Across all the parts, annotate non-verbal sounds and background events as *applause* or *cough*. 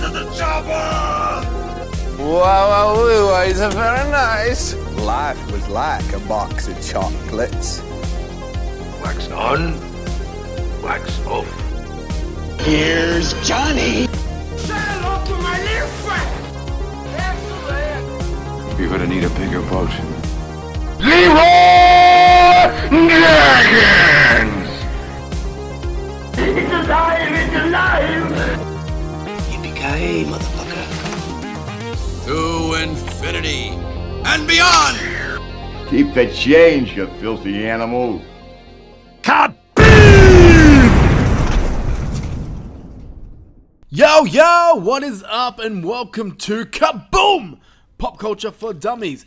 to the chopper! Wow, wow, is very nice. Life was like a box of chocolates. Wax on, wax off. Here's Johnny. Say hello to my little friend! Excellent! You're gonna need a bigger boat. Leroy Dragons! It's alive! It's alive! Yippee-ki-yay, motherfucker. To infinity and beyond! Keep the change, you filthy animal. Kaboom! Yo, yo, what is up, and welcome to Kaboom! Pop Culture for Dummies.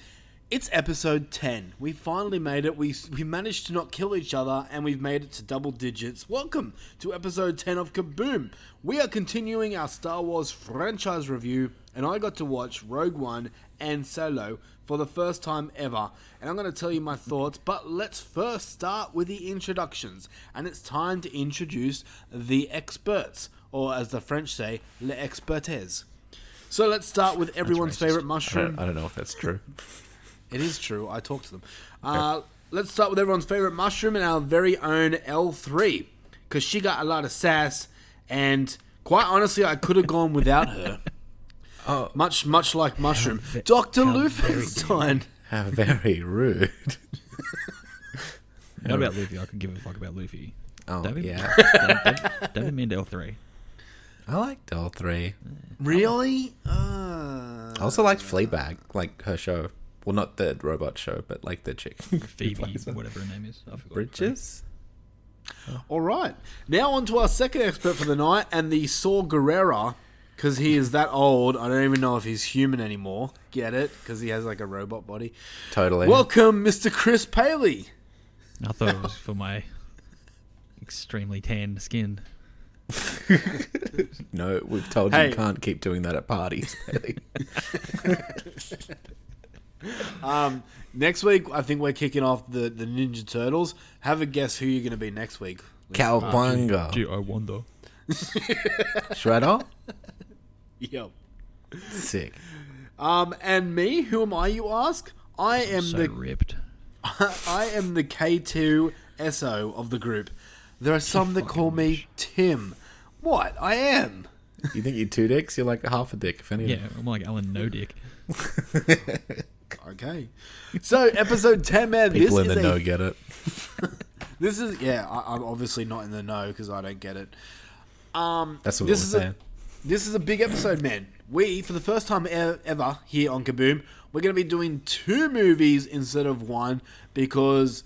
It's episode 10. We finally made it. We, we managed to not kill each other, and we've made it to double digits. Welcome to episode 10 of Kaboom. We are continuing our Star Wars franchise review, and I got to watch Rogue One and Solo for the first time ever. And I'm going to tell you my thoughts, but let's first start with the introductions. And it's time to introduce the experts or as the French say, les expertes. So let's start with everyone's favorite mushroom. I don't know if that's true. *laughs* It is true. I talked to them. Uh, let's start with everyone's favorite mushroom and our very own L3 because she got a lot of sass, and quite honestly, I could have gone without her. *laughs* Oh. Much, much like mushroom, Doctor how very Lufenstein. How very rude. What about Luffy? I could give a fuck about Luffy. Oh, David? yeah. *laughs* David, David mean L3. I liked all three. Really? Uh, I also liked Fleabag, like her show. Well, not the robot show, but like the chick. *laughs* Phoebe, whatever her name is. I forgot. Bridges? All right. Now on to our second expert for the night, and the Saw Gerrera, because he is that old. I don't even know if he's human anymore. Get it? Because he has like a robot body. Totally. Welcome, Mr. Chris Paley. I thought it was for my extremely tanned skin. *laughs* no, we've told Hey. you can't keep doing that at parties. *laughs* Bailey. Um, next week, I think we're kicking off the, the Ninja Turtles. Have a guess who you're going to be next week. Cowabunga. Gee, I wonder. *laughs* Shredder? Yep. Sick. Um, and me, who am I? You ask. I am So the ripped. *laughs* I am the K2 SO of the group. There are some that call me Tim. What? I am. You think you're two dicks? You're like half a dick, if anything. Yeah, I'm like Alan No Dick. *laughs* Okay. So, episode *laughs* 10, man. People this in is the a know get it. *laughs* This is yeah. I, I'm obviously not in the know because I don't get it. Um, That's what this we're is saying. A, this is a big episode, man. We, for the first time ever here on Kaboom, we're going to be doing two movies instead of one because.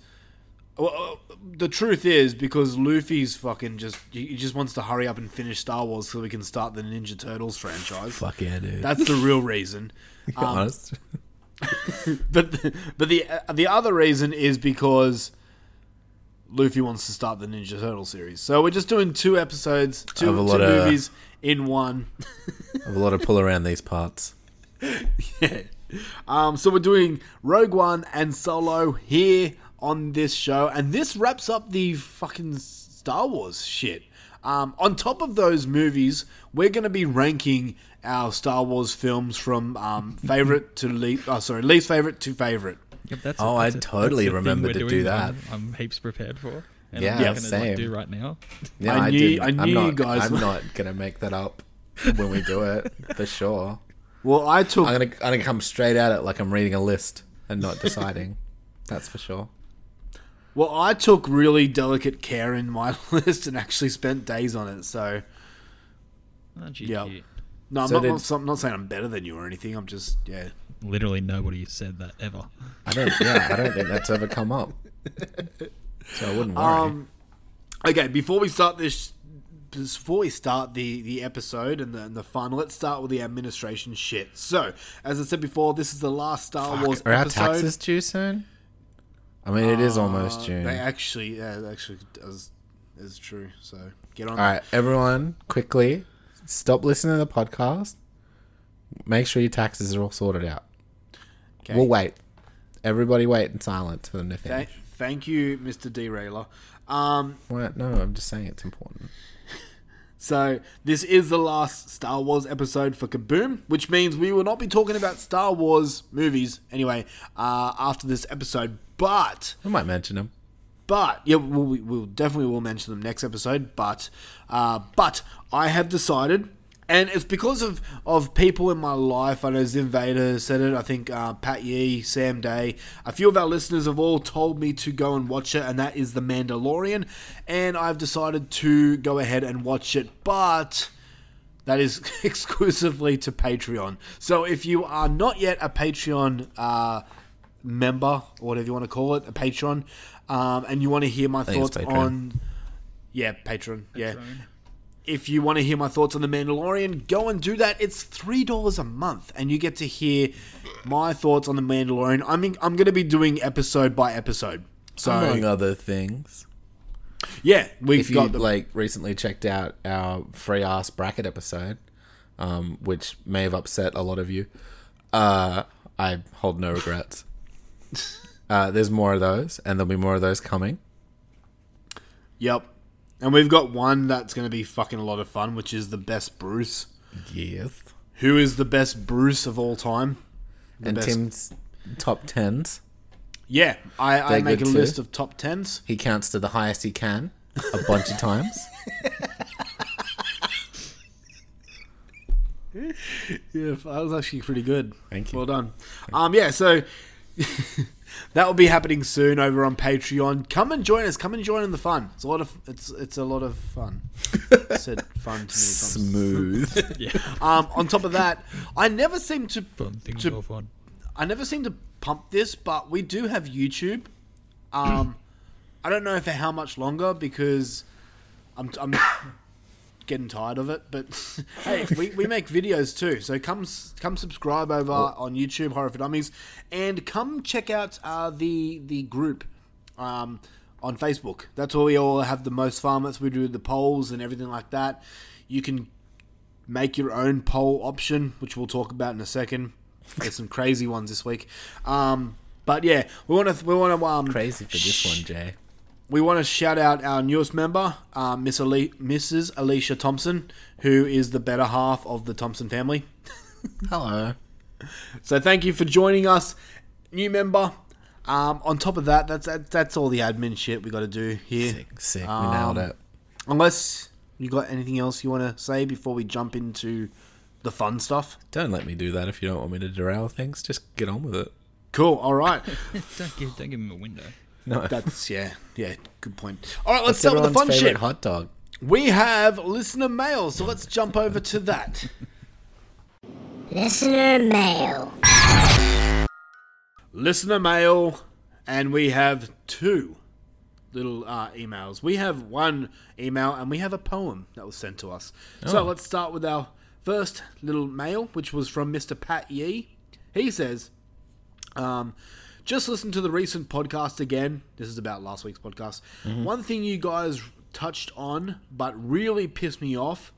Well, uh, the truth is because Luffy's fucking just he just wants to hurry up and finish Star Wars so we can start the Ninja Turtles franchise. Fuck yeah, dude. That's the real reason. *laughs* Be honest. *laughs* but the, but the uh, the other reason is because Luffy wants to start the Ninja Turtle series. So we're just doing two episodes, Of two, a two lot of- movies in one. I *laughs* have a lot of pull around these parts. *laughs* yeah. Um, so we're doing Rogue One and Solo here on this show, and this wraps up the fucking Star Wars shit. Um, on top of those movies, we're going to be ranking our Star Wars films from um, favorite to least. Oh, sorry, least favorite to favorite. Yep, that's Oh, that's I totally the thing remember to do that. I'm, I'm heaps prepared for. And Yeah, I'm not gonna same. like, do right now. *laughs* Yeah, I I, knew- did. I I'm knew you not, guys I'm were- not gonna make that up when we do it for sure. Well, I took I'm gonna, I'm gonna come straight at it like I'm reading a list and not deciding. *laughs* That's for sure. Well, I took really delicate care in my *laughs* list and actually spent days on it. So, Oh, yeah. Gee. No, I'm So not, did- not, I'm not saying I'm better than you or anything. I'm just, yeah. Literally nobody said that ever. I don't. Yeah, I don't think that's ever come up. So I wouldn't worry. Um, okay, before we start this, before we start the the episode and the, and the fun, let's start with the administration shit. So, as I said before, this is the last Star Wars Are our episode. taxes due soon? I mean, it is almost Uh, June. They actually, yeah, it actually does is true. So get on. All right, everyone, quickly stop listening to the podcast. Make sure your taxes are all sorted out. Okay. We'll wait. Everybody wait in silence for them to Thank, finish. thank you, Mr. Derailer. Um, Well, no, I'm just saying it's important. *laughs* So this is the last Star Wars episode for Kaboom, which means we will not be talking about Star Wars movies anyway uh, after this episode. But I might mention them. But yeah, we'll, we- we'll definitely will mention them next episode. But uh, but I have decided, and it's because of of people in my life. I know Zim Vader said it. I think uh, Pat Yee, Sam Day, a few of our listeners have all told me to go and watch it, and that is The Mandalorian. And I've decided to go ahead and watch it, but. That is *laughs* exclusively to Patreon. So if you are not yet a Patreon uh, member, or whatever you want to call it, a patron, um, and you want to hear my thoughts on, yeah, patron, yeah. If you want to hear my thoughts on the Mandalorian, go and do that. It's three dollars a month, and you get to hear my thoughts on the Mandalorian. I mean, I'm going to be doing episode by episode. So Among other things. yeah, we've If you got the like recently checked out our free ass bracket episode, um, which may have upset a lot of you, uh, I hold no regrets. *laughs* uh, there's more of those, and there'll be more of those coming. yep, and we've got one that's going to be fucking a lot of fun, which is the best Bruce. Yes. Who is the best Bruce of all time? The And best- Tim's top tens. Yeah, I, I make a too. list of top tens. He counts to the highest he can a bunch of *laughs* times. Yeah, that was actually pretty good. Thank you. Well done. Um, yeah, so *laughs* that will be happening soon over on Patreon. Come and join us. Come and join in the fun. It's a lot of it's it's a lot of fun. I *laughs* said fun to me. Smooth. *laughs* Yeah. Um, on top of that, I never seem to Fun things To- are fun. I never seem to pump this, but we do have YouTube. Um, *clears throat* I don't know for how much longer because I'm, I'm getting tired of it. But *laughs* hey, we, we make videos too, so come come subscribe over on YouTube Horror for Dummies, and come check out uh, the the group. Um, on Facebook, that's where we all have the most fun. That's where we do the polls and everything like that. You can make your own poll option, which we'll talk about in a second. There's some crazy ones this week, um, but yeah, we want to we want to um, Crazy for this one, Jay. We want to shout out our newest member, uh, Miss Ali- Mrs. Alicia Thompson, who is the better half of the Thompson family. *laughs* Hello. So thank you for joining us, new member. Um, on top of that, that's that, that's all the admin shit we got to do here. Sick, sick. We Um, nailed it. Unless you got anything else you want to say before we jump into the fun stuff. Don't let me do that if you don't want me to derail things. Just get on with it. Cool. All right. *laughs* Don't give, don't give him a window. No. *laughs* That's yeah, yeah. Good point. All right, let's start with the fun shit. hot dog? We have listener mail, so let's jump over to that. *laughs* Listener mail. listener mail, and we have two little uh, emails. We have one email, and we have a poem that was sent to us. So let's start with our first little mail, which was from Mr. Pat Yee. He says, um, just listen to the recent podcast again. This is about last week's podcast. One thing you guys touched on, but really pissed me off,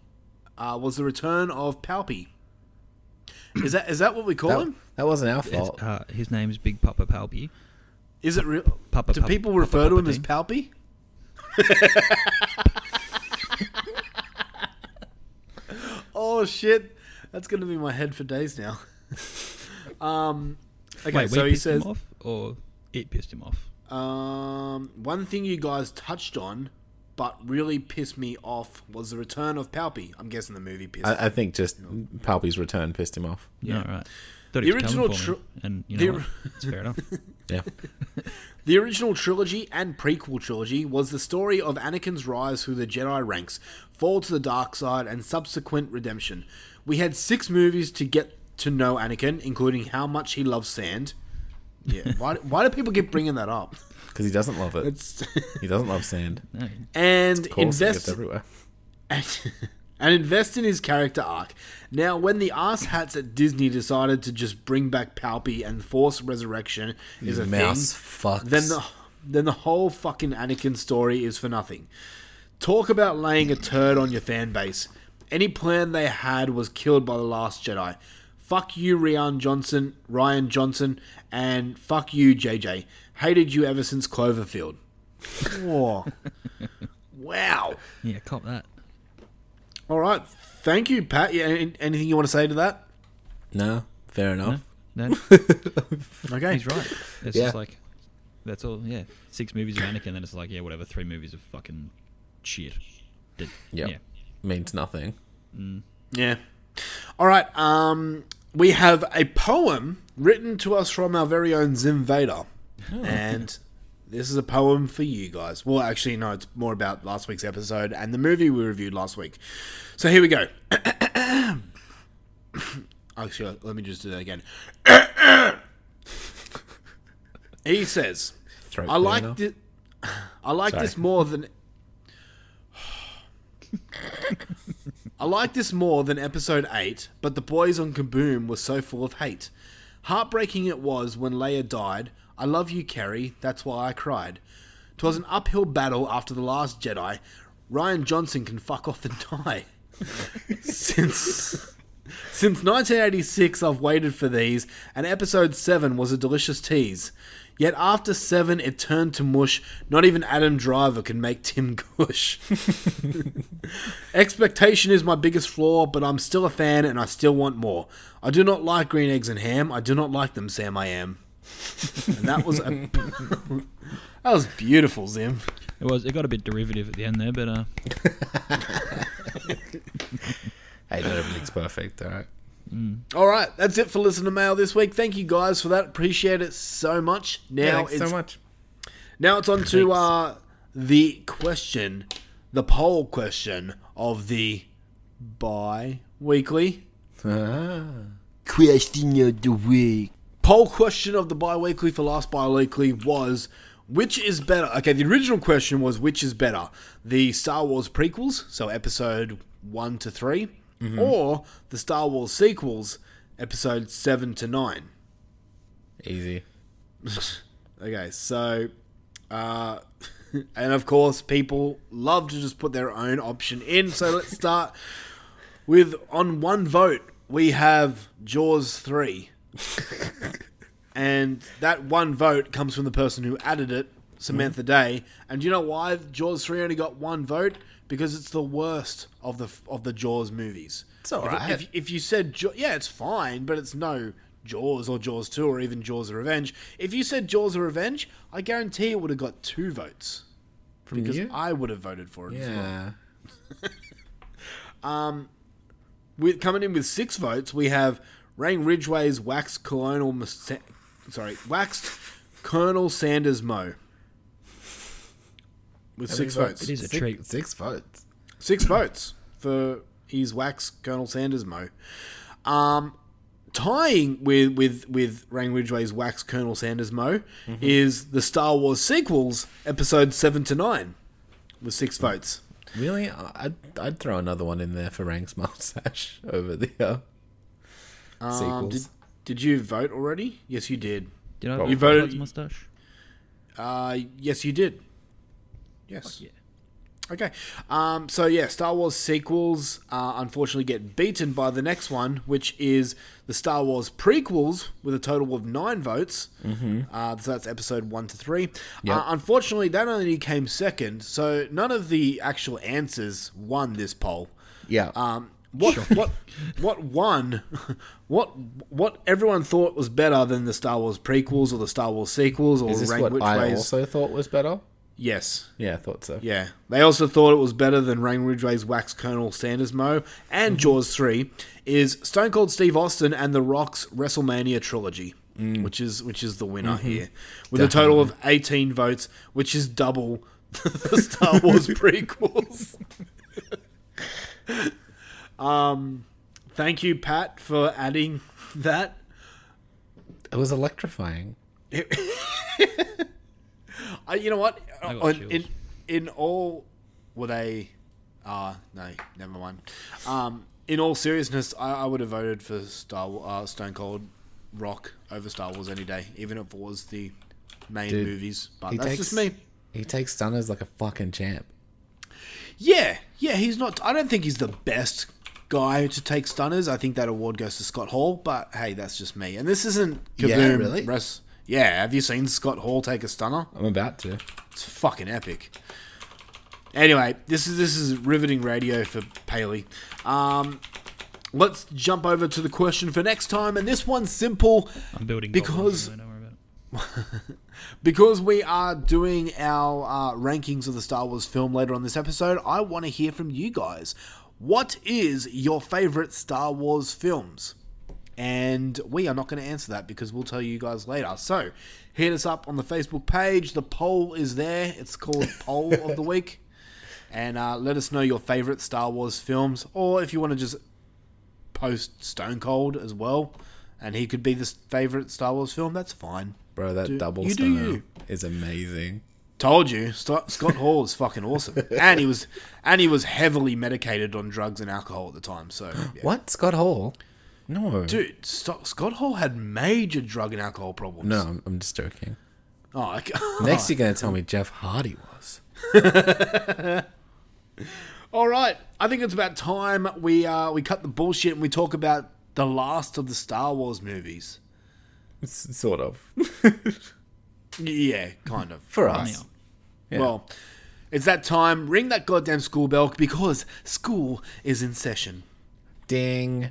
uh, was the return of Palpy. Is that is that what we call That, him? that wasn't our It's, fault. uh, his name's Big Papa Palpy. Is it real? Papa- Do Papa- people Papa- refer to him Papa as Palpy? *laughs* oh shit! That's gonna be my head for days now. *laughs* um, okay, Wait, so we he pissed says, him off, or it pissed him off. um, one thing you guys touched on, but really pissed me off was the return of Palpy. I'm guessing the movie pissed. I, I think just Palpy's return pissed him off. Yeah, right. Thought The he original coming for tr- me, and you know or- what? It's fair enough. *laughs* Yeah. *laughs* The original trilogy and prequel trilogy was the story of Anakin's rise through the Jedi ranks, fall to the dark side, and subsequent redemption. We had six movies to get to know Anakin, including how much he loves sand. Yeah, *laughs* why, why do people keep bringing that up? Because he doesn't love it. It's He doesn't love sand. *laughs* No, and Of invest gets everywhere. and, *laughs* and invest in his character arc. Now, when the ass hats at Disney decided to just bring back Palpy and force resurrection is a Mouse thing, fucks. then the then the whole fucking Anakin story is for nothing. Talk about laying a turd on your fan base. Any plan they had was killed by the Last Jedi. Fuck you, Rian Johnson, Rian Johnson, and fuck you, JJ. Hated you ever since Cloverfield. Whoa. *laughs* wow. yeah, cop that. All right. Thank you, Pat. Yeah, any- anything you want to say to that? No, fair enough. No, *laughs* Okay. he's right. It's Yeah. just like that's all. Yeah, six movies of Anakin, then it's like yeah, whatever. Three movies of fucking shit. Did, Yep. Yeah. Means nothing. Yeah. All right. Um, we have a poem written to us from our very own Zim Vader, oh. and this is a poem for you guys. Well, actually, no, it's more about last week's episode and the movie we reviewed last week. So here we go. *coughs* actually, let me just do that again. *coughs* he says, Throat "I like this. *sighs* I like Sorry. this more than." *laughs* I like this more than episode 8, but the boys on Kaboom were so full of hate. Heartbreaking it was when Leia died. I love you, Carrie, that's why I cried. 'Twas an uphill battle after The Last Jedi. Rian Johnson can fuck off and die. *laughs* Since. Since 1986, I've waited for these, and episode 7 was a delicious tease. Yet after 7, it turned to mush. Not even Adam Driver can make Tim Gush. *laughs* Expectation is my biggest flaw, but I'm still a fan and I still want more. I do not like green eggs and ham. I do not like them, Sam. I am. And that was a, *laughs* that was beautiful, Zim. It was. It got a bit derivative at the end there, but uh, *laughs* Hey, not everything's perfect. All right. All right, that's it for listener mail this week. Thank you guys for that. Appreciate it so much. Now Yeah, it's so much. now it's on to uh, the question, the poll question of the bi-weekly Ah. *laughs* Question of the week. poll question of the bi-weekly for last bi-weekly was which is better okay the original question was which is better the star wars prequels so episode 1 to 3 or the star wars sequels episode 7 to 9 Easy. *laughs* okay so uh *laughs* and of course people love to just put their own option in so let's start with on one vote we have jaws 3 *laughs* and that one vote comes from the person who added it, Samantha Day. And do you know why Jaws three only got one vote? Because it's the worst of the of the Jaws movies. It's all If- right. If, if you said yeah, it's fine, but it's no Jaws or Jaws two or even Jaws of Revenge. If you said Jaws of Revenge, I guarantee it would have got two votes From because you? I would have voted for it as well. Yeah. *laughs* Um, with coming in with six votes, we have Rang Ridgway's waxed colonel, Mas- sorry, waxed Colonel Sanders Mo. With six many votes, it is a Six, treat. six votes. six votes for his wax Colonel Sanders Mo. Um, tying with with with Rang Ridgway's wax Colonel Sanders Mo is the Star Wars sequels, episode seven to nine, with six votes. Really? I'd, I'd throw another one in there for Rank's mustache *laughs* over the uh, Um, sequels. did, did you vote already? Yes, you did. did I You vote voted- for mustache? Uh, yes, you did. Yes. Yeah. Okay. Um, so yeah, Star Wars sequels uh, unfortunately get beaten by the next one, which is the Star Wars prequels with a total of nine votes. Mm-hmm. Uh, so that's episode one to three. Yep. Uh, unfortunately, that only came second, so none of the actual answers won this poll. yeah. Um, what what what won? *laughs* What what everyone thought was better than the Star Wars prequels or the Star Wars sequels or Is this Rank what Which I Ways? also thought was better? Yes. Yeah, I thought so. Yeah. They also thought it was better than Rain Ridgway's Wax Colonel Sanders Mo and mm-hmm. Jaws 3 is Stone Cold Steve Austin and The Rock's WrestleMania trilogy, mm. which is which is the winner mm-hmm. here. With a total of 18 votes, which is double *laughs* the Star Wars *laughs* prequels. *laughs* um thank you Pat for adding that. It was electrifying. I, you know what? I got On- in in all, were they? Ah, no, never mind. Um, in all seriousness, I, I would have voted for Star Wa- uh, Stone Cold Rock over Star Wars any day, even if it was the main Dude, movies. But he that's takes- just me. He takes stunners like a fucking champ. Yeah, yeah, he's not. I don't think he's the best guy to take stunners. I think that award goes to Scott Hall. But hey, that's just me. And this isn't Yeah, really? Res- yeah, have you seen Scott Hall take a stunner? I'm about to. It's fucking epic. Anyway, this is this is riveting radio for Paley. Um, let's jump over to the question for next time, and this one's simple I'm building because don't worry about it. *laughs* because we are doing our uh, rankings of the Star Wars film later on this episode. I want to hear from you guys. What is your favorite Star Wars films? And we are not going to answer that because we'll tell you guys later. So, hit us up on the Facebook page. The poll is there. It's called *laughs* Poll of the Week. And uh, let us know your favorite Star Wars films, or if you want to just post Stone Cold as well, and he could be the favorite Star Wars film. That's fine. Bro, that Do- double you do stunner is amazing. Told you, Scott Hall is fucking awesome, *laughs* and he was and he was heavily medicated on drugs and alcohol at the time. So, yeah. What? Scott Hall? No. dude, St- Scott Hall had major drug and alcohol problems. No, I'm, I'm just joking. oh, okay. *laughs* Next, you're going to tell *laughs* me Jeff Hardy was. *laughs* All right, I think it's about time we uh, we cut the bullshit and we talk about the last of the Star Wars movies. S- sort of. Yeah, kind of. For Right. us. Yeah. Well, it's that time. Ring that goddamn school bell because school is in session. Ding.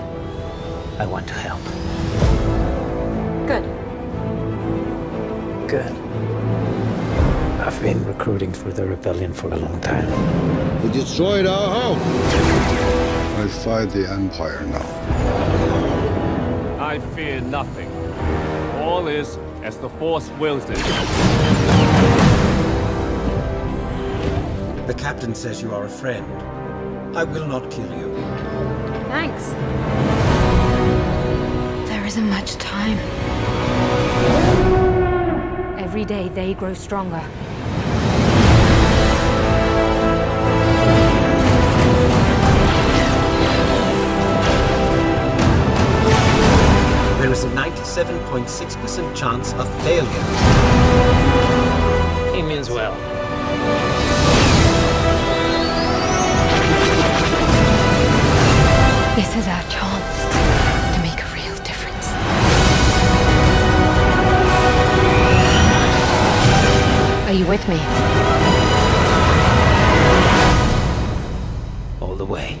I want to help. Good. Good. I've been recruiting for the rebellion for a long time. We destroyed our home. I fight the Empire now. I fear nothing. All is as the Force wills it. The captain says you are a friend. I will not kill you. Thanks. There isn't much time. Every day they grow stronger. There is a 97.6% chance of failure. He means well. This is our chance Are you with me? All the way.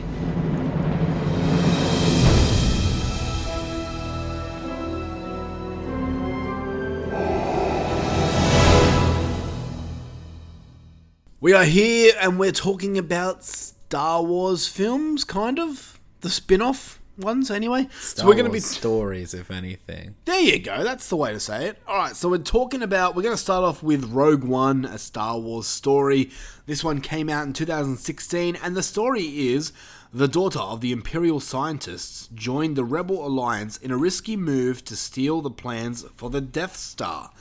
We are here and we're talking about Star Wars films, kind of the spin-off ones, anyway. Star so we're going to be stories, if anything. There you go. That's the way to say it. All right. So we're talking about. We're going to start off with Rogue One, a Star Wars story. This one came out in 2016, and the story is the daughter of the Imperial scientists joined the Rebel Alliance in a risky move to steal the plans for the Death Star.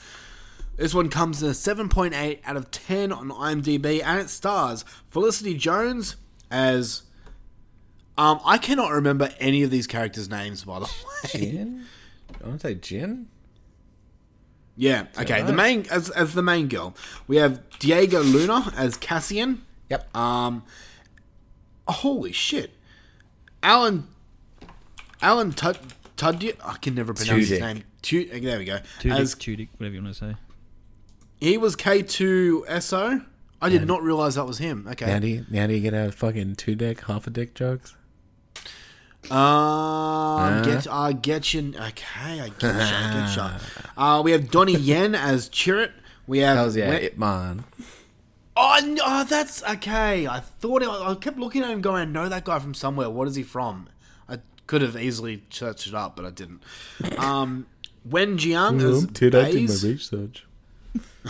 This one comes in a 7.8 out of 10 on IMDb, and it stars Felicity Jones as. Um, I cannot remember any of these characters' names, by the *laughs* way. Jyn? I want to say Jyn? Yeah. Okay. The main as as the main girl, we have Diego Luna as Cassian. Yep. Um. Holy shit, Alan. Alan Tud Tudyk. I can never pronounce his Tudyk. name. Tu- there we go. Tudyk, As Tudyk, whatever you want to say. he was K two SO. I did not realize that was him. Okay. Now do, you, now do you get a fucking two dick, half a dick jokes? Um, get, I get you. Okay, I get you. I get you. Uh, we have Donnie *laughs* Yen as Chirrut. We have Hells yeah, Wen- Ip Man. Oh, no, oh, that's okay. I thought I, I kept looking at him, going, "I know that guy from somewhere. What is he from?" I could have easily searched it up, but I didn't. Um, Wen Jiang as Baze. research. *laughs*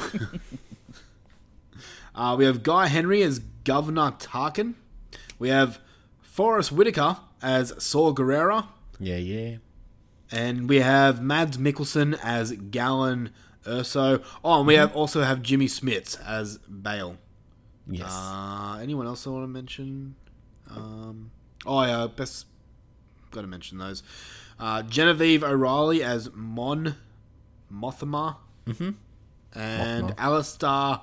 Uh, we have Guy Henry as Governor Tarkin. We have Forest Whitaker as Saul Gerrera. Yeah, yeah. And we have Mads Mikkelsen as Galen Erso. Oh, and we have also have Jimmy Smits as Bail. Yes. Uh, anyone else I want to mention? Um, oh yeah, best got to mention those. Uh, Genevieve O'Reilly as Mon Mothma. Mm-hmm. And Mothma. Alistair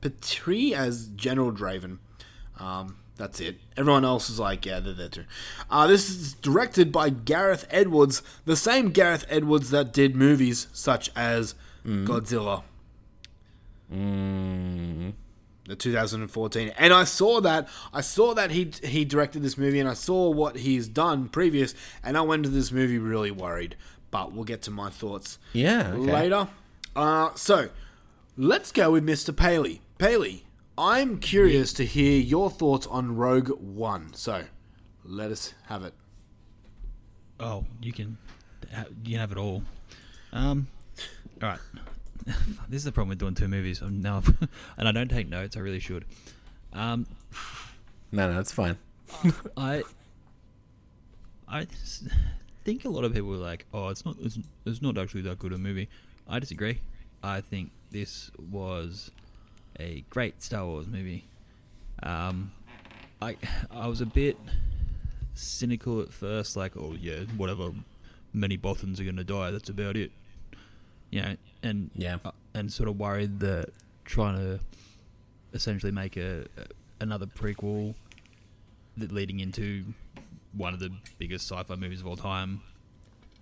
Petrie as General Draven. Um, that's it. Everyone else is like, yeah, they're there too. Uh, this is directed by Gareth Edwards, the same Gareth Edwards that did movies such as Godzilla, Mm. the 2014. And I saw that. I saw that he he directed this movie, and I saw what he's done previous, and I went to this movie really worried. But we'll get to my thoughts Yeah. Okay. later. Uh, so let's go with Mr. Paley. Paley, I'm curious to hear your thoughts on Rogue One. So let us have it. Oh, you can, you can have it all. Um, all right. *laughs* this is the problem with doing two movies. I'm now, *laughs* and I don't take notes. I really should. Um, No, no, it's fine. *laughs* I, I think a lot of people are like, "Oh, it's not. It's, it's not actually that good a movie." I disagree. I think this was a great Star Wars movie. Um, I I was a bit cynical at first, like, "Oh yeah, whatever. Many Bothans are gonna die. That's about it." You know, and Yeah. uh, and sort of worried that trying to essentially make a, a another prequel that leading into one of the biggest sci-fi movies of all time,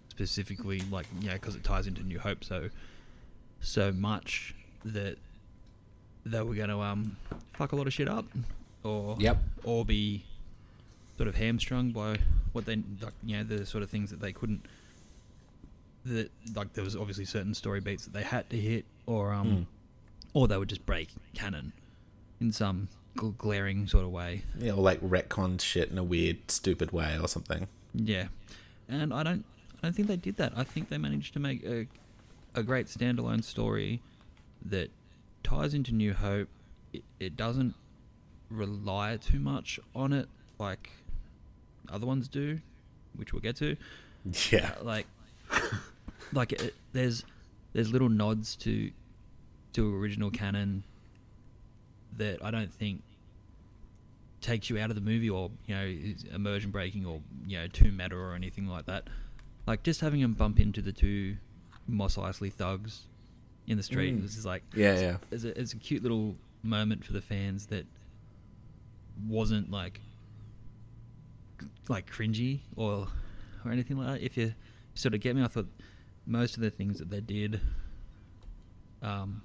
specifically like yeah, because it ties into New Hope so so much that they were going to um fuck a lot of shit up, or Yep. or be sort of hamstrung by what they like, you know the sort of things that they couldn't that like there was obviously certain story beats that they had to hit or um Mm. or they would just break canon in some gl- glaring sort of way Yeah, or like retcon shit in a weird, stupid way or something. yeah and i don't i don't think they did that i think they managed to make a a great standalone story that ties into new hope it, it doesn't rely too much on it like other ones do which we'll get to *laughs* Yeah. Uh, like *laughs* like it, there's there's little nods to to original canon that I don't think takes you out of the movie or you know is immersion breaking or you know too meta or anything like that. Like just having him bump into the two Mos Eisley thugs in the street Mm. was just like Yeah, yeah. It's a, it's a cute little moment for the fans that wasn't like like cringy or or anything like that. If you sort of get me, I thought most of the things that they did um,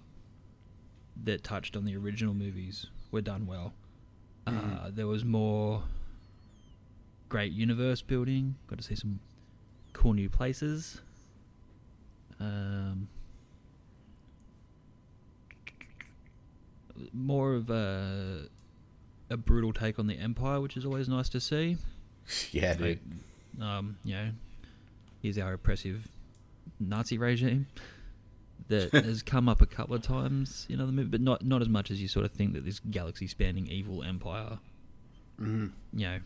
that touched on the original movies were done well. Uh, there was more great universe building. Got to see some cool new places. Um, more of a a brutal take on the empire, which is always nice to see. *laughs* Yeah, dude. Like, um, you know, here's our oppressive Nazi regime that *laughs* has come up a couple of times in other movies, but not not as much as you sort of think that this galaxy-spanning evil empire. Mhm. You know,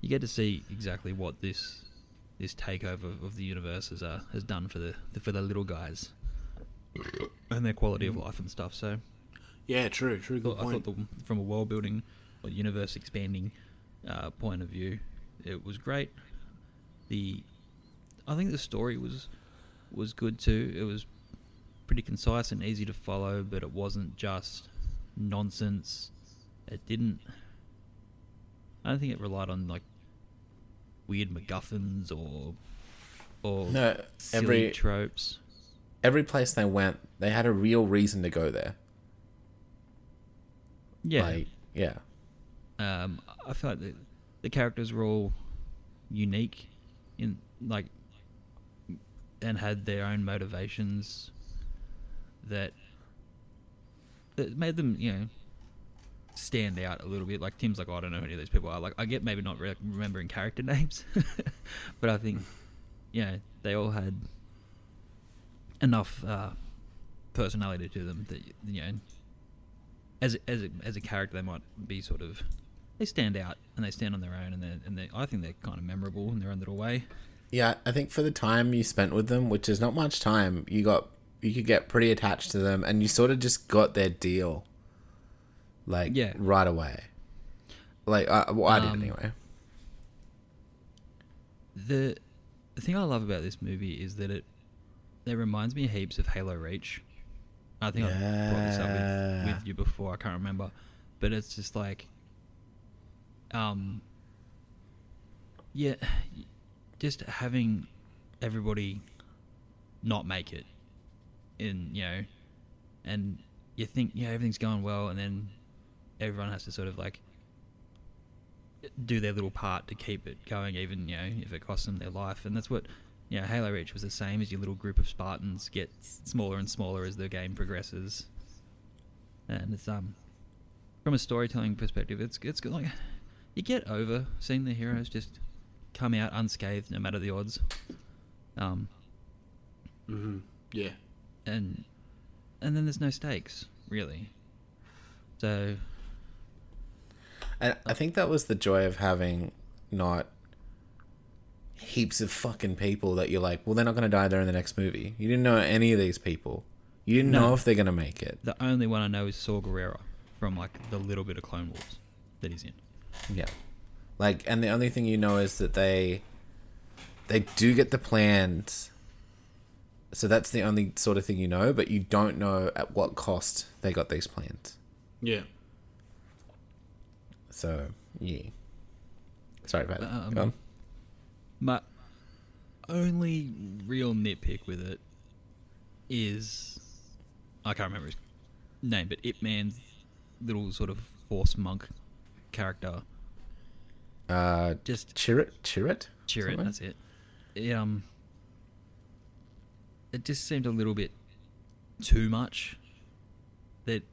you get to see exactly what this this takeover of the universe has uh, has done for the for the little guys and their quality of life and stuff. So. Yeah, true, true. I Good thought, I point. thought the, from a world building or universe expanding uh, point of view, it was great. The I think the story was was good too. It was pretty concise and easy to follow, but it wasn't just nonsense. It didn't. I don't think it relied on like weird MacGuffins or or No, silly every tropes. Every place they went, they had a real reason to go there. Yeah. Like, yeah. Um, I felt like the, the characters were all unique in like and had their own motivations that that made them, you know, stand out a little bit. Like Tim's like, oh, I don't know who any of these people are. Like I get maybe not re- remembering character *laughs* names, but I think yeah, they all had enough uh, personality to them that you know, as a- as a, as a character, they might be sort of they stand out and they stand on their own, and they and they I think they're kind of memorable in their own little way. Yeah, I think for the time you spent with them, which is not much time, you got you could get pretty attached to them, and you sort of just got their deal, like Yeah. right away. Like I, well, I did Um, anyway. The the thing I love about this movie is that it it reminds me heaps of Halo Reach. I think I brought this up with, with you before. I can't remember, but it's just like, um, yeah, just having everybody not make it, in you know, and you think yeah everything's going well, and then everyone has to sort of like do their little part to keep it going, even you know if it costs them their life. And that's what know. Halo Reach was the same as your little group of Spartans get smaller and smaller as the game progresses. And it's um from a storytelling perspective, it's it's good, like you get over seeing the heroes just come out unscathed no matter the odds. Um. Mm-hmm. Yeah. And and then there's no stakes really. So And I think that was the joy of having not heaps of fucking people that you're like, well, they're not going to die there in the next movie. You didn't know any of these people. You didn't No. know if they're going to make it. the only one I know is Saw Gerrera from like the little bit of Clone Wars that he's in. Yeah. Like, and the only thing you know is that they they do get the plans. So that's the only sort of thing you know, but you don't know at what cost they got these plans. Yeah. So yeah. Sorry about that. Um, Go on. My only real nitpick with it is I can't remember his name, but Ip Man's little sort of force monk character. Uh, just Chirrut, Chirrut, Chirrut, that's it. it. Um, it just seemed a little bit too much. That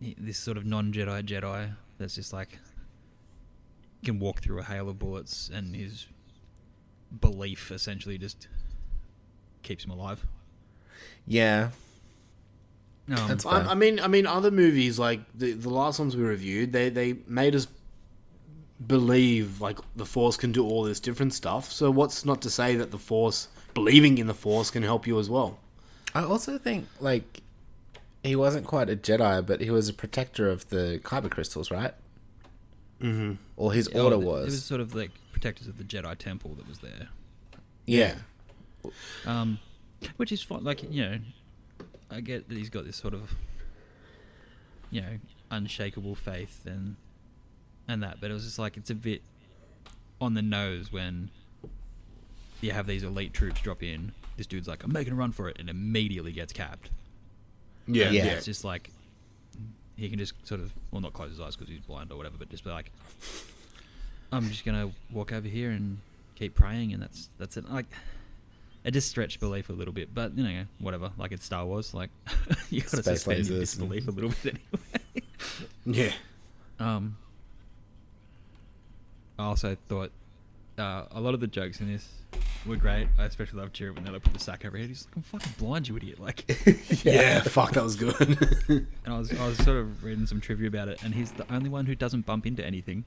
this sort of non-Jedi Jedi that's just like can walk through a hail of bullets, and his belief essentially just keeps him alive. Yeah. Um, That's I, fair. I mean, I mean, other movies like the the last ones we reviewed, they they made us believe like the Force can do all this different stuff. So what's not to say that the Force, believing in the Force, can help you as well? I also think like he wasn't quite a Jedi, but he was a protector of the kyber crystals, right? Mm-hmm. Or his order was. It was sort of like protectors of the Jedi Temple that was there. Yeah. Um, which is fine. Like you know, I get that he's got this sort of, you know, unshakable faith and and that, but it was just like it's a bit on the nose when you have these elite troops drop in. This dude's like, "I'm making a run for it," and immediately gets capped. Yeah. And Yeah. It's just like he can just sort of, well, not close his eyes because he's blind or whatever, but just be like, "I'm just gonna walk over here and keep praying," and that's that's it. Like, it just stretched belief a little bit, but you know, whatever. Like it's Star Wars, like *laughs* you gotta Space suspend your lasers disbelief a little bit anyway. *laughs* Yeah. Um, I also thought uh, a lot of the jokes in this were great. I especially loved Chirrut when they put the sack over his head. He's like, "I'm fucking blind, you idiot!" Like, *laughs* Yeah, fuck, that was good. and I was I was sort of reading some trivia about it, and he's the only one who doesn't bump into anything.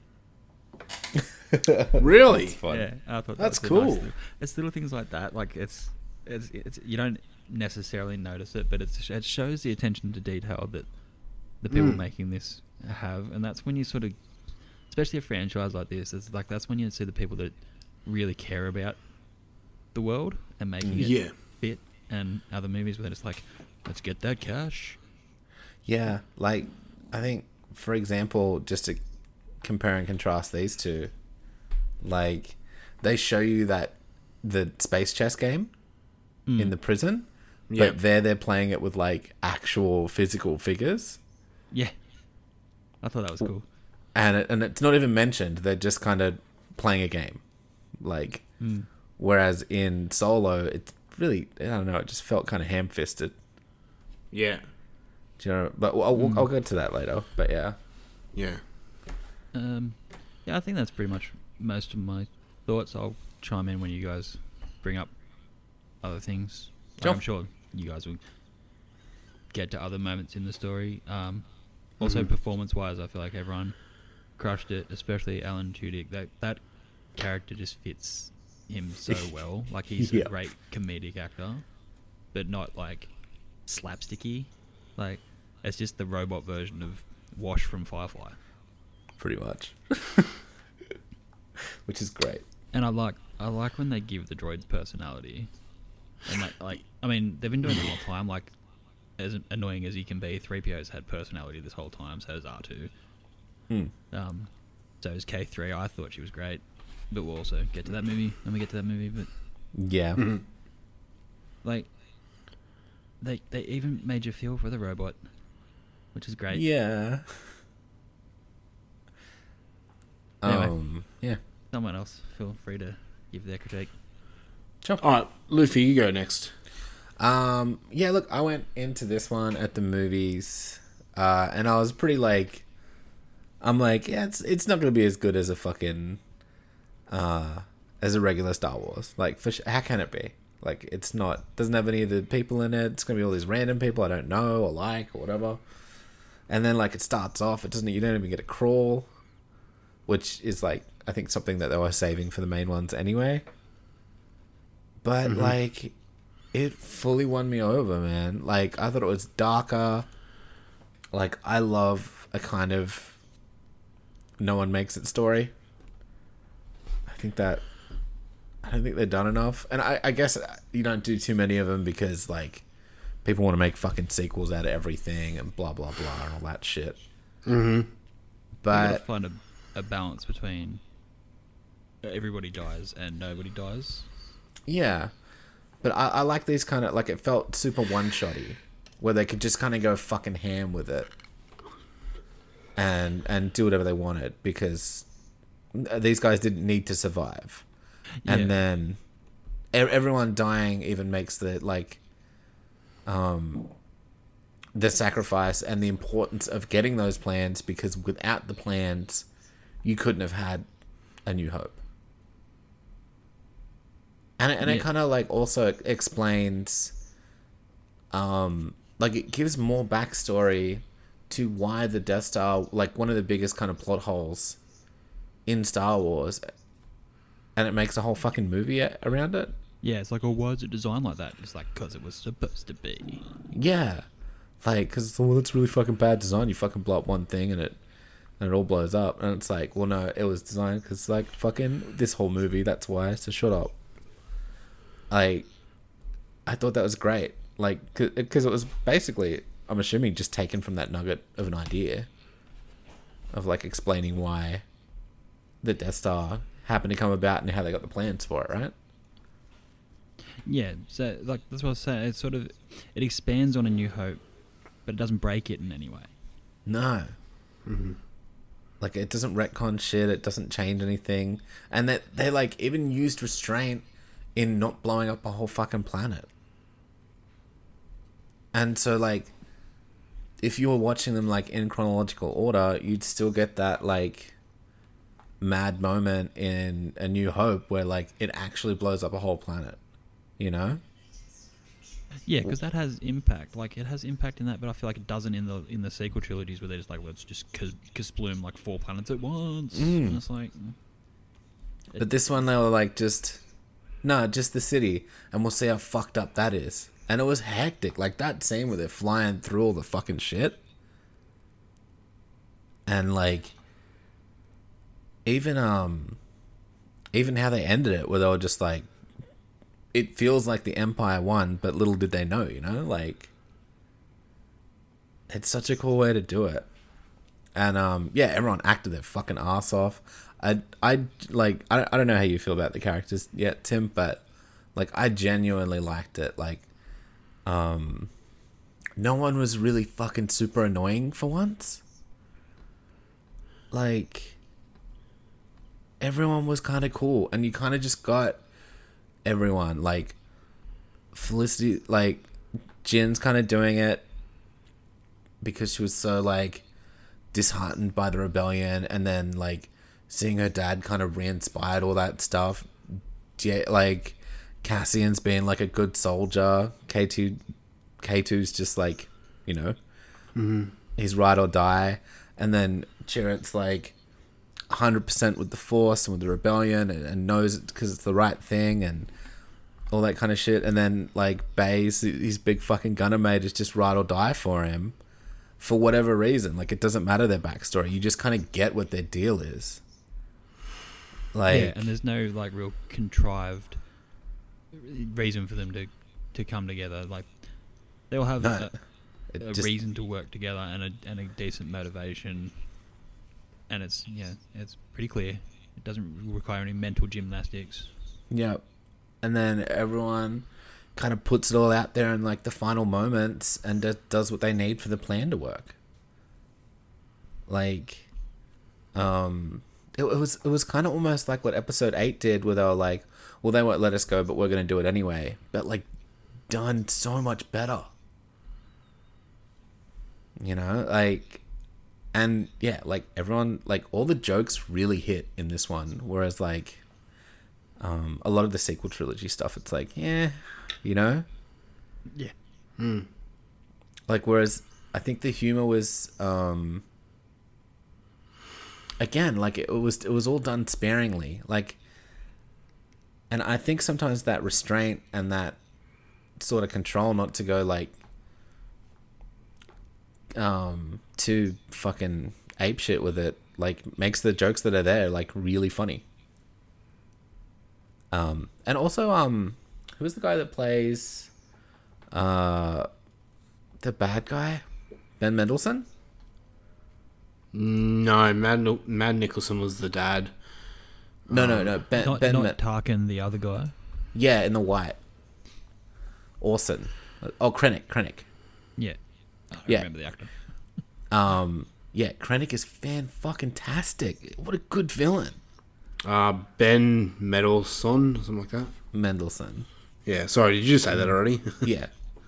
*laughs* really? Yeah, I thought that That's was a nice cool. little- it's little things like that. Like it's, it's, it's you don't necessarily notice it, but it's, it shows the attention to detail that the people Mm. making this have, and that's when you sort of, especially a franchise like this, it's like that's when you see the people that really care about the world and making it Yeah. fit, and other movies where they're just like, let's get that cash. Yeah, like I think, for example, just to compare and contrast these two, like they show you that the space chess game in the prison, Yeah. but there they're playing it with like actual physical figures, Yeah, I thought that was cool. and it, and it's not even mentioned. They're just kind of playing a game, like. Mm. Whereas in Solo, it's really I don't know. It just felt kind of ham fisted. Yeah. Do you know? But I'll, I'll, I'll get to that later. But yeah. Yeah. Um, yeah, I think that's pretty much most of my thoughts. I'll chime in when you guys bring up other things. Like, Sure. I'm sure you guys will get to other moments in the story. Um, also, Mhm. performance-wise, I feel like everyone crushed it, especially Alan Tudyk. That that character just fits him so *laughs* well. Like he's Yeah. a great comedic actor, but not like slapsticky. Like it's just the robot version of Wash from Firefly. Pretty much. *laughs* Which is great. And I like I like when they give the droids personality. And like, like I mean, they've been doing it a long time. Like as annoying as he can be, three PO's had personality this whole time. So has R two. Hmm. Um, so is K three. I thought she was great, but we'll also get to that movie when we get to that movie. But Yeah. like, they they even made you feel for the robot, which is great. Yeah. Anyway. Um, yeah. Someone else, feel free to give their critique. Sure. All right, Luffy, you go next. Um, yeah, look, I went into this one at the movies, uh, and I was pretty like, I'm like, yeah, it's it's not gonna be as good as a fucking, uh, as a regular Star Wars. Like, for sh- how can it be? Like, it's not doesn't have any of the people in it. It's gonna be all these random people I don't know or like or whatever. And then like it starts off, it doesn't. You don't even get a crawl, which is like I think something that they were saving for the main ones anyway. But Mhm. like, it fully won me over, man. Like I thought it was darker. Like I love a kind of no one makes it story. I think that I don't think they've done enough, and I, I guess you don't do too many of them because like people want to make fucking sequels out of everything and blah blah blah and all that shit. Mm-hmm. But find a, a balance between everybody dies and nobody dies. Yeah, but I, I like these kind of like it felt super one shotty, where they could just kind of go fucking ham with it, and and do whatever they wanted because these guys didn't need to survive, Yeah. and then everyone dying even makes the like, um, the sacrifice and the importance of getting those plans because without the plans, you couldn't have had a New Hope. And it, and it kind of like also explains um like it gives more backstory to why the death star like one of the biggest kind of plot holes in star wars and it makes a whole fucking movie around it. Yeah, it's like, oh, why is it designed like that? It's like, because it was supposed to be. yeah. Like because well that's really fucking bad design. You fucking blow up one thing and it and it all blows up and it's like well no it was designed because like fucking this whole movie that's why so shut up like i thought that was great like because it was basically i'm assuming just taken from that nugget of an idea of like explaining why the death star happened to come about and how they got the plans for it right Yeah, so like that's what I was saying. It sort of it expands on a New Hope, but it doesn't break it in any way. No. Mm-hmm. Like it doesn't retcon shit. It doesn't change anything, and that they like even used restraint in not blowing up a whole fucking planet. And so like, if you were watching them like in chronological order, you'd still get that like mad moment in A New Hope where like it actually blows up a whole planet. You know? Yeah, because that has impact. Like it has impact in that, but I feel like it doesn't in the in the sequel trilogies where they're just like, let's just kas- kasploom like four planets at once. Mm. And it's like, But this one, they were like, just no, just the city, and we'll see how fucked up that is. And it was hectic, like that scene where they're flying through all the fucking shit, and like even um, even how they ended it, where they were just like, it feels like the Empire won, but little did they know, you know, like it's such a cool way to do it. And um, yeah, everyone acted their fucking ass off. I, I like, I, I don't know how you feel about the characters yet, Tim, but like, I genuinely liked it. Like, um, no one was really fucking super annoying for once. Like, everyone was kind of cool, and you kind of just got everyone like Felicity, like Jyn's kind of doing it because she was so like disheartened by the rebellion and then like seeing her dad kind of re-inspired all that stuff. Ja- like cassian's being like a good soldier. K2 k2's just like you know Mhm. he's ride or die. And then Chirrut's like 100% with the Force and with the Rebellion and, and knows it because it's the right thing and all that kind of shit. And then, like, Baze, his big fucking gunner mate is just ride or die for him for whatever reason. Like, it doesn't matter their backstory. You just kind of get what their deal is. Like, yeah, and there's no like real contrived reason for them to to come together. Like they'll have No, a, a just- reason to work together and a and a decent motivation. And it's yeah, it's pretty clear. It doesn't require any mental gymnastics. Yeah. And then everyone kind of puts it all out there in like the final moments and d- does what they need for the plan to work. Like, um, it, it was it was kind of almost like what episode eight did, where they were like, "Well, they won't let us go, but we're gonna do it anyway." But like, done so much better. You know, like, and yeah, like everyone, like all the jokes really hit in this one, whereas like um, a lot of the sequel trilogy stuff, it's like, yeah, you know, Yeah. Hmm. like whereas I think the humor was, um, again, like it was, it was all done sparingly, like, and I think sometimes that restraint and that sort of control not to go like, um, too fucking ape shit with it, like makes the jokes that are there like really funny. Um, and also, um, who's the guy that plays, uh, the bad guy, Ben Mendelsohn? No, Mad, Mads Mikkelsen was the dad. No, no, no. Ben, not ben not Men- Tarkin, the other guy. yeah, in the white. Orson. Oh, Krennic, Krennic. Yeah. I Yeah. remember the actor. Um, yeah, Krennic is fan fucking tastic. What a good villain. Uh, ben Mendelsohn, something like that. Mendelsohn. Yeah, sorry, did you just say that already? *laughs* Yeah.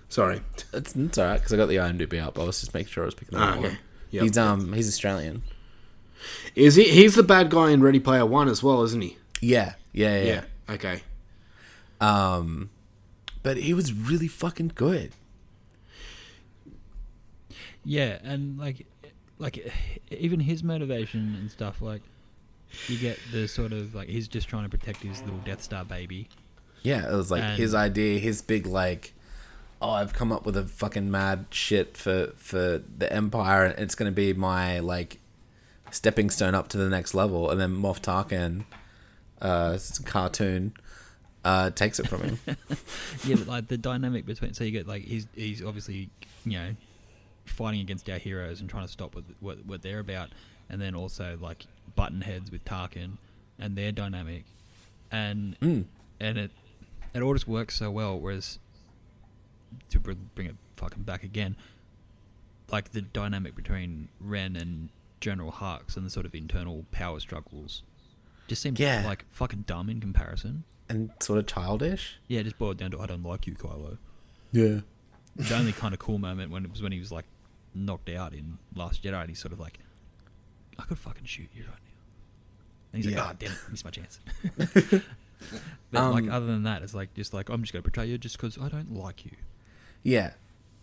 sorry. It's, it's alright because I got the IMDb up. I was just making sure I was picking that Ah, up. okay. Yep. He's um he's Australian. Is he? He's the bad guy in Ready Player One as well, isn't he? Yeah, yeah, yeah. Yeah. Okay. Um, but he was really fucking good. Yeah, and like, like even his motivation and stuff. Like, you get the sort of like he's just trying to protect his little Death Star baby. Yeah, it was like And- his idea, his big like, oh, I've come up with a fucking mad shit for for the Empire, and it's gonna be my like stepping stone up to the next level. And then Moff Tarkin, uh, cartoon, uh, takes it from him. *laughs* yeah, but like the dynamic between so you get like he's he's obviously you know fighting against our heroes and trying to stop what what, what they're about, and then also like button heads with Tarkin and their dynamic, and Mm. and it it all just works so well. Whereas to br- bring it fucking back again, like the dynamic between Ren and General Hux and the sort of internal power struggles just seems Yeah. like fucking dumb in comparison. and sort of childish. Yeah, just boiled down to I don't like you, Kylo. Yeah. The only kind of cool moment when it was when he was like knocked out in Last Jedi, and he's sort of like, I could fucking shoot you right now. And he's Yeah. like, oh damn it, missed my chance. *laughs* but like Um, other than that, it's like just like I'm just gonna portray you just because I don't like you. Yeah,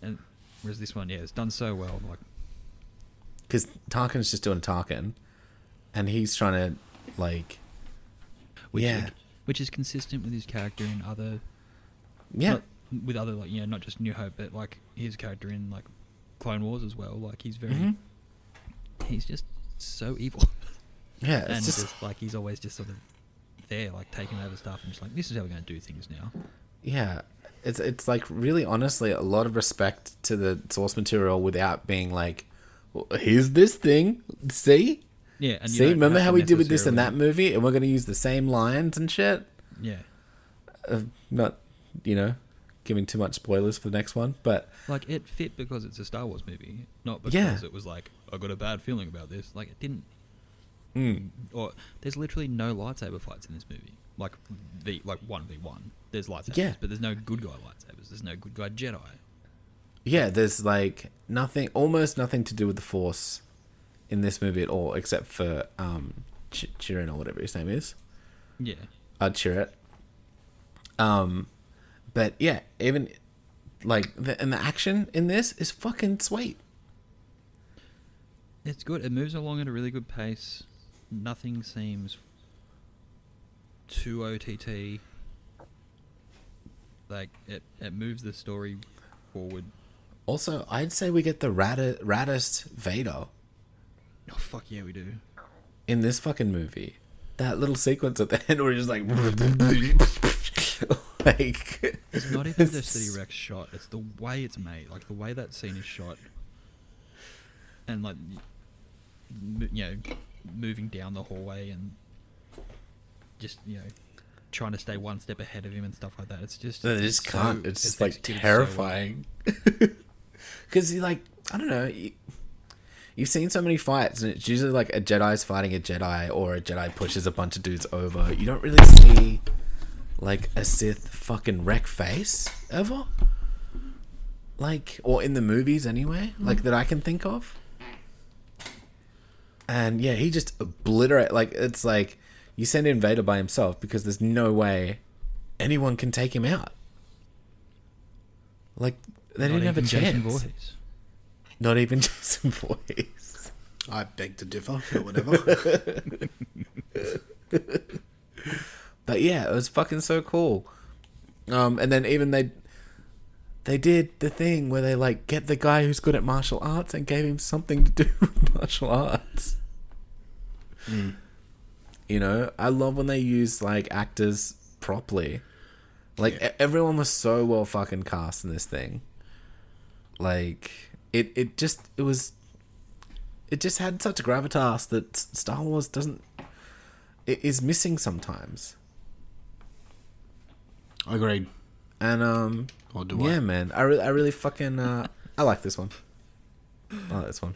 And whereas this one, yeah, it's done so well. Like because Tarkin's just doing Tarkin, and he's trying to like, which yeah, is, which is consistent with his character in other Yeah. not- with other like you know not just New Hope but like his character in like Clone Wars as well like he's very Mhm. he's just so evil *laughs* Yeah, it's and just- just, like he's always just sort of there like taking over stuff and just like this is how we're going to do things now yeah. It's it's like really honestly a lot of respect to the source material without being like, well, here's this thing. See, Yeah, and you see, remember how we did with this in that movie, and we're gonna use the same lines and shit. yeah Uh, not, you know, giving too much spoilers for the next one, but like it fit because it's a Star Wars movie not because Yeah. it was like I got a bad feeling about this like it didn't Mm. or there's literally no lightsaber fights in this movie like v like one v one there's lightsabers Yeah. but there's no good guy lightsabers there's no good guy Jedi yeah, there's like nothing, almost nothing to do with the Force in this movie at all, except for um, Ch- Chirin or whatever his name is. yeah uh, Chirrut. Um, but yeah, even like the and the action in this is fucking sweet. It's good. It moves along at a really good pace. nothing seems too OTT. Like it, it moves the story forward. Also, I'd say we get the raddest, raddest Vader Oh fuck yeah, we do. in this fucking movie. That little sequence at the end where he's just like, like It's not even the City Rex shot. It's the way it's made. Like the way that scene is shot, and like, m- you know, moving down the hallway and just you know, trying to stay one step ahead of him and stuff like that. It's just They it's just so- can't. It's just like so well. terrifying. *laughs* Because you like, I don't know. You, you've seen so many fights, and it's usually like a Jedi's fighting a Jedi, or a Jedi pushes a bunch of dudes over. You don't really see like a Sith fucking wreck face ever. Like, or in the movies anyway, like that I can think of. And yeah, he just obliterate. Like it's like you send in Vader by himself because there's no way anyone can take him out. Like they Not didn't have a chance. Voorhees. Not even *laughs* Jason Voorhees. I beg to differ, but whatever. *laughs* But yeah, it was fucking so cool. Um, and then even they they did the thing where they like get the guy who's good at martial arts and gave him something to do *laughs* with martial arts. Mm. You know, I love when they use like actors properly. Like e- everyone was so well fucking cast in this thing. Like it, it just it was, it just had such a gravitas that Star Wars doesn't. It is missing sometimes. Agreed. And um, Or do yeah, I? man, I really, I really fucking, uh, I like this one. I like this one.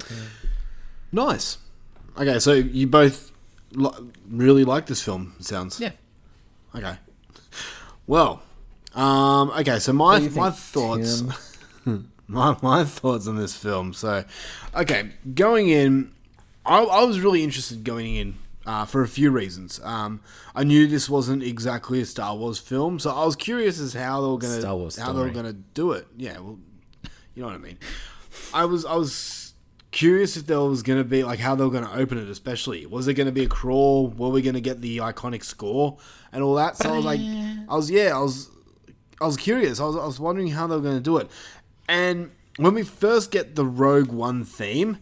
Nice. Okay, so you both li- really like this film. It sounds. Yeah. Okay. Well, um, okay. So my my think, thoughts, *laughs* my my thoughts on this film. So, okay, going in, I, I was really interested going in uh, for a few reasons. Um, I knew this wasn't exactly a Star Wars film, so I was curious as how they were gonna Star Wars how they were gonna do it. Yeah, well, you know what I mean. I was I was curious if there was gonna be like how they were gonna open it, especially was it gonna be a crawl? Were we gonna get the iconic score and all that? So I was like, I was yeah, I was I was curious. I was I was wondering how they were gonna do it, and when we first get the Rogue One theme,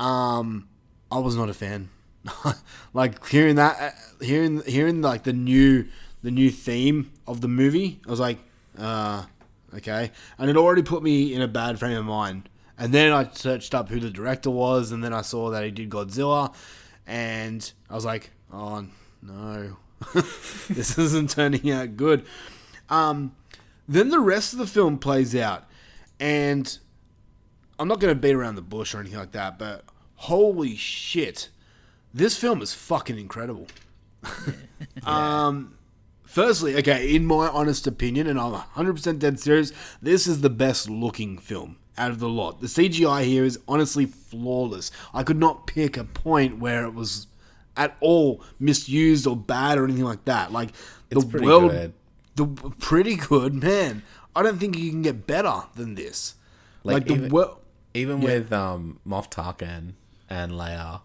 um, I was not a fan. *laughs* like hearing that, uh, hearing hearing like the new the new theme of the movie, I was like, uh, okay, and it already put me in a bad frame of mind. And then I searched up who the director was, and then I saw that he did Godzilla, and I was like, oh no, *laughs* this isn't turning out good. Um, then the rest of the film plays out, and I'm not going to beat around the bush or anything like that, but holy shit, this film is fucking incredible. *laughs* Um, firstly, okay, in my honest opinion, and I'm 100% dead serious, this is the best looking film out of the lot. The CGI here is honestly flawless. I could not pick a point where it was at all misused or bad or anything like that. Like It's the pretty world, good. the pretty good man. I don't think you can get better than this. Like, the even, world. even Yeah. with um Moff Tarkin and Leia,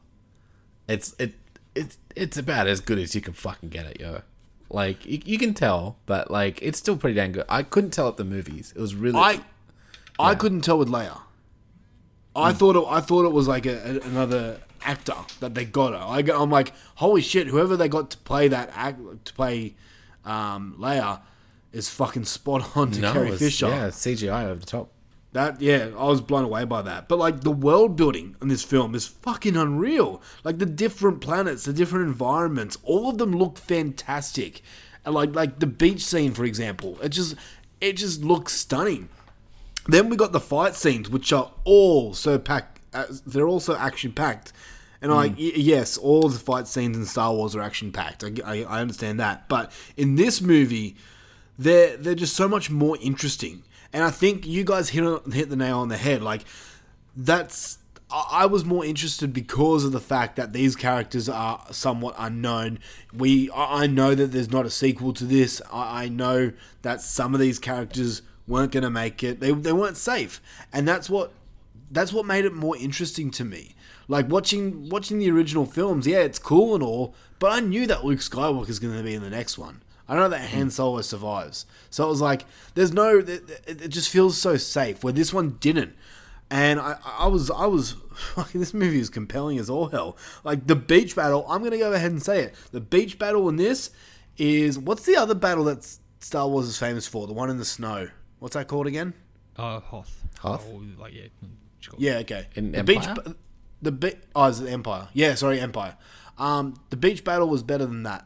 it's it it's it's about as good as you can fucking get it, yo. Like you, you can tell, but like it's still pretty damn good. I couldn't tell at the movies. It was really I I couldn't tell with Leia. I thought it, I thought it was like a, a- another actor that they got her. I, I'm like, holy shit! Whoever they got to play that act to play um, Leia is fucking spot on to no, Carrie was- Fisher. Yeah, CGI over the top. That yeah, I was blown away by that. But like the world building in this film is fucking unreal. Like the different planets, the different environments, all of them look fantastic. And like like the beach scene, for example, it just it just looks stunning. Then we got the fight scenes, which are all so packed. Uh, they're also action packed. And like y- yes, all the fight scenes in Star Wars are action packed. I, I, I understand that, but in this movie, they're they're just so much more interesting. And I think you guys hit hit the nail on the head. Like that's I was more interested because of the fact that these characters are somewhat unknown. We I know that there's not a sequel to this. I, I know that some of these characters weren't going to make it. They they weren't safe, and that's what that's what made it more interesting to me. Like watching watching the original films, yeah, it's cool and all, but I knew that Luke Skywalker's going to be in the next one. I don't know that Han Solo survives, so it was like there's no. It, it it just feels so safe. Where this one didn't, and I, I was I was *laughs* fucking this movie is compelling as all hell. Like the beach battle, I'm gonna go ahead and say it. The beach battle in this is what's the other battle that Star Wars is famous for? The one in the snow. What's that called again? Uh, Hoth. Hoth? Oh, like, yeah. Yeah, okay. In the Empire? beach, the be- oh, is it Empire? Yeah, sorry, Empire. Um, the beach battle was better than that,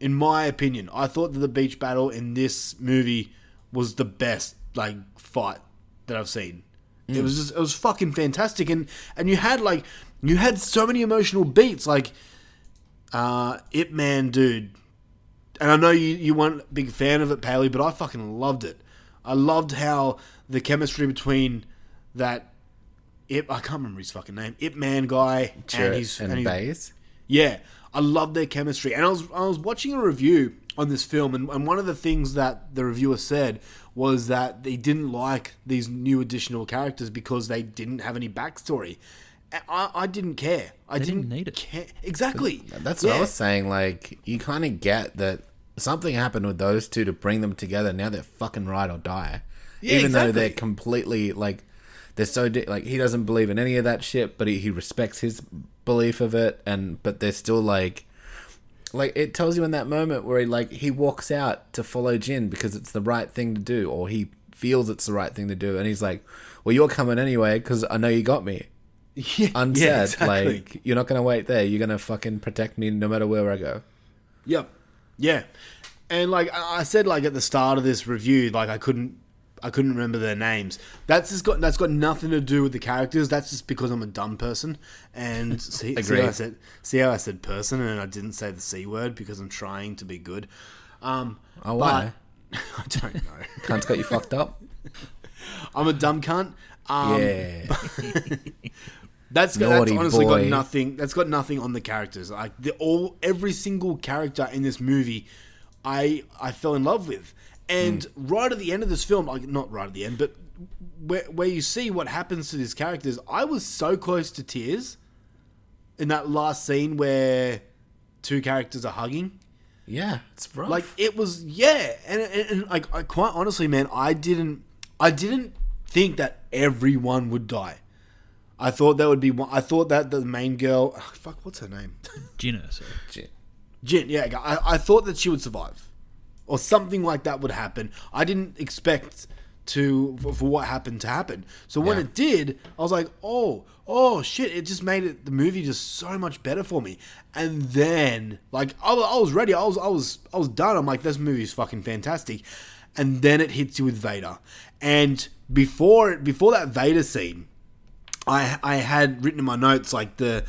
in my opinion. I thought that the beach battle in this movie was the best like fight that I've seen. It Mm. was just it was fucking fantastic, and and you had like you had so many emotional beats, like uh, Ip Man, dude. And I know you you weren't a big fan of it, Paley, but I fucking loved it. I loved how the chemistry between that Ip I can't remember his fucking name Ip Man guy Jarrett and his and his- Baze? Yeah, I love their chemistry. And I was I was watching a review on this film, and, and one of the things that the reviewer said was that they didn't like these new additional characters because they didn't have any backstory. I, I didn't care. I didn't, didn't need it. Care. Exactly. That's what I was saying. Like, you kind of get that something happened with those two to bring them together. Now they're fucking ride or die. Yeah, Even though they're completely like, they're so di- like he doesn't believe in any of that shit, but he, he respects his belief of it, and but they're still like, like it tells you in that moment where he like he walks out to follow Jyn because it's the right thing to do, or he feels it's the right thing to do, and he's like, well, you're coming anyway because I know you got me. *laughs* Yeah, Unsaid, yeah, exactly. like you're not gonna wait there. You're gonna fucking protect me no matter where I go. Yep. Yeah. And like I I said, like at the start of this review, like I couldn't, I couldn't remember their names. That's just got that's got nothing to do with the characters. That's just because I'm a dumb person. And *laughs* see, see how I said, see how I said person, and I didn't say the c word because I'm trying to be good. Um, Oh, why? but- *laughs* I don't know. Cunt's got you fucked up. *laughs* I'm a dumb cunt. Um, yeah. That's, that's honestly got nothing. That's got nothing on the characters. Like the all every single character in this movie, I I fell in love with. And hmm. right at the end of this film, like not right at the end, but where where you see what happens to these characters, I was so close to tears in that last scene where two characters are hugging. Yeah, it's rough. Like it was, yeah, and, and, and like I quite honestly, man, I didn't, I didn't think that everyone would die. I thought that would be one. I thought that the main girl, oh, fuck, what's her name? Jyn Erso. Jyn. Yeah, I, I thought that she would survive, or something like that would happen. I didn't expect to for, for what happened to happen. So when Yeah. it did, I was like, oh, oh shit! It just made it the movie just so much better for me. And then, like, I, I was ready. I was, I was, I was done. I'm like, this movie's fucking fantastic. And then it hits you with Vader. And before before that Vader scene, I I had written in my notes like the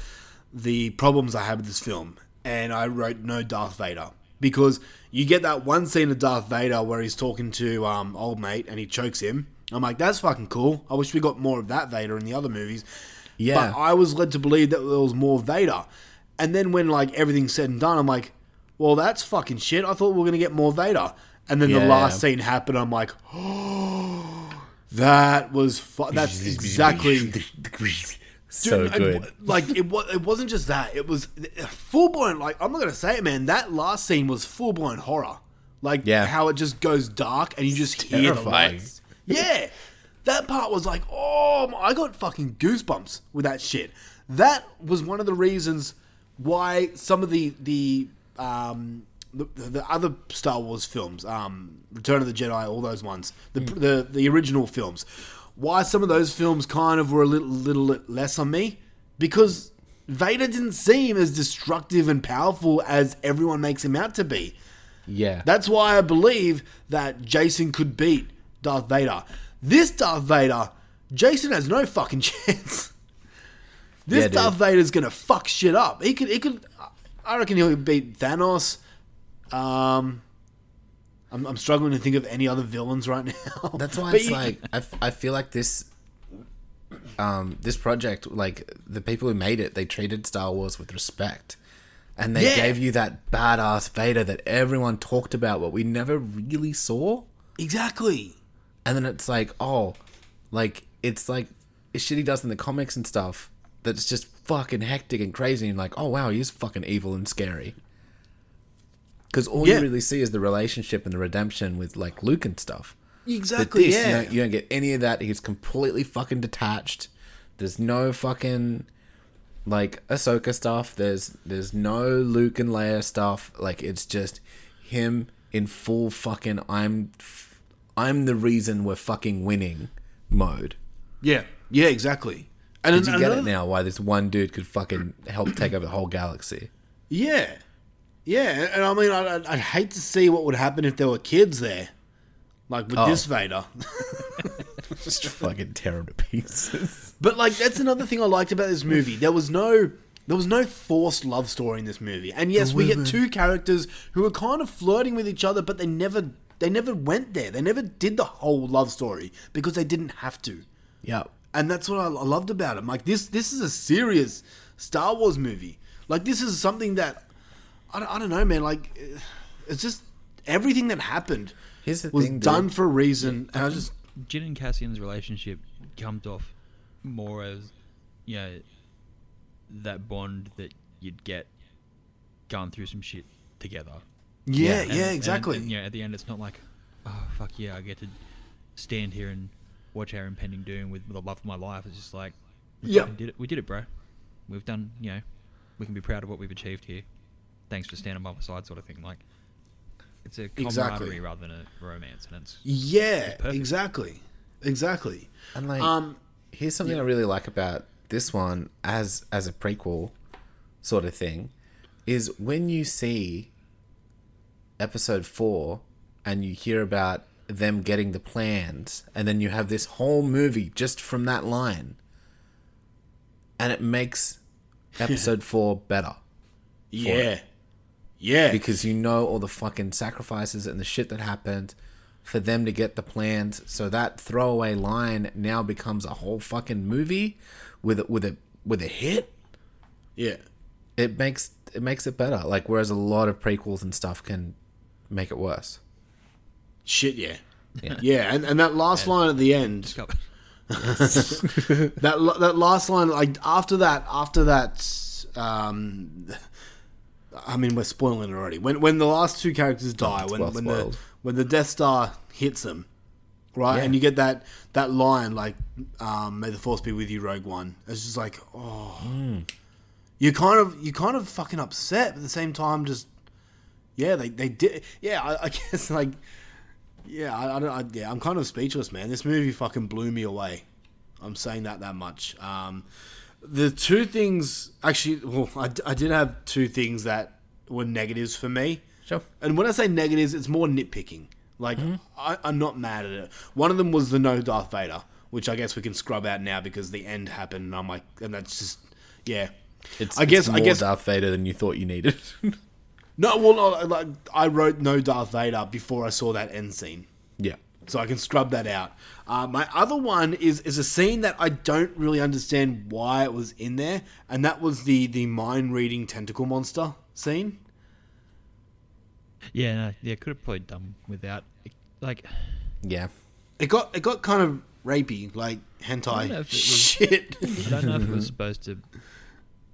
the problems I had with this film, and I wrote no Darth Vader because you get that one scene of Darth Vader where he's talking to um old mate and he chokes him. I'm like, that's fucking cool. I wish we got more of that Vader in the other movies. Yeah. but I was led to believe that there was more Vader, and then when like everything's said and done, I'm like, well, that's fucking shit. I thought we were gonna get more Vader, and then the last scene happened. I'm like, oh, *gasps* that was fu- that's *laughs* exactly. So Dude, good. like it was. It wasn't just that. It was full blown. Like I'm not gonna say it, man. That last scene was full blown horror. Like Yeah. how it just goes dark and you just hear the lights. Yeah, that part was like, oh, I got fucking goosebumps with that shit. That was one of the reasons why some of the the um the, the other Star Wars films, um, Return of the Jedi, all those ones, the the, the original films, why some of those films kind of were a little little less on me because Vader didn't seem as destructive and powerful as everyone makes him out to be. Yeah. That's why I believe that Jason could beat Darth Vader. This Darth Vader, Jason has no fucking *laughs* chance. This Yeah. Darth Vader's gonna fuck shit up. He could, he could. I reckon he'll beat Thanos. Um, I'm, I'm struggling to think of any other villains right now. *laughs* That's why But it's you- like I, f- I feel like this um this project like the people who made it they treated Star Wars with respect and they Yeah. gave you that badass Vader that everyone talked about but we never really saw exactly and then it's like oh like it's like it's shit he does in the comics and stuff that's just fucking hectic and crazy and like, oh wow, he's fucking evil and scary. Because all Yeah. you really see is the relationship and the redemption with like Luke and stuff. Exactly. this, yeah. you, don't, you don't get any of that. He's completely fucking detached. There's no fucking like Ahsoka stuff. There's there's no Luke and Leia stuff. Like it's just him in full fucking I'm I'm the reason we're fucking winning mode. yeah. Yeah. Exactly. And Did you an- get it now? Why this one dude could fucking help take over the whole galaxy? Yeah. Yeah, and I mean, I'd, I'd- I'd hate to see what would happen if there were kids there, like with Oh. this Vader. *laughs* Just fucking tear him to pieces. But like, that's another thing I liked about this movie. There was no, there was no forced love story in this movie. And yes, we get two characters who are kind of flirting with each other, but they never, they never went there. They never did the whole love story because they didn't have to. Yeah. And that's what I, I loved about it. Like this, this is a serious Star Wars movie. Like this is something that I don't, I don't know, man. Like it's just everything that happened Here's the was thing, dude. done for a reason. And I just Jyn and Cassian's relationship comes off more as, you know, that bond that you'd get going through some shit together. Yeah, And- yeah, and- exactly. And, you know, at the end, it's not like, oh fuck yeah, I get to stand here and watch our impending doom with the love of my life. It's just like, we Yep. fucking did it. We did it, bro. We've done. You know, we can be proud of what we've achieved here. Thanks for standing by my side, sort of thing. Like, it's a camaraderie Exactly. rather than a romance, and it's yeah, perfect. exactly, exactly. And like, Um, here's something I really like about this one as as a prequel sort of thing, is when you see episode four and you hear about them getting the plans, and then you have this whole movie just from that line, and it makes *laughs* episode four better. Yeah, yeah. because you know all the fucking sacrifices and the shit that happened for them to get the plans. So that throwaway line now becomes a whole fucking movie with a, with a with a hit. Yeah, It makes it makes it better. Like whereas a lot of prequels and stuff can make it worse. shit, yeah, Yeah. *laughs* yeah. And and that last line at the end, *laughs* that that last line, like after that, after that, um, I mean, we're spoiling it already. When when the last two characters die, it's when well when the when the Death Star hits them, right, Yeah. and you get that that line like, um, "May the Force be with you, Rogue One." It's just like, oh, you kind of you kind of fucking upset, but at the same time, just yeah, they they did, yeah, I, I *laughs* guess like. Yeah, I, I don't. I, yeah, I'm kind of speechless, man. This movie fucking blew me away. I'm saying that that much. Um, the two things, actually, well, I did have two things that were negatives for me. Sure. And when I say negatives, it's more nitpicking. Like, mm-hmm. I, I'm not mad at it. One of them was the no Darth Vader, which I guess we can scrub out now because the end happened, and I'm like, and that's just, yeah. It's I guess it's I more guess Darth Vader than you thought you needed. *laughs* no. Well, like I wrote no Darth Vader before I saw that end scene. yeah. so I can scrub that out. Uh, my other one is is a scene that I don't really understand why it was in there, and that was the the mind reading tentacle monster scene. yeah, no, yeah, could have probably done without. Like, Yeah. It got it got kind of rapey, like I don't hentai if was- shit. *laughs* I don't know if it was supposed to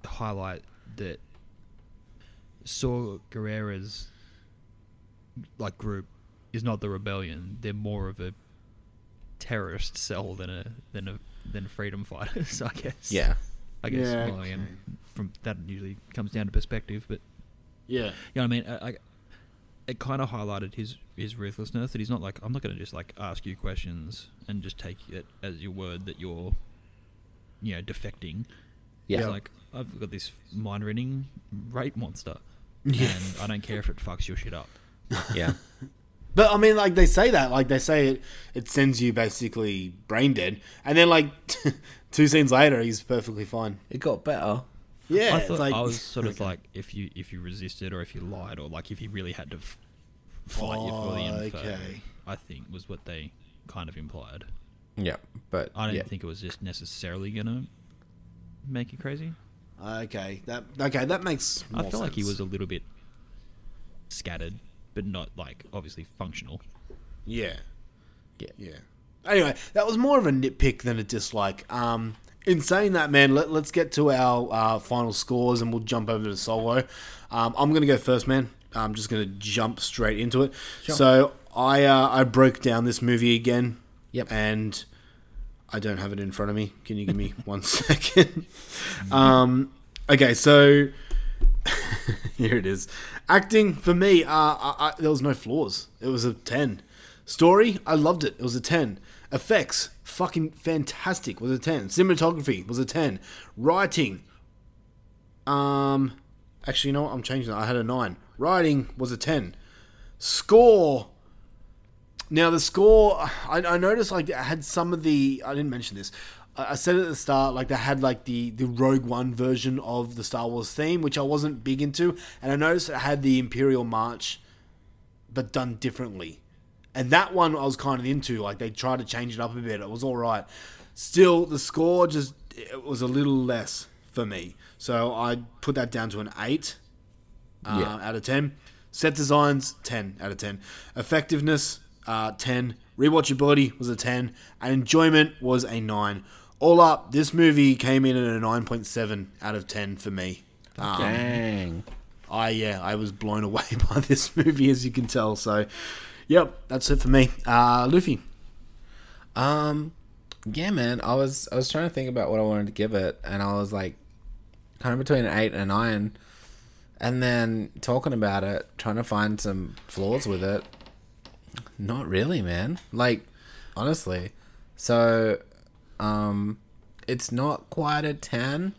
highlight that Saw Gerrera's like group is not the rebellion. They're more of a terrorist cell than a than a than freedom fighters. *laughs* I guess. Yeah. I guess. Yeah, well, um, again, from that usually comes down to perspective, but yeah, you know what I mean. I, I, it kind of highlighted his his ruthlessness that he's not like I'm not going to just like ask you questions and just take it as your word that you're, you know, defecting. Yeah. It's like I've got this mind reading rape monster, *laughs* Yeah. and I don't care if it fucks your shit up. Yeah. *laughs* But I mean, like they say that, like they say it, it sends you basically brain dead, and then like *laughs* two scenes later, he's perfectly fine. It got better. Yeah, I thought like- I was *laughs* sort of like if you if you resisted or if you lied or like if you really had to f- fight you oh, for the Oh, info. okay. I think was what they kind of implied. Yeah. But I don't yeah. think it was just necessarily gonna make you crazy. Okay, that okay, that makes. I more feel like he was a little bit scattered, but not like obviously functional. Yeah. Yeah. Yeah. Anyway, that was more of a nitpick than a dislike. Um, in saying that, man, let, let's get to our uh, final scores and we'll jump over to solo. Um, I'm going to go first, man. I'm just going to jump straight into it. Sure. So I uh, I broke down this movie again. Yep. And I don't have it in front of me. Can you give me *laughs* one second? Um, okay, so *laughs* here it is. Acting for me, uh, I, I, there was no flaws. It was a ten. Story, I loved it. It was a ten. Effects, fucking fantastic. Was a ten. Cinematography was a ten. Writing, um, actually, you know what? I'm changing that. I had a nine. Writing was a ten. Score. Now the score, I, I noticed like I had some of the. I didn't mention this. I said at the start, like they had like the the Rogue One version of the Star Wars theme, which I wasn't big into, and I noticed it had the Imperial March, but done differently, and that one I was kind of into. Like they tried to change it up a bit. It was all right. Still, the score just it was a little less for me, so I put that down to an eight uh, Yeah. out of ten. Set designs ten out of ten. Effectiveness uh, ten. Rewatchability was a ten, and enjoyment was a nine. All up, this movie came in at a nine point seven out of ten for me. Um, Dang. I yeah, I was blown away *laughs* by this movie, as you can tell. So, yep, that's it for me. Uh, Luffy. Um, yeah, man. I was I was trying to think about what I wanted to give it, and I was like, kind of between an eight and a nine, and then talking about it, trying to find some flaws with it. Not really, man. Like, honestly. So, um, it's not quite a ten,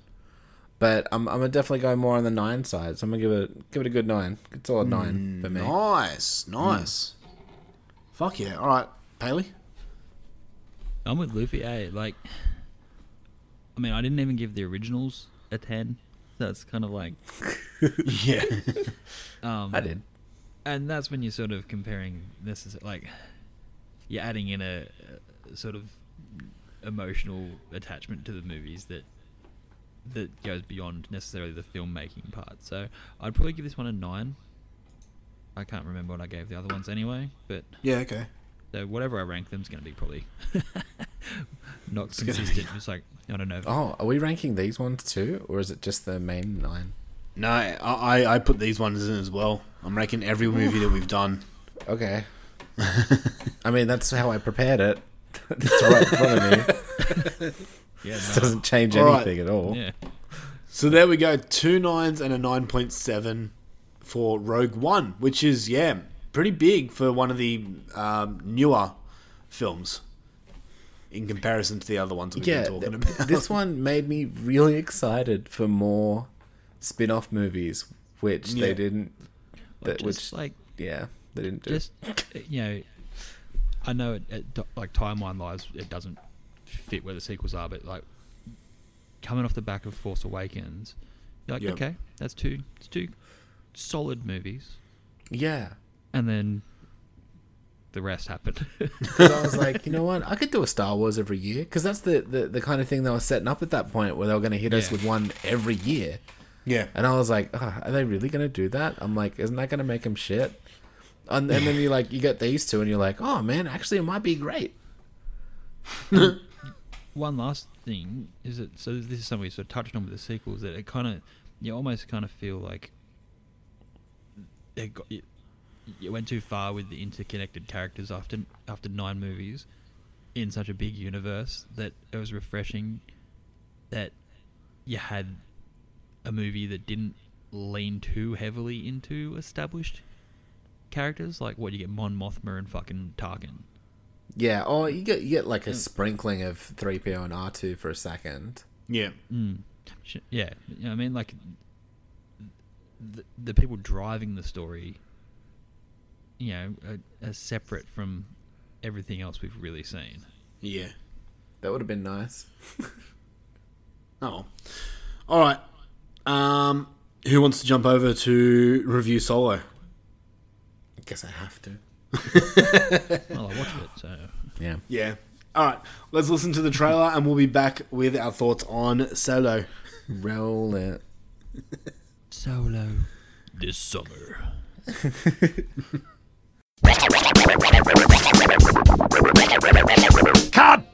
but I'm I'm gonna definitely go more on the nine side. So I'm gonna give it give it a good nine. Good solid nine for me. Nice, nice. Fuck yeah! All right, Paley. I'm with Luffy. Hey, like, I mean, I didn't even give the originals a ten. That's kind of like, *laughs* yeah. *laughs* um, I did. and that's when you're sort of comparing this is like, you're adding in a, a sort of emotional attachment to the movies that that goes beyond necessarily the filmmaking part. So I'd probably give this one a nine. I can't remember what I gave the other ones anyway, but Yeah, okay. so whatever I rank them is going to be probably *laughs* not gonna be- consistent. It's like I don't know. Oh, are we ranking these ones too, or is it just the main nine? No, I, I I put these ones in as well. I'm ranking every movie that we've done. Okay. *laughs* I mean, that's how I prepared it. It's right in front of me. *laughs* Yeah, This no. doesn't change All right. anything at all. Yeah. So there we go, two nines and a nine point seven for Rogue One, which is yeah pretty big for one of the um, newer films in comparison to the other ones we've Yeah, been talking about. this one made me really excited for more spin-off movies, which Yeah. they didn't. Well, That, just which like yeah, they didn't do. just you know, I know it, it like timeline wise, it doesn't fit where the sequels are, but like coming off the back of Force Awakens, you're like, Yep. okay, that's two, it's two solid movies, yeah, and then the rest happened. *laughs* 'Cause I was like, you know what? I could do a Star Wars every year because that's the, the the kind of thing they were setting up at that point, where they were going to hit us with one every year. yeah, And I was like, oh, are they really going to do that? I'm like, isn't that going to make them shit? And, and then you like you get these two, and you're like, oh man, actually, it might be great. *laughs* One last thing is that so this is something we sort of touched on with the sequels that it kind of you almost kind of feel like they got you, you went too far with the interconnected characters after after nine movies in such a big universe that it was refreshing that you had a movie that didn't lean too heavily into established characters like what you get Mon Mothma and fucking Tarkin. Yeah. Oh, you get you get like a sprinkling of three PO and R two for a second. yeah, Mm. Yeah, you know what I mean, like the, the people driving the story, you know, are, are separate from everything else we've really seen. yeah. That would have been nice. *laughs* Oh, all right. Um, who wants to jump over to review Solo? I guess I have to. Well, I watched it, so Yeah. Yeah. All right. Let's listen to the trailer, and we'll be back with our thoughts on Solo. Roll it. Solo this summer. running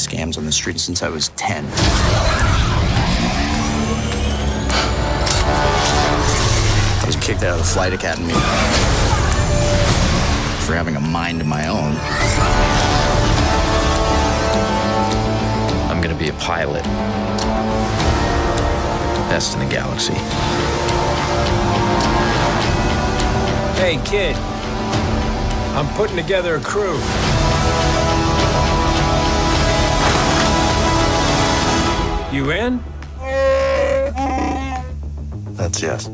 scams on the street since I was 10. I was kicked out of the flight academy for having a mind of my own. I'm gonna be a pilot. Best in the galaxy. Hey, kid. I'm putting together a crew. You in? That's yes.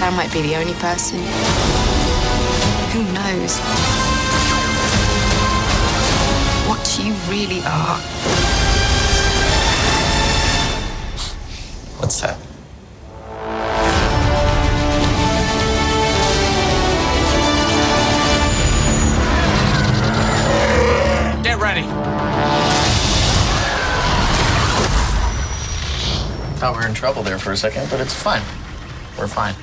I might be the only person. Who knows? What you really are. What's that? Thought we were in trouble there for a second, but it's fine. We're fine.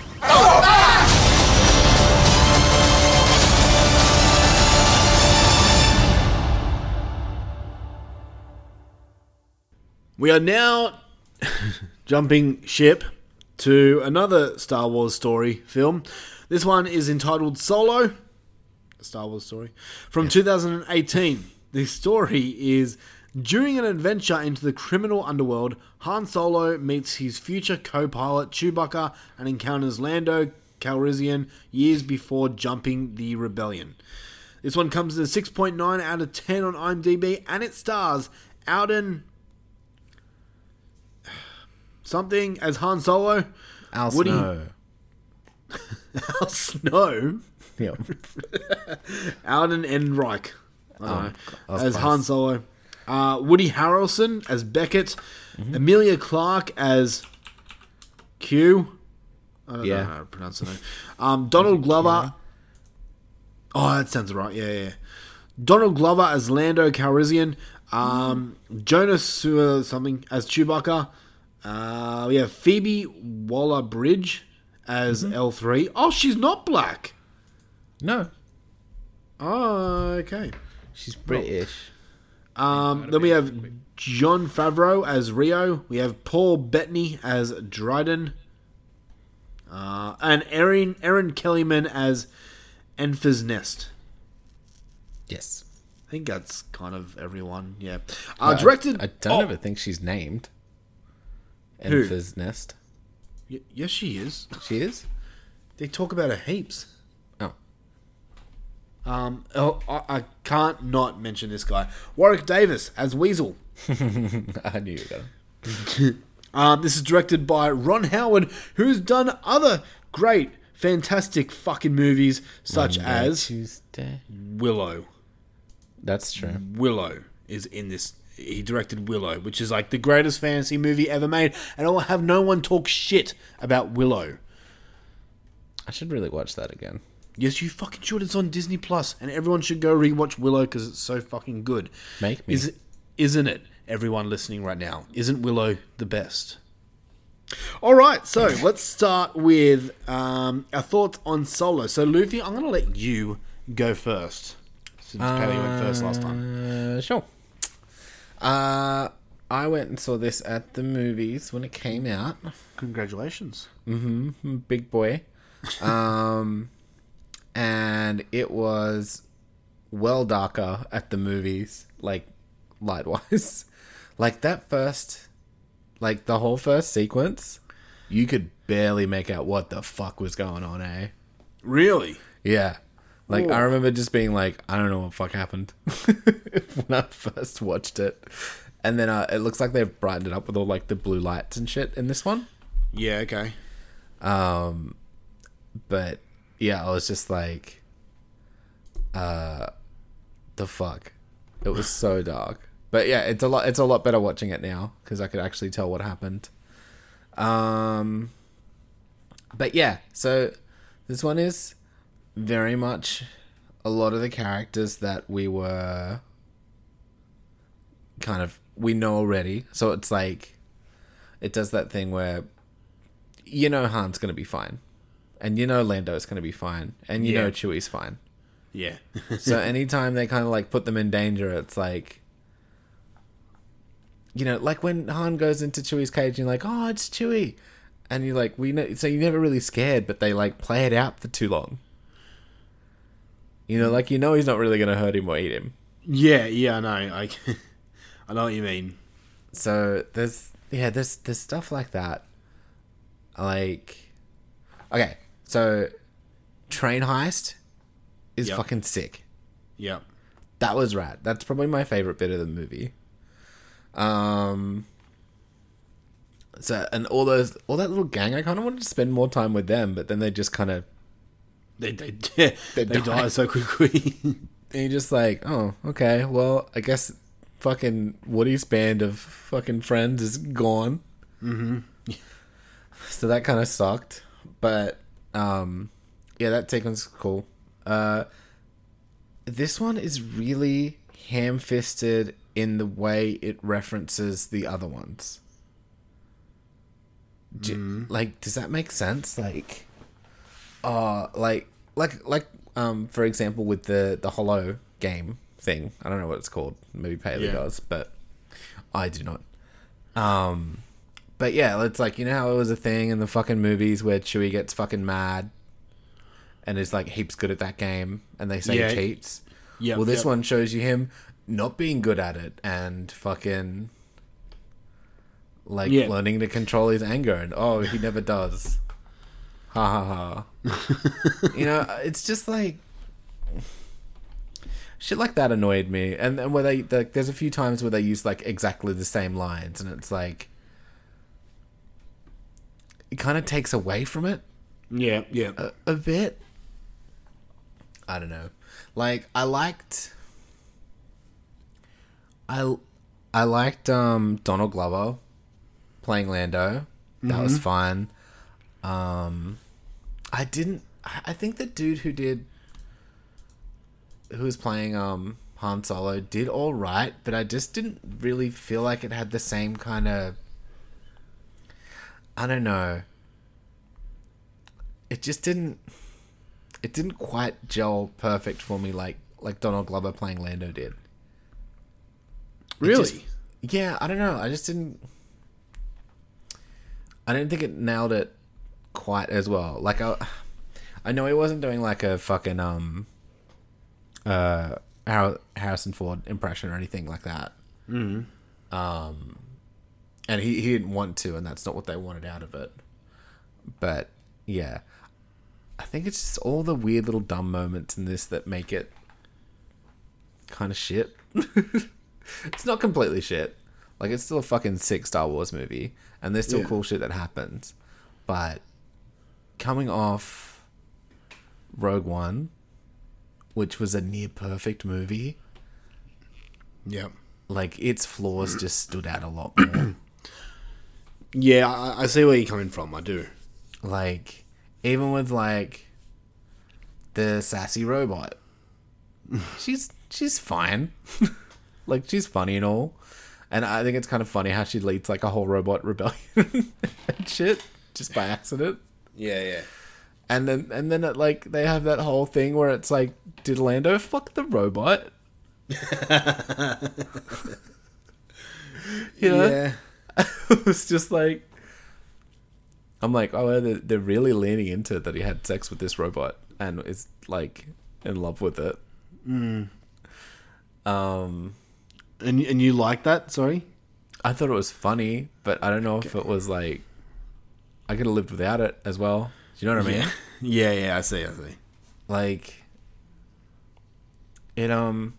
We are now *laughs* jumping ship to another Star Wars story film. This one is entitled Solo, a Star Wars story, from 2018. The story is during an adventure into the criminal underworld, Han Solo meets his future co pilot Chewbacca and encounters Lando Calrissian years before jumping the rebellion. This one comes in a 6.9 out of 10 on IMDb and it stars Alden something as Han Solo. Al Woody- Snow. *laughs* Al Snow. Yep. *laughs* Alden don't Oh, know. As close. Han Solo. Uh, Woody Harrelson as Beckett. Mm-hmm. Emilia Clarke as Q. I don't Yeah. know how to pronounce her name. Um, Donald Glover. Oh, that sounds right. Yeah, yeah. Donald Glover as Lando Calrissian. Um, Jonas uh, something as Chewbacca. Uh, we have Phoebe Waller Bridge as Mm-hmm. L3. Oh, she's not black. No. Oh, okay. She's British. Um, then we have Jon Favreau as Rio. We have Paul Bettany as Dryden. Uh, and Aaron Erin Kellyman as Enfys Nest. Yes. I think that's kind of everyone. Yeah. I- Uh, directed. I, don't oh, ever think she's named. Who? Enfys Nest. y- yes, she is. She is? They talk about her heaps. Um, oh, I, I can't not mention this guy. Warwick Davis as Weasel. *laughs* I knew you were going *laughs* Um, this is directed by Ron Howard, who's done other great, fantastic fucking movies such Monday, as Tuesday. Willow. That's true. Willow is in this. He directed Willow, which is like the greatest fantasy movie ever made, and I will have no one talk shit about Willow. I should really watch that again. Yes, you fucking should. It's on Disney Plus, and everyone should go rewatch Willow because it's so fucking good. Make me. Is, isn't it? Everyone listening right now, isn't Willow the best? All right, so *laughs* let's start with um, our thoughts on Solo. So, Luffy, I'm going to let you go first, since Patty went first last time. Uh, sure. Uh, I went and saw this at the movies when it came out. Congratulations. Mm-hmm. Big boy. Um, and it was well darker at the movies, like light wise. *laughs* like that first, like the whole first sequence, you could barely make out what the fuck was going on, eh? Really? Yeah. Like Ooh. I remember just being like, I don't know what fuck happened *laughs* when I first watched it, and then uh, it looks like they've brightened it up with all like the blue lights and shit in this one. Yeah, okay. Um, but yeah, I was just like, uh, the fuck. It was so dark. But yeah, it's a lot. It's a lot better watching it now because I could actually tell what happened. Um, but yeah, so this one is very much a lot of the characters that we were kind of we know already. So it's like it does that thing where you know Han's gonna be fine. And you know Lando's going to be fine, and you Yeah. know Chewie's fine. Yeah. *laughs* so *laughs* anytime they kind of like put them in danger, it's like, you know, like when Han goes into Chewie's cage, and you're like, oh, it's Chewie, and you're like, we know, so you're never really scared, but they like play it out for too long. You know, like you know he's not really going to hurt him or eat him. Yeah, yeah, I know. I, *laughs* I know what you mean. So there's yeah, there's there's stuff like that. Like okay, so train heist is Yep. fucking sick. Yep. That was rad. That's probably my favorite bit of the movie. Um so and all those all that little gang, I kind of wanted to spend more time with them, but then they just kind of They they yeah, *laughs* they, They die die. so quickly. *laughs* and you're just like, oh, okay, well, I guess fucking Woody's band of fucking friends is gone. Mhm. So that kind of sucked, but um, yeah, that sequence is cool. Uh, this one is really ham-fisted in the way it references the other ones. Do, Like, does that make sense? Like, uh, like, like, like, um, for example, with the the holo game thing. I don't know what it's called. Maybe Paley Yeah. does, but I do not. Um, but yeah, it's like you know how it was a thing in the fucking movies where Chewie gets fucking mad and is like heaps good at that game, and they say Yeah. he cheats. Yep, well, this yep. one shows you him not being good at it and fucking like Yeah. learning to control his anger, and oh, he never does. Ha ha ha. *laughs* you know, it's just like shit like that annoyed me, and and where they like, there's a few times where they use like exactly the same lines, and it's like it kind of takes away from it yeah, yeah. a, a bit. I don't know. Like I liked I I liked um Donald Glover playing Lando. That was Mhm. fun. Um I didn't I I think the dude who did who was playing um Han Solo did all right, but I just didn't really feel like it had the same kind of I don't know. It just didn't it didn't quite gel perfect for me like like Donald Glover playing Lando did. Really? just- yeah, I don't know. I just didn't I didn't think it nailed it quite as well. Like I I know he wasn't doing like a fucking um uh Harrison Ford impression or anything like that. Mhm. Um and he, he didn't want to and that's not what they wanted out of it. But yeah. I think it's just all the weird little dumb moments in this that make it kind of shit. *laughs* it's not completely shit. Like it's still a fucking sick Star Wars movie, and there's still Yeah. cool shit that happens. But coming off Rogue One, which was a near perfect movie, Yep. like its flaws just stood out a lot *clears throat* more. Yeah, I, I see where you're coming from. I do. like even with like the sassy robot *laughs* she's she's fine *laughs* like she's funny and all and i think it's kind of funny how she leads like a whole robot rebellion *laughs* and shit just by accident Yeah, yeah. and then and then it, like they have that whole thing where it's like did lando fuck the robot you know Yeah. *laughs* it was just like I'm like, oh, they're, they're really leaning into that he had sex with this robot and is like in love with it. Mm. Um, And and you like that? Sorry. I thought it was funny, but I don't know if it was like I could have lived without it as well. Do you know what I mean? Yeah, *laughs* yeah. I see. I see. Like it um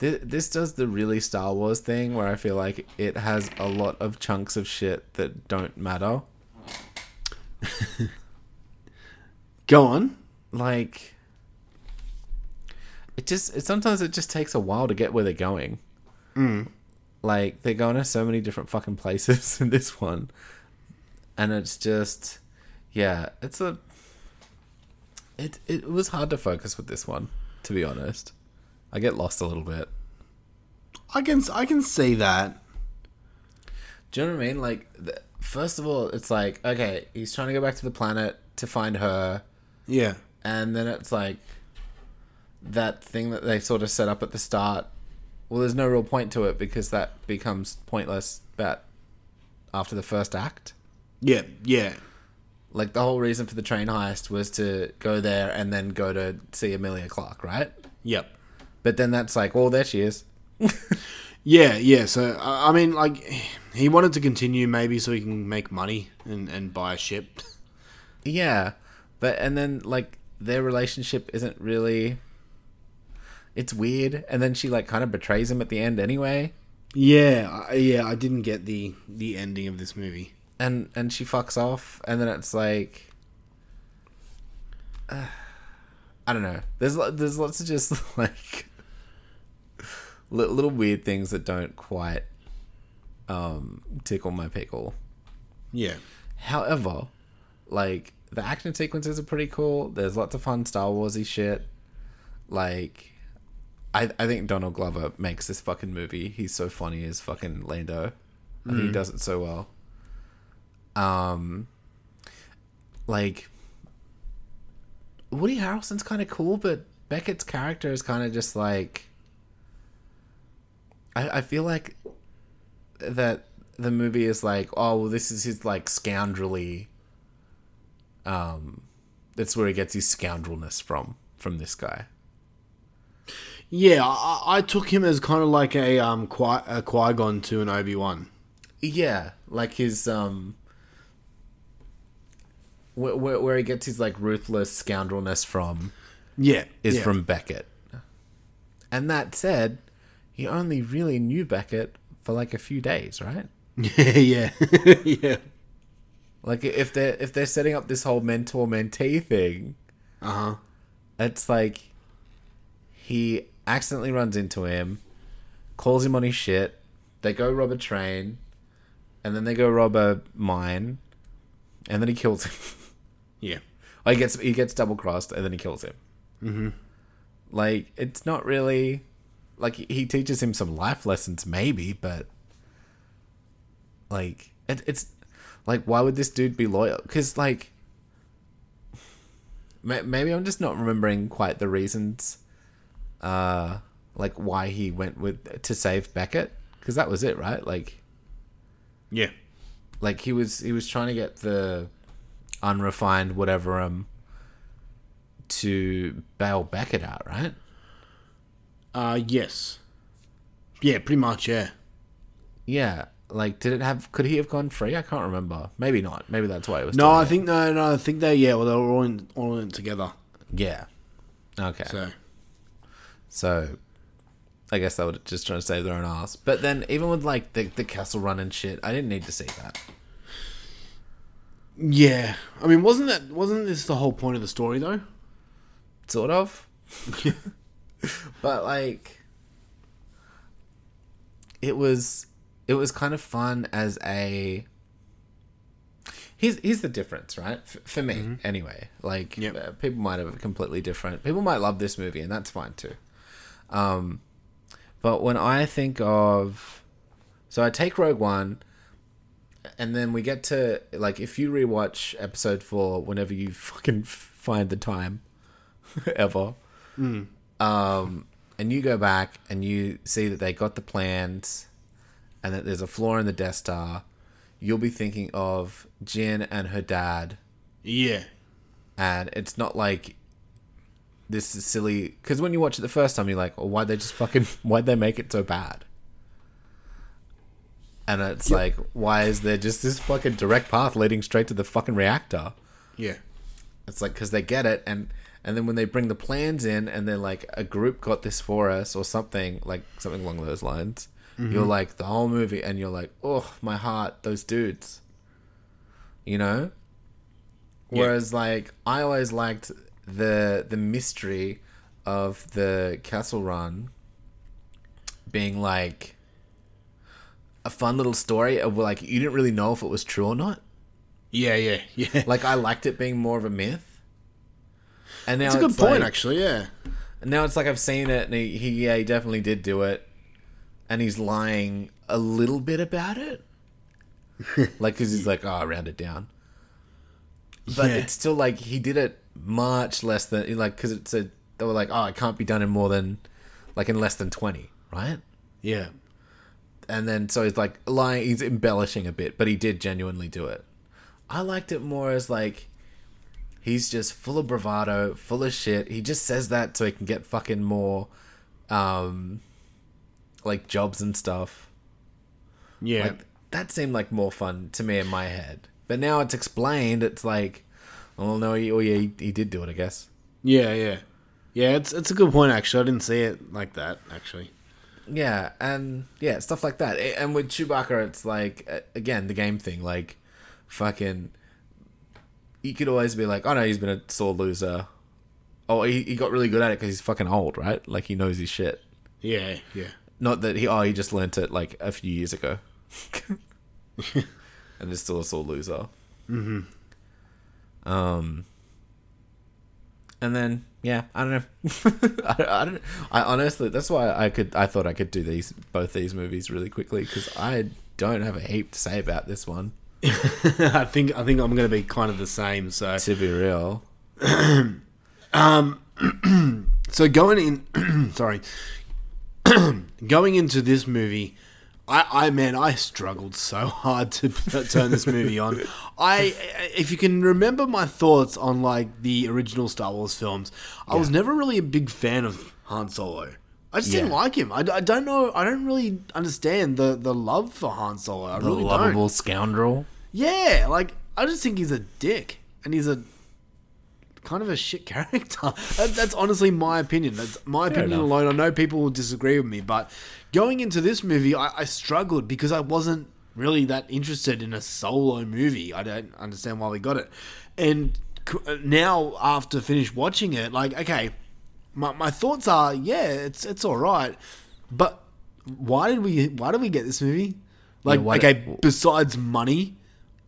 th- this does the really Star Wars thing where I feel like it has a lot of chunks of shit that don't matter. Go on. like it just it, sometimes it just takes a while to get where they're going Mm. like they're going to so many different fucking places *laughs* in this one and it's just yeah it's a it it was hard to focus with this one to be honest i get lost a little bit I can I can see that. do you know what i mean like first of all, it's like okay, he's trying to go back to the planet to find her, Yeah. and then it's like that thing that they sort of set up at the start. Well, there's no real point to it because that becomes pointless. But after the first act, Yeah, yeah. like the whole reason for the train heist was to go there and then go to see Emilia Clarke, right? Yep. But then that's like, well, there she is. *laughs* Yeah, yeah. So I I mean, like, he wanted to continue maybe so he can make money and and buy a ship. *laughs* Yeah, but and then like their relationship isn't really. It's weird, and then she like kind of betrays him at the end anyway, Yeah, I- yeah. I didn't get the the ending of this movie. and and she fucks off, and then it's like. uh, *sighs* I don't know. There's there's lots of just *laughs* like li- little weird things that don't quite um, tickle my pickle. Yeah. However, like the action sequences are pretty cool. There's lots of fun Star Warsy shit. Like, I I think Donald Glover makes this fucking movie. He's so funny as fucking Lando. I think he Mm. does it so well. Um, like Woody Harrelson's kind of cool, but Beckett's character is kind of just like. I I feel like that the movie is like, oh well, this is his like scoundrelly. Um, that's where he gets his scoundrelness from from this guy. Yeah, I, I took him as kind of like a um Qui a Qui Gon to an Obi Wan. Yeah, like his um, where, where where he gets his like ruthless scoundrelness from. Yeah, is yeah. from Beckett. And that said, he only really knew Beckett for like a few days, right? *laughs* yeah, *laughs* yeah. Like if they're if they're setting up this whole mentor mentee thing, uh huh, it's like he accidentally runs into him, calls him on his shit. They go rob a train, and then they go rob a mine, and then he kills him. *laughs* Yeah. Or he gets he gets double crossed, and then he kills him. Mm-hmm. Like it's not really like he teaches him some life lessons, maybe, but like it, it's like why would this dude be loyal? Because like maybe I'm just not remembering quite the reasons, uh, like why he went with to save Beckett. Because that was it, right? Like, Yeah. like he was he was trying to get the unrefined whatever um to bail Beckett out, right? Uh, yes. Yeah, pretty much. Yeah. Yeah. Like, did it have? Could he have gone free? I can't remember. Maybe not. Maybe that's why it was. No, I think no, no. I think they yeah. Well, they were all in all in it together. Yeah. Okay. So So, I guess they were just trying to save their own ass. But then, even with like the the Kessel Run and shit, I didn't need to see that. yeah, I mean, wasn't that wasn't this the whole point of the story though? Sort of. *laughs* *laughs* but like, it was it was kind of fun as a. Here's here's the difference, right? F- for me, anyway. Like, uh, people might have a completely different. People might love this movie, and that's fine too. Um, but when I think of, so I take Rogue One, and then we get to like if you rewatch Episode Four whenever you *laughs* fucking find the time, *laughs* ever, Mm. Um, and you go back and you see that they got the plans, and that there's a flaw in the Death Star, you'll be thinking of Jyn and her dad. Yeah. And it's not like this is silly because when you watch it the first time, you're like, "Well, why'd they just fucking *laughs* why'd they make it so bad?" And it's like, why is there just this fucking direct path leading straight to the fucking reactor? Yeah. It's like because they get it, and and then when they bring the plans in, and they're like, a group got this for us, or something like something along those lines. You're Mhm. like the whole movie, and you're like, oh my heart, those dudes. You know. Yeah. Whereas, like, I always liked the the mystery of the Kessel Run being like a fun little story of like you didn't really know if it was true or not. Yeah, yeah, *laughs* yeah. Like I liked it being more of a myth. And now It's a good point, like- actually. Yeah. And now it's like I've seen it, and he, he yeah he definitely did do it, and he's lying a little bit about it. *laughs* like because he's like, oh, I round it down. But Yeah. it's still like he did it much less than like because it's a they were like, oh, it can't be done in more than like in less than twenty, right? Yeah. And then so he's like lying, he's embellishing a bit, but he did genuinely do it. I liked it more as like he's just full of bravado, full of shit. He just says that so he can get fucking more um like jobs and stuff. Yeah. Like, that seemed like more fun to me in my head. But now it's explained, it's like oh no, he, oh yeah, he, he did do it, I guess. Yeah, yeah. Yeah, it's it's a good point actually. I didn't see it like that actually. Yeah, and yeah, stuff like that. And with Chewbacca, it's like again the game thing. Like, fucking, you could always be like, "Oh no, he's been a sore loser." Oh, he, he got really good at it because he's fucking old, right? Like he knows his shit. Yeah, yeah. Not that he oh he just learnt it like a few years ago, *laughs* and is still a sore loser. Mhm. Um. And then yeah, I don't know. *laughs* I, I don't. I honestly, that's why I could. I thought I could do these both these movies really quickly because I don't have a heap to say about this one. *laughs* I think I think I'm going to be kind of the same. So to be real, *clears throat* um, *clears throat* so going in, *clears throat* sorry, going into this movie, I, I man, I struggled so *laughs* hard to *laughs* turn this movie on. I, if you can remember my thoughts on like the original Star Wars films, I was never really a big fan of Han Solo. I just didn't like him. I, I don't know. I don't really understand the, the love for Han Solo. I the really lovable don't. scoundrel. Yeah, like I just think he's a dick, and he's a kind of a shit *laughs* character. That, that's honestly my opinion. That's my Fair opinion enough. alone. I know people will disagree with me, but going into this movie, I, I struggled because I wasn't really that interested in a solo movie. I don't understand why we got it, and uh, now after finish watching it, like okay, my my thoughts are yeah, it's it's all right, but why did we why did we get this movie? Like Yeah, okay, did- besides money.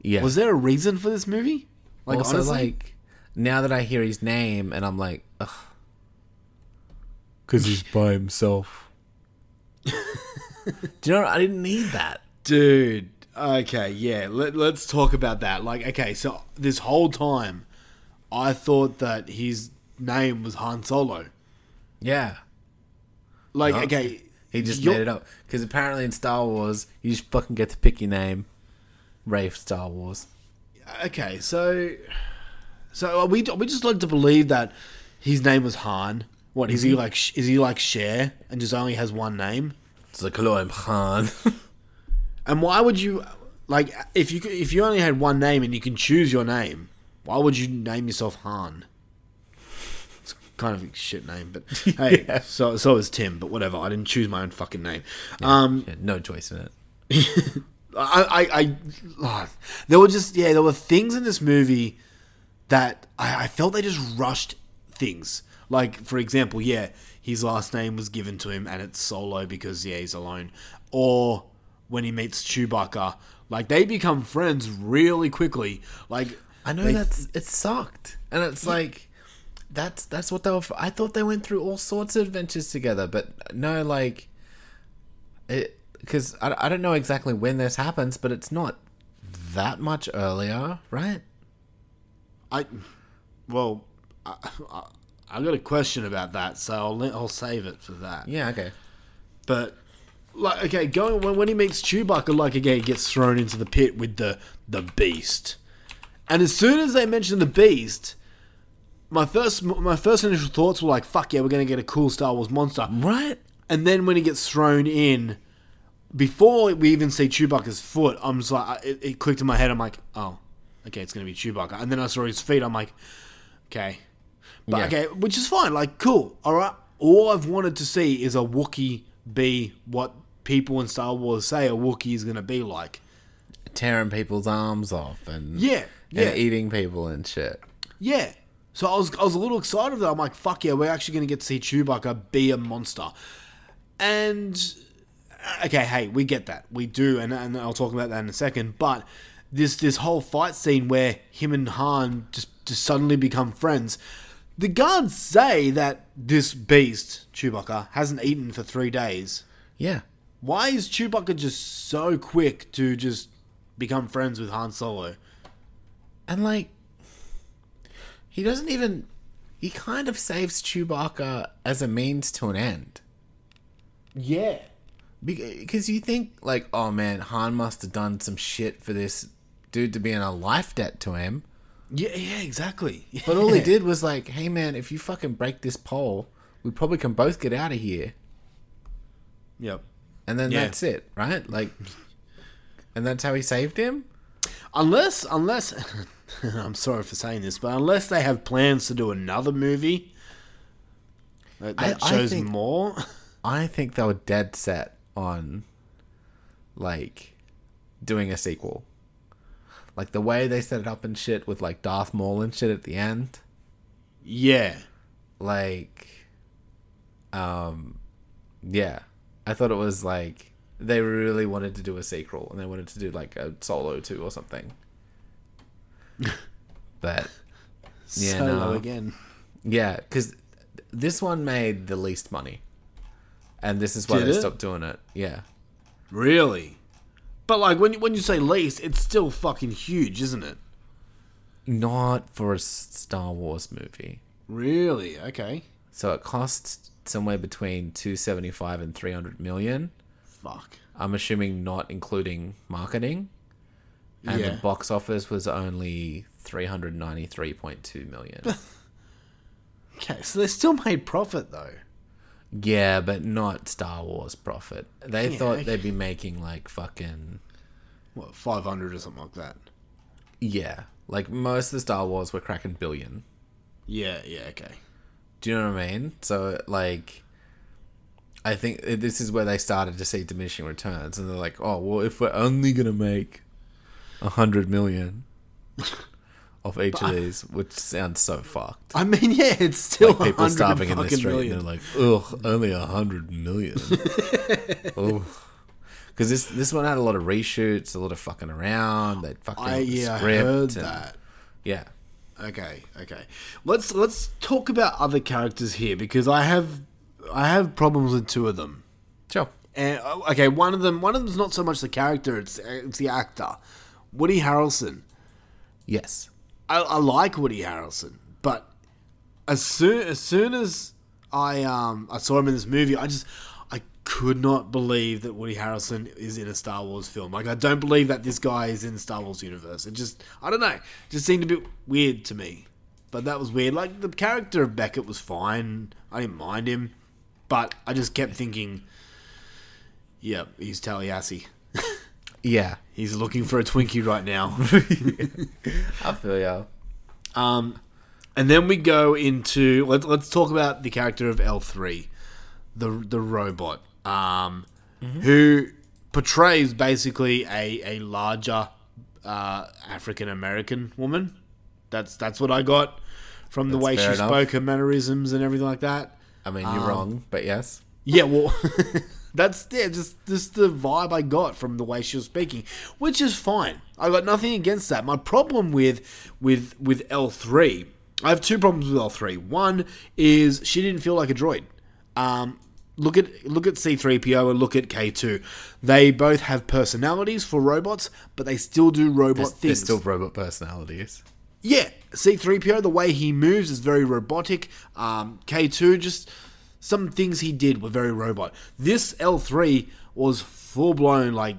Yeah. Was there a reason for this movie? Like also, honestly, like now that I hear his name and I'm like, ugh, because he's by himself. Do you know? what? I didn't need that. dude. Okay, yeah. Let, let's talk about that. Like, okay, so this whole time, I thought that his name was Han Solo. Yeah. Like, No. okay, He just made it up because apparently in Star Wars you just fucking get to pick your name. Rafe Star Wars. Okay, so so are we we just like to believe that his name was Han? What is he Mhm. like? Is he like Cher and just only has one name? It's like hello, I'm Han. *laughs* And why would you like if you could- if you only had one name and you can choose your name? Why would you name yourself Han? Kind of a shit name, but *laughs* hey, Yeah. so so is Tim. But whatever, I didn't choose my own fucking name. Um, Yeah, no choice in it. *laughs* I, I, I ah, there were just yeah, there were things in this movie that I, I felt they just rushed things. Like for example, yeah, his last name was given to him, and it's Solo because yeah, he's alone. Or when he meets Chewbacca, like they become friends really quickly. Like I know they- that's it sucked, and it's like that's that's what they were. For. I thought they went through all sorts of adventures together, but no, like it because I, I don't know exactly when this happens, but it's not that much earlier, right? I well, I, I, I got a question about that, so I'll I'll save it for that. Yeah, okay. But like, okay, going when, when he meets Chewbacca, like again, he gets thrown into the pit with the the beast, and as soon as they mention the beast, my first my first initial thoughts were like, "Fuck yeah, we're gonna get a cool Star Wars monster." Right. And then when he gets thrown in, before we even see Chewbacca's foot, I'm just like, it, it clicked in my head. I'm like, oh, okay, it's gonna be Chewbacca. And then I saw his feet. I'm like, okay, but Yeah. okay, which is fine. Like, cool. All right. All I've wanted to see is a Wookiee be what people in Star Wars say a Wookiee is gonna be like. Tearing people's arms off and Yeah, yeah. and eating people and shit. Yeah. So I was I was a little excited that I'm like, fuck yeah, we're actually gonna get to see Chewbacca be a monster. And uh, okay, hey, we get that. We do, and, and I'll talk about that in a second. But this this whole fight scene where him and Han just just suddenly become friends. The guards say that this beast, Chewbacca, hasn't eaten for three days. Yeah. Why is Chewbacca just so quick to just become friends with Han Solo. And like, he doesn't even. He kind of saves Chewbacca as a means to an end. Yeah. Because you think, like, oh man, Han must have done some shit for this dude to be in a life debt to him. Yeah, yeah, exactly. *laughs* But all he did was like, hey man, if you fucking break this pole, we probably can both get out of here. Yep. And then Yeah. that's it, right? Like, and that's how he saved him? Unless, unless, *laughs* *laughs* I'm sorry for saying this, but unless they have plans to do another movie that, I- that I shows think- more. I think they were dead set on, like, doing a sequel. Like, the way they set it up and shit with, like, Darth Maul and shit at the end. Yeah. Like, um, yeah. I thought it was, like, they really wanted to do a sequel and they wanted to do, like, a Solo 2 or something. But, *laughs* yeah, Solo no. again. Yeah, because this one made the least money. And this is why Did they it? stopped doing it. Yeah. Really? But like when when you say least, it's still fucking huge, isn't it? Not for a S- Star Wars movie. Really? Okay. So it costs somewhere between 275 and 300 million. Fuck. I'm assuming not including marketing. And Yeah. the box office was only 393.2 million. *laughs* Okay, so they still made profit though. yeah, but not Star Wars profit. They Yeah, thought okay. they'd be making like fucking What, five hundred or something like that? yeah, like most of the Star Wars were cracking billion. Yeah, yeah, okay. Do you know what I mean? So like, I think this is where they started to see diminishing returns, and they're like, "Oh, well, if we're only gonna make a hundred million *laughs* of each But of these, which sounds so fucked." I mean, yeah, it's still like people starving in the street, million. and they're like, "Ugh, only a hundred million. *laughs* oh, because this this one had a lot of reshoots, a lot of fucking around. They fucking I yeah, I heard and- that. Yeah, Okay, okay. Let's let's talk about other characters here because I have I have problems with two of them. Sure. And oh, okay, one of them one of them's not so much the character; it's it's the actor, Woody Harrelson. Yes. I, I like Woody Harrelson, but as soon as soon as I um I saw him in this movie, I just I could not believe that Woody Harrelson is in a Star Wars film. Like I don't believe that this guy is in the Star Wars universe. It just I don't know, it just seemed a bit weird to me. But that was weird. Like the character of Beckett was fine. I didn't mind him, but I just kept thinking, yeah, he's Tallahassee. Yeah. He's looking for a Twinkie right now. *laughs* I feel ya. Um, and then we go into let, let's talk about the character of L three, the the robot, um, who portrays basically a a larger uh, African American woman. That's that's what I got from the That's way she enough. spoke, her mannerisms, and everything like that. I mean, you're Um, wrong, but yes. Yeah, well, *laughs* that's yeah, just just the vibe I got from the way she was speaking, which is fine. I got nothing against that. My problem with with with L three, I have two problems with L three. One is she didn't feel like a droid. Um, look at look at C three PO and look at K two. They both have personalities for robots, but they still do robot They're, they're still robot personalities. Yeah, C3PO, the way he moves is very robotic. Um, K2, just some things he did were very robot. This L3 was full blown like,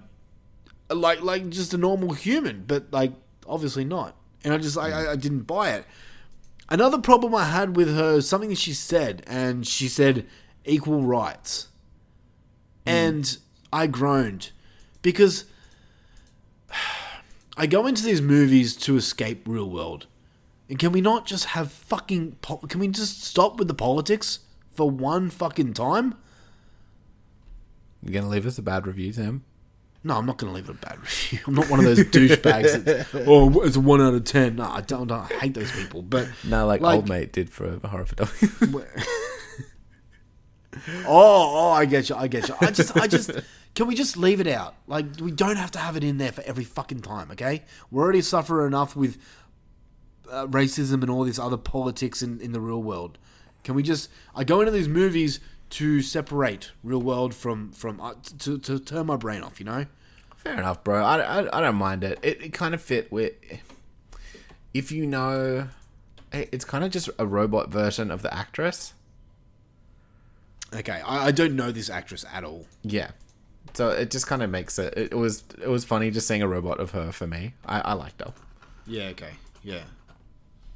like, like just a normal human, but like obviously not. And I just, I, I, didn't buy it. Another problem I had with her, something she said, and she said equal rights, hmm. and I groaned because *sighs* I go into these movies to escape real world. And can we not just have fucking po- can we just stop with the politics for one fucking time? You're gonna leave us a bad review, Tim? No, I'm not going to leave it a bad review. I'm not one of those douchebags. *laughs* Oh, it's a one out of ten. No, I don't. I hate those people. But No, like, old mate did for a horror for dummies. *laughs* Oh, oh, I get you. I get you. I just, I just, *laughs* can we just leave it out? Like, we don't have to have it in there for every fucking time, okay? We're already suffering enough with uh, racism and all this other politics in, in the real world. Can we just? I go into these movies to separate real world from from uh, to to turn my brain off. You know. Fair enough, bro. I, I, I don't mind it. It, it kind of fit with. If you know. It's kind of just a robot version of the actress. Okay, I, I don't know this actress at all. Yeah. So it just kind of makes it. It was it was funny just seeing a robot of her for me. I, I liked her. Yeah. Okay. Yeah.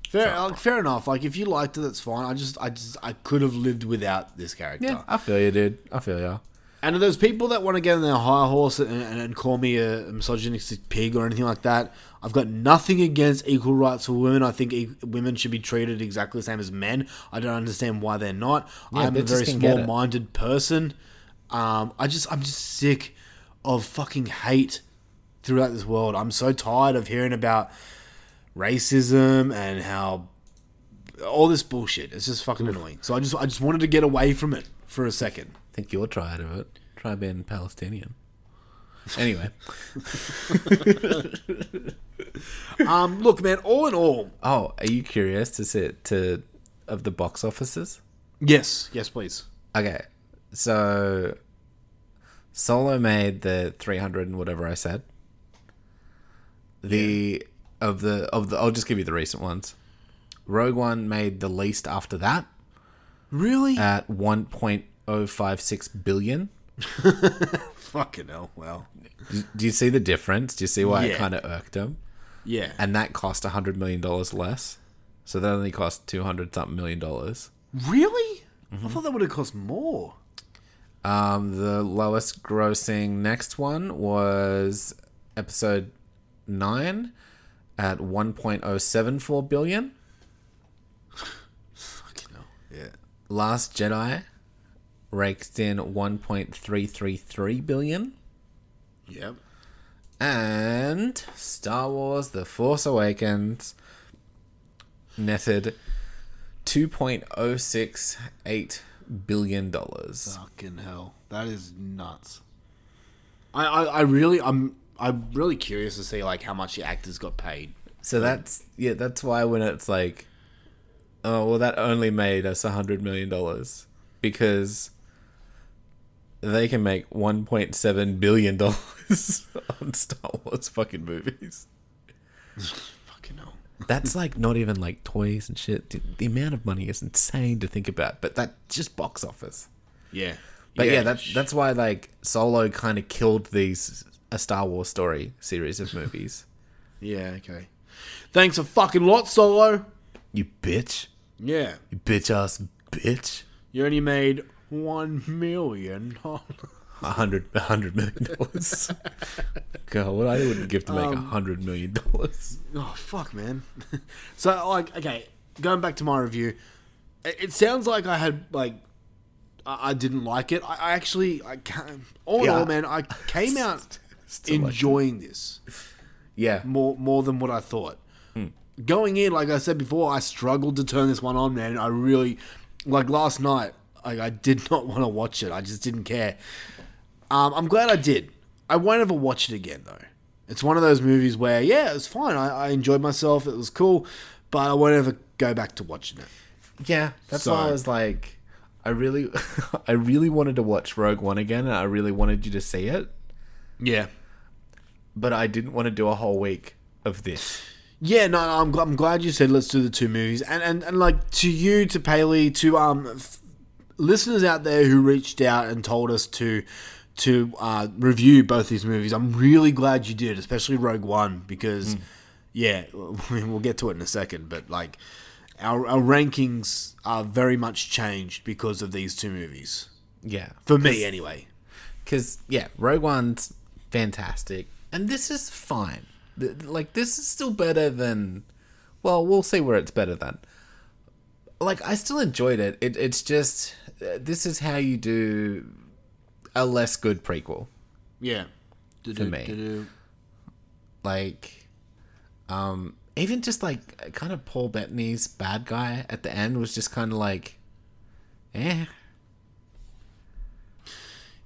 Fair, like, fair enough. Like, if you liked it, that's fine. I just, I just, I could have lived without this character. Yeah, I feel you, dude. I feel you. And to those people that want to get on their high horse and, and, and call me a misogynistic pig or anything like that, I've got nothing against equal rights for women. I think e- women should be treated exactly the same as men. I don't understand why they're not. Yeah, I'm a very can get it. small-minded person. Um, I just, I'm just sick of fucking hate throughout this world. I'm so tired of hearing about racism and how all this bullshit. It's just fucking annoying. So I just, I just wanted to get away from it for a second. I think you're tired of it. Try being Palestinian. Anyway. *laughs* um, look, man. All in all, Oh, are you curious to see to of the box offices? yes, yes, please. Okay, so Solo made the three hundred and whatever I said. The of the of the I'll just give you the recent ones. Rogue One made the least after that Really? at one point oh five six billion. *laughs* Fucking hell. Well, Do, you see the difference? Do you see why it kind of irked him? yeah. And that cost a hundred million dollars less. So that only cost two hundred something million dollars. Really? I thought that would have cost more. Um, the lowest grossing next one was episode nine at one point oh seven four billion. Fucking hell. Yeah. Last Jedi raked in one point three three three billion. Yep. And Star Wars The Force Awakens netted $2.068 billion. Fucking hell. That is nuts. I, I, I really, I'm, I'm really curious to see like how much the actors got paid. So that's, yeah, that's why when it's like, oh, well, that only made us a $100 million because they can make $1.7 billion *laughs* on Star Wars fucking movies. *laughs* Fucking hell. That's like not even like toys and shit. Dude, The amount of money is insane to think about, but that just box office. Yeah. But yeah, that's that's why like Solo kind of killed these a Star Wars story series of movies. *laughs* Yeah. Okay. Thanks a fucking lot, Solo. you bitch, Yeah. you bitch ass bitch. You only made one million. dollars. *laughs* A hundred, a hundred million dollars. *laughs* God, what I wouldn't give to make a Um, hundred million dollars. Oh fuck, man. so like, okay, going back to my review, it, it sounds like I had like I, I didn't like it. I, I actually, I can't. All in all, man, I came out Still like enjoying this Yeah, more more than what I thought. Going in, like I said before, I struggled to turn this one on, man. I really, like last night, I, I did *laughs* not want to watch it. I just didn't care. Um, I'm glad I did. I won't ever watch it again, though. It's one of those movies where, yeah, it was fine. I, I enjoyed myself. It was cool, but I won't ever go back to watching it. yeah. That's So- why I was like, I really, *laughs* I really wanted to watch Rogue One again, and I really wanted you to see it, Yeah. but I didn't want to do a whole week of this. Yeah, no, no I'm, gl- I'm glad you said let's do the two movies, and and, and like to you, to Paley, to um f- listeners out there who reached out and told us to to uh, review both these movies. I'm really glad you did, especially Rogue One, because yeah, I *laughs* mean, we'll get to it in a second, but like our our rankings are very much changed because of these two movies. Yeah, For me, anyway. Because yeah, Rogue One's fantastic, and this is fine. Like this is still better than. Well, we'll see where it's better than. Like I still enjoyed it. it it's just uh, this is how you do a less good prequel. Yeah. For me. Like, um, even just like kind of Paul Bettany's bad guy at the end was just kind of like, eh.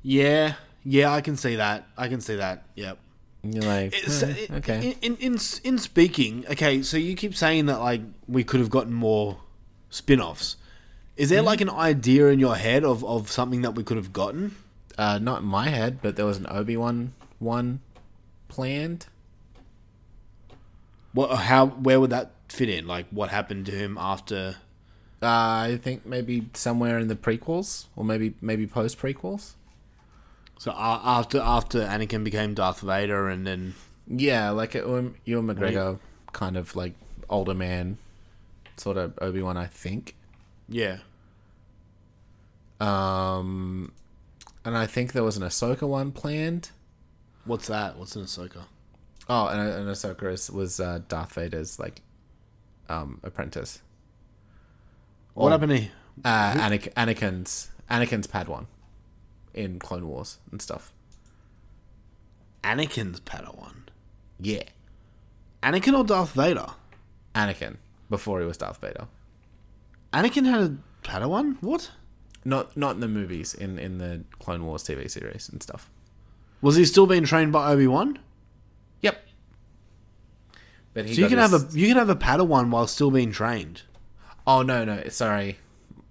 Yeah, yeah, I can see that. I can see that. Yep. You're like, eh, okay. In, in in speaking, okay, so you keep saying that like we could have gotten more spin-offs. Is there like an idea in your head of, of something that we could have gotten? Uh, not in my head, but there was an Obi Wan one planned. What? How? Where would that fit in? Like, what happened to him after? Uh, I think maybe somewhere in the prequels, or maybe maybe post prequels. So uh, after after Anakin became Darth Vader, and then Yeah, like it, um, Ewan McGregor, kind of like older man, sort of Obi Wan, I think. yeah, Um, and I think there was an Ahsoka one planned. what's that? What's an Ahsoka? Oh, and, and Ahsoka is, was uh, Darth Vader's like um apprentice. What Or, happened to? Uh, Anakin, Anakin's Anakin's Padawan in Clone Wars and stuff. Anakin's Padawan. Yeah, Anakin or Darth Vader? Anakin before he was Darth Vader. Anakin had a Padawan. What? Not not in the movies, in in the Clone Wars TV series and stuff. Was he still being trained by Obi Wan? Yep. But he So you can have a you can have a Padawan while still being trained. Oh no, no, sorry.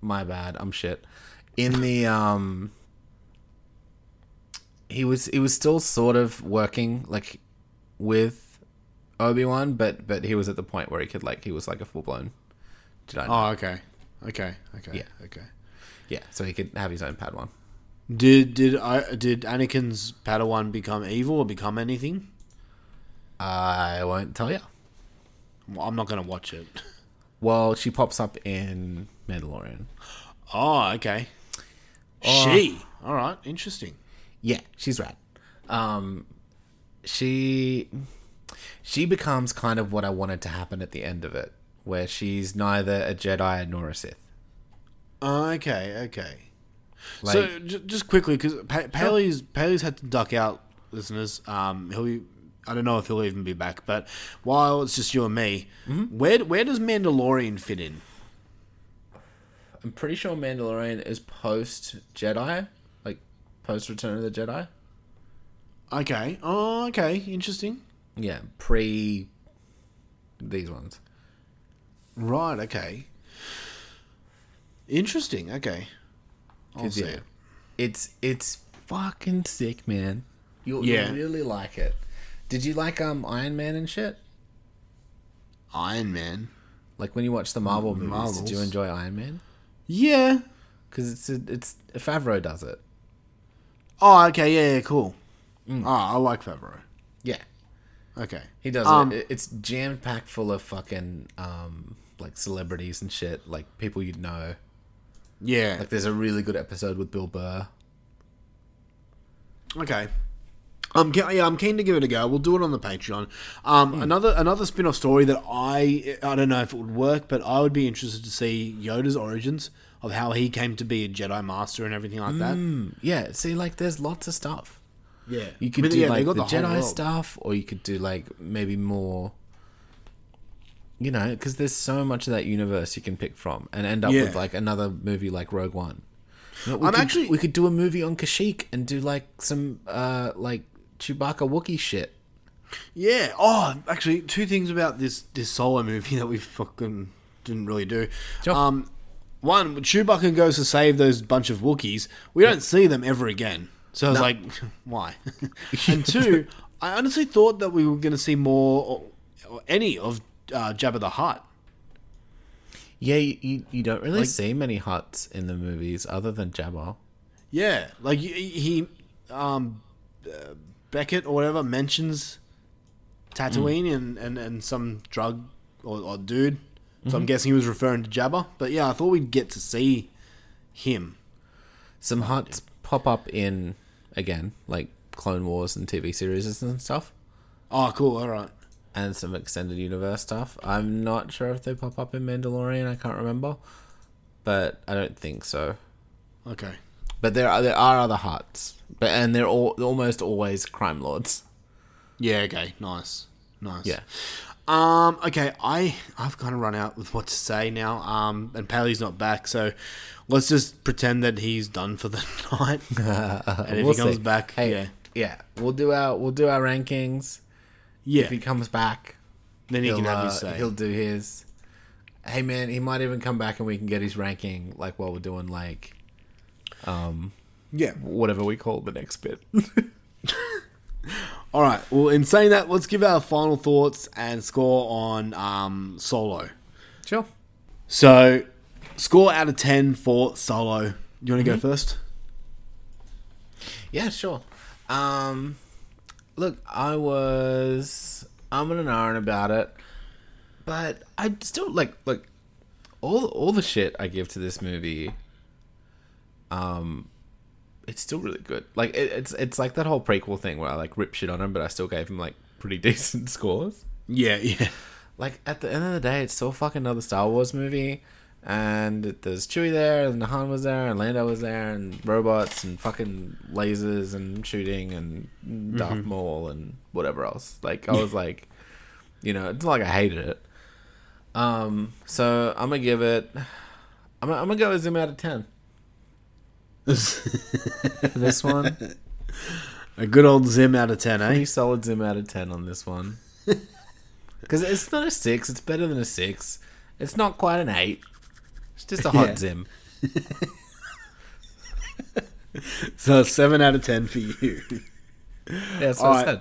My bad. I'm shit. In the um he was he was still sort of working like with Obi-Wan, but but he was at the point where he could like he was like a full-blown Jedi. Oh, okay, okay, okay, Yeah. okay. Yeah, so he could have his own Padawan. Did did I did Anakin's Padawan become evil or become anything? I won't tell you. Well, I'm not gonna watch it. *laughs* Well, she pops up in Mandalorian. Oh, okay. Oh. She. All right. Interesting. Yeah, she's rad. Um, she she becomes kind of what I wanted to happen at the end of it, where she's neither a Jedi nor a Sith. Oh, okay. Okay. so j- just quickly, because pa- Paley's Paley's had to duck out, listeners. Um, he'll be. I don't know if he'll even be back, but while it's just you and me, Mm-hmm. where where does Mandalorian fit in? I'm pretty sure Mandalorian is post Jedi, like post Return of the Jedi. Okay. Oh, okay. Interesting. Yeah, pre these ones. Right. Okay. Interesting. Okay. I'll see yeah, it. It's it's fucking sick, man. You'll, Yeah. you'll really like it. Did you like um Iron Man and shit? Iron Man. Like when you watch the Marvel movies, did you enjoy Iron Man? Yeah. Because it's a, it's Favreau does it. Oh, okay. Yeah. yeah cool. Mm. Oh, I like Favreau. Yeah, Okay. he does Um, it. It's jam packed full of fucking um like celebrities and shit, like people you'd know. Yeah. Like there's a really good episode with Bill Burr. Okay. Um, yeah, I'm keen to give it a go. We'll do it on the Patreon. Um, another another spin-off story that I I don't know if it would work, but I would be interested to see Yoda's origins of how he came to be a Jedi Master and everything like that. Mm, yeah, see, like there's lots of stuff. Yeah, You could I mean, do yeah, like got the, the Jedi world. stuff, or you could do like maybe more. You know, because there's so much of that universe you can pick from, and end up Yeah. with like another movie like Rogue One. You know, we I'm could, actually- we could do a movie on Kashyyyk and do like some uh like Chewbacca Wookiee shit. Yeah. Oh, actually, two things about this this solo movie *laughs* that we fucking didn't really do. Um, one, Chewbacca goes to save those bunch of Wookiees. We don't see them ever again. So I was No. like, *laughs* why? *laughs* and two, I honestly thought that we were going to see more or, or any of uh, Jabba the Hutt. Yeah, you, you, don't really Like- see many Hutts in the movies other than Jabba. Yeah, like he, um, uh, Beckett or whatever mentions Tatooine and, and, and some drug or, or dude. So I'm Mhm. guessing he was referring to Jabba. But yeah, I thought we'd get to see him. Some Hutts pop up in again like Clone Wars and TV series and stuff. Oh, cool. All right. and some extended universe stuff. I'm not sure if they pop up in Mandalorian. I can't remember, but I don't think so. Okay. But there are there are other Hutts, but and they're all almost always crime lords. Yeah. Okay. Nice. Nice. Yeah. Um. Okay. I I've kind of run out with what to say now. Um. And Pally's not back, so let's just pretend that he's done for the *laughs* night. *laughs* and if We'll he comes see. back, Hey, yeah, yeah, we'll do our we'll do our rankings. Yeah. If he comes back, Then he can he'll, have his uh. He'll do his. Hey man, he might even come back and we can get his ranking like while we're doing like, um, Yeah. whatever we call the next bit. *laughs* All right. Well, in saying that, let's give our final thoughts and score on um, Solo. Sure. So, score out of ten for Solo. You want to Mhm. go first? Yeah, sure. Um, look, I was I'm an hour about it, but I still like like all all the shit I give to this movie. Um, it's still really good. Like it, it's it's like that whole prequel thing where I like rip shit on him, but I still gave him like pretty *laughs* decent scores. Yeah, yeah. Like at the end of the day, it's still fucking another Star Wars movie. And there's Chewie there, and Han was there, and Lando was there, and robots, and fucking lasers, and shooting, and Darth Mhm. Maul, and whatever else. Like I was like, you know, it's like I hated it. Um, so I'm gonna give it. I'm gonna, I'm gonna go a zoom out of ten. *laughs* this one, A good old Zim out of ten, eh? pretty solid Zim out of ten on this one. *laughs* Because it's not a six. It's better than a six. It's not quite an eight. It's just a hot Yeah. zim. *laughs* So seven out of ten for you. That's what I said.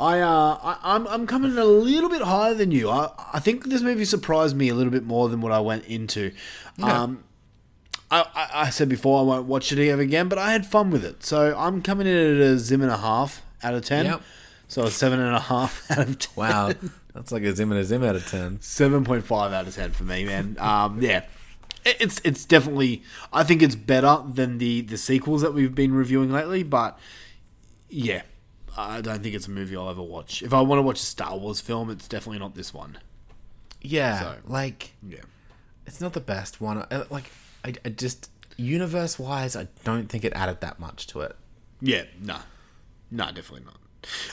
I uh, I, I'm I'm coming in a little bit higher than you. I I think this movie surprised me a little bit more than what I went into. Yeah. Um, I, I I said before I won't watch it ever again, but I had fun with it. So I'm coming in at a zim and a half out of ten. Yep. So a seven and a half *laughs* out of ten. Wow, that's like a zim and a zim out of ten. Seven point five out of ten for me, man. Um, yeah, It- it's it's definitely. I think it's better than the the sequels that we've been reviewing lately. But yeah, I don't think it's a movie I'll ever watch. If I want to watch a Star Wars film, it's definitely not this one. Yeah, So, like yeah, it's not the best one. Uh, Like I, I just universe wise, I don't think it added that much to it. yeah, no, no, definitely not.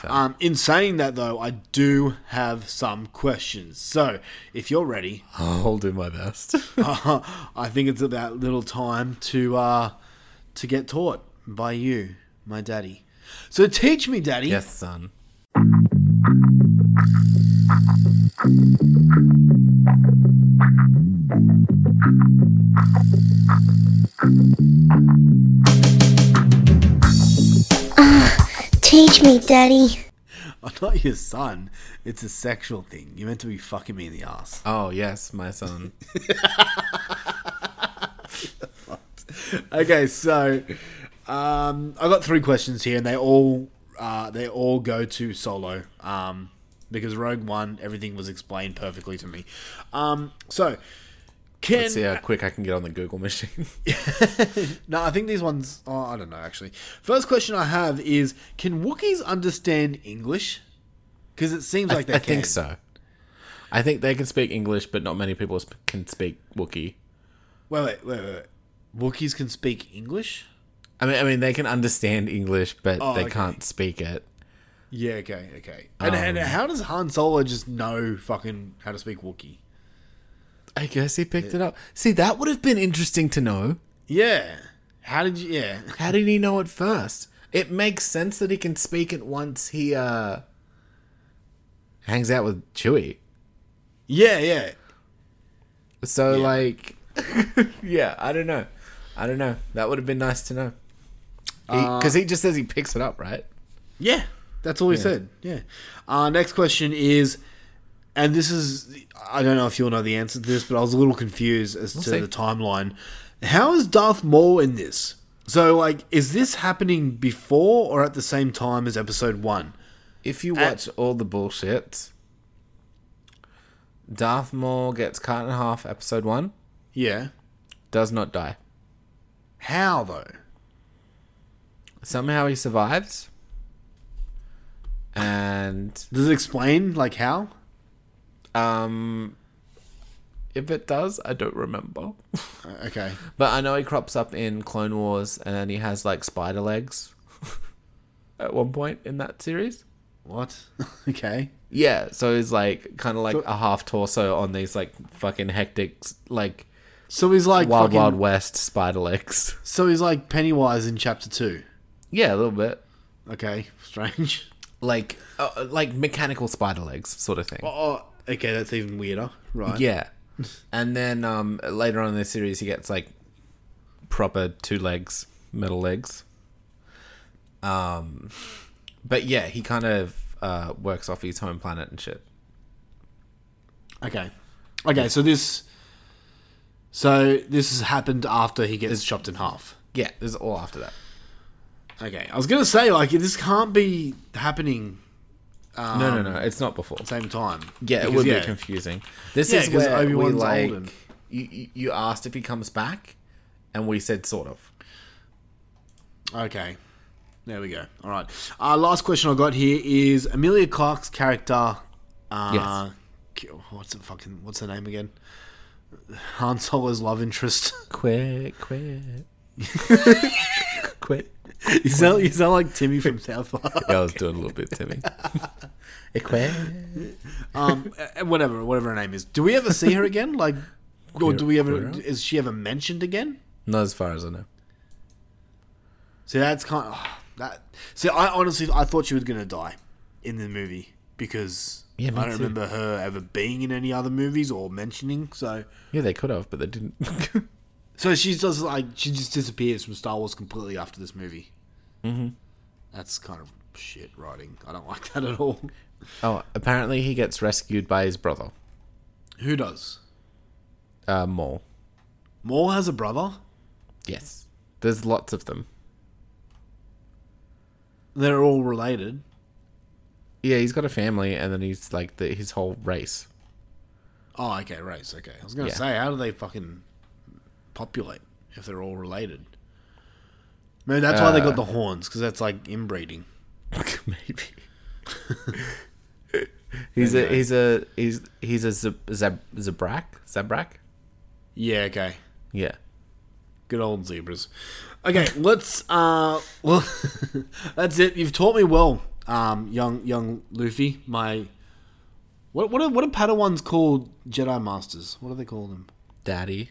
Um, in saying that, though, I do have some questions. So, if you're ready, *laughs* I'll do my best. *laughs* I think it's about little time to uh, to get taught by you, my daddy. So teach me, daddy. yes, son. Teach me, Daddy. *laughs* I'm not your son. It's a sexual thing. You're meant to be fucking me in the ass. Oh yes, my son. *laughs* Okay, so um, I got three questions here, and they all uh, they all go to Solo. Um, because Rogue One, everything was explained perfectly to me. Um, so can Let's see how quick I can get on the Google machine. *laughs* no, I think these ones. Oh, I don't know actually. First question I have is: Can Wookiees understand English? Because it seems like I, they I can. think so. I think they can speak English, but not many people sp- can speak Wookiee. Wait, wait, wait, wait. Wookiees can speak English? I mean, I mean, they can understand English, but Oh, they okay. can't speak it. Yeah, okay, okay. And, and Um, how does Han Solo just know fucking how to speak Wookiee? I guess he picked it up. See, that would have been interesting to know. Yeah. How did you? Yeah. How did he know it first? It makes sense that he can speak it once he uh hangs out with Chewie. Yeah, yeah. So like, *laughs* yeah, I don't know. I don't know. That would have been nice to know. Because he, just says he picks it up, right? Yeah, that's all he Yeah. said. Yeah. Uh, next question is, and this is, I don't know if you'll know the answer to this, but I was a little confused as We'll to see. the timeline. How is Darth Maul in this? So, like, is this happening before or at the same time as Episode One? If you At- watch all the bullshit, Darth Maul gets cut in half. Episode one Yeah. does not die. How though? Somehow he survives, and Does it explain like how? um, if it does, I don't remember. Uh, Okay. *laughs* But I know he crops up in Clone Wars, and then he has like spider legs *laughs* at one point in that series. What? *laughs* okay. Yeah, so he's like kind of like So- a half torso on these like fucking hectic like So he's like wild fucking, wild west spider legs. So he's like Pennywise in Chapter Two. Yeah, a little bit Okay. Strange. Like uh, like mechanical spider legs sort of thing. Oh, okay. That's even weirder. Right. Yeah, *laughs* and then um later on in the series he gets like proper two legs, metal legs. Um, But yeah, he kind of uh, works off his home planet and shit. Okay. Okay, so this. So this has happened after he gets chopped in half. Yeah, this is all after that. Okay, I was gonna say like this can't be happening. Um, no, no, no, it's not before. Same time. Yeah, it Because, would yeah. be confusing. This Yeah, is where we Obi-Wan's like. and- You, you asked if he comes back, and we said sort of. Okay. There we go. All right. Uh, last question I got here is Emilia Clarke's character. Uh, ki- What's the fucking? What's her name again? Han Solo's love interest. Quit, quit, quit. *laughs* You sound, you sound like Timmy from South Park. Yeah, I was doing a little bit, Timmy. *laughs* quit. um, uh, whatever, whatever her name is. Do we ever see her again? Like, or do we ever? Is she ever mentioned again? Not as far as I know. See, that's kind of that. See, I honestly I thought she was gonna die in the movie because Yeah, I don't too. remember her ever being in any other movies or mentioning. So, Yeah, they could have, but they didn't. *laughs* so she just like she just disappears from Star Wars completely after this movie. mm-hmm. That's kind of shit writing. I don't like that at all. Oh, apparently he gets rescued by his brother, Who does? uh, Maul. Maul has a brother. Yes, there's lots of them. They're all related. Yeah, he's got a family, and then he's like the, his whole race. Oh, okay, race. Okay, I was gonna Yeah. say, how do they fucking populate if they're all related? Maybe that's why they got Uh, the horns because that's like inbreeding. *laughs* Maybe. *laughs* He's a he's a he's he's a zeb, zeb, zebrak zebrak. Yeah. Okay. Yeah. Good old zebras. Okay, *laughs* let's. uh Well, that's it. You've taught me well, um, young young Luffy. My what what are, what are Padawans called? Jedi Masters. What do they call them? Daddy.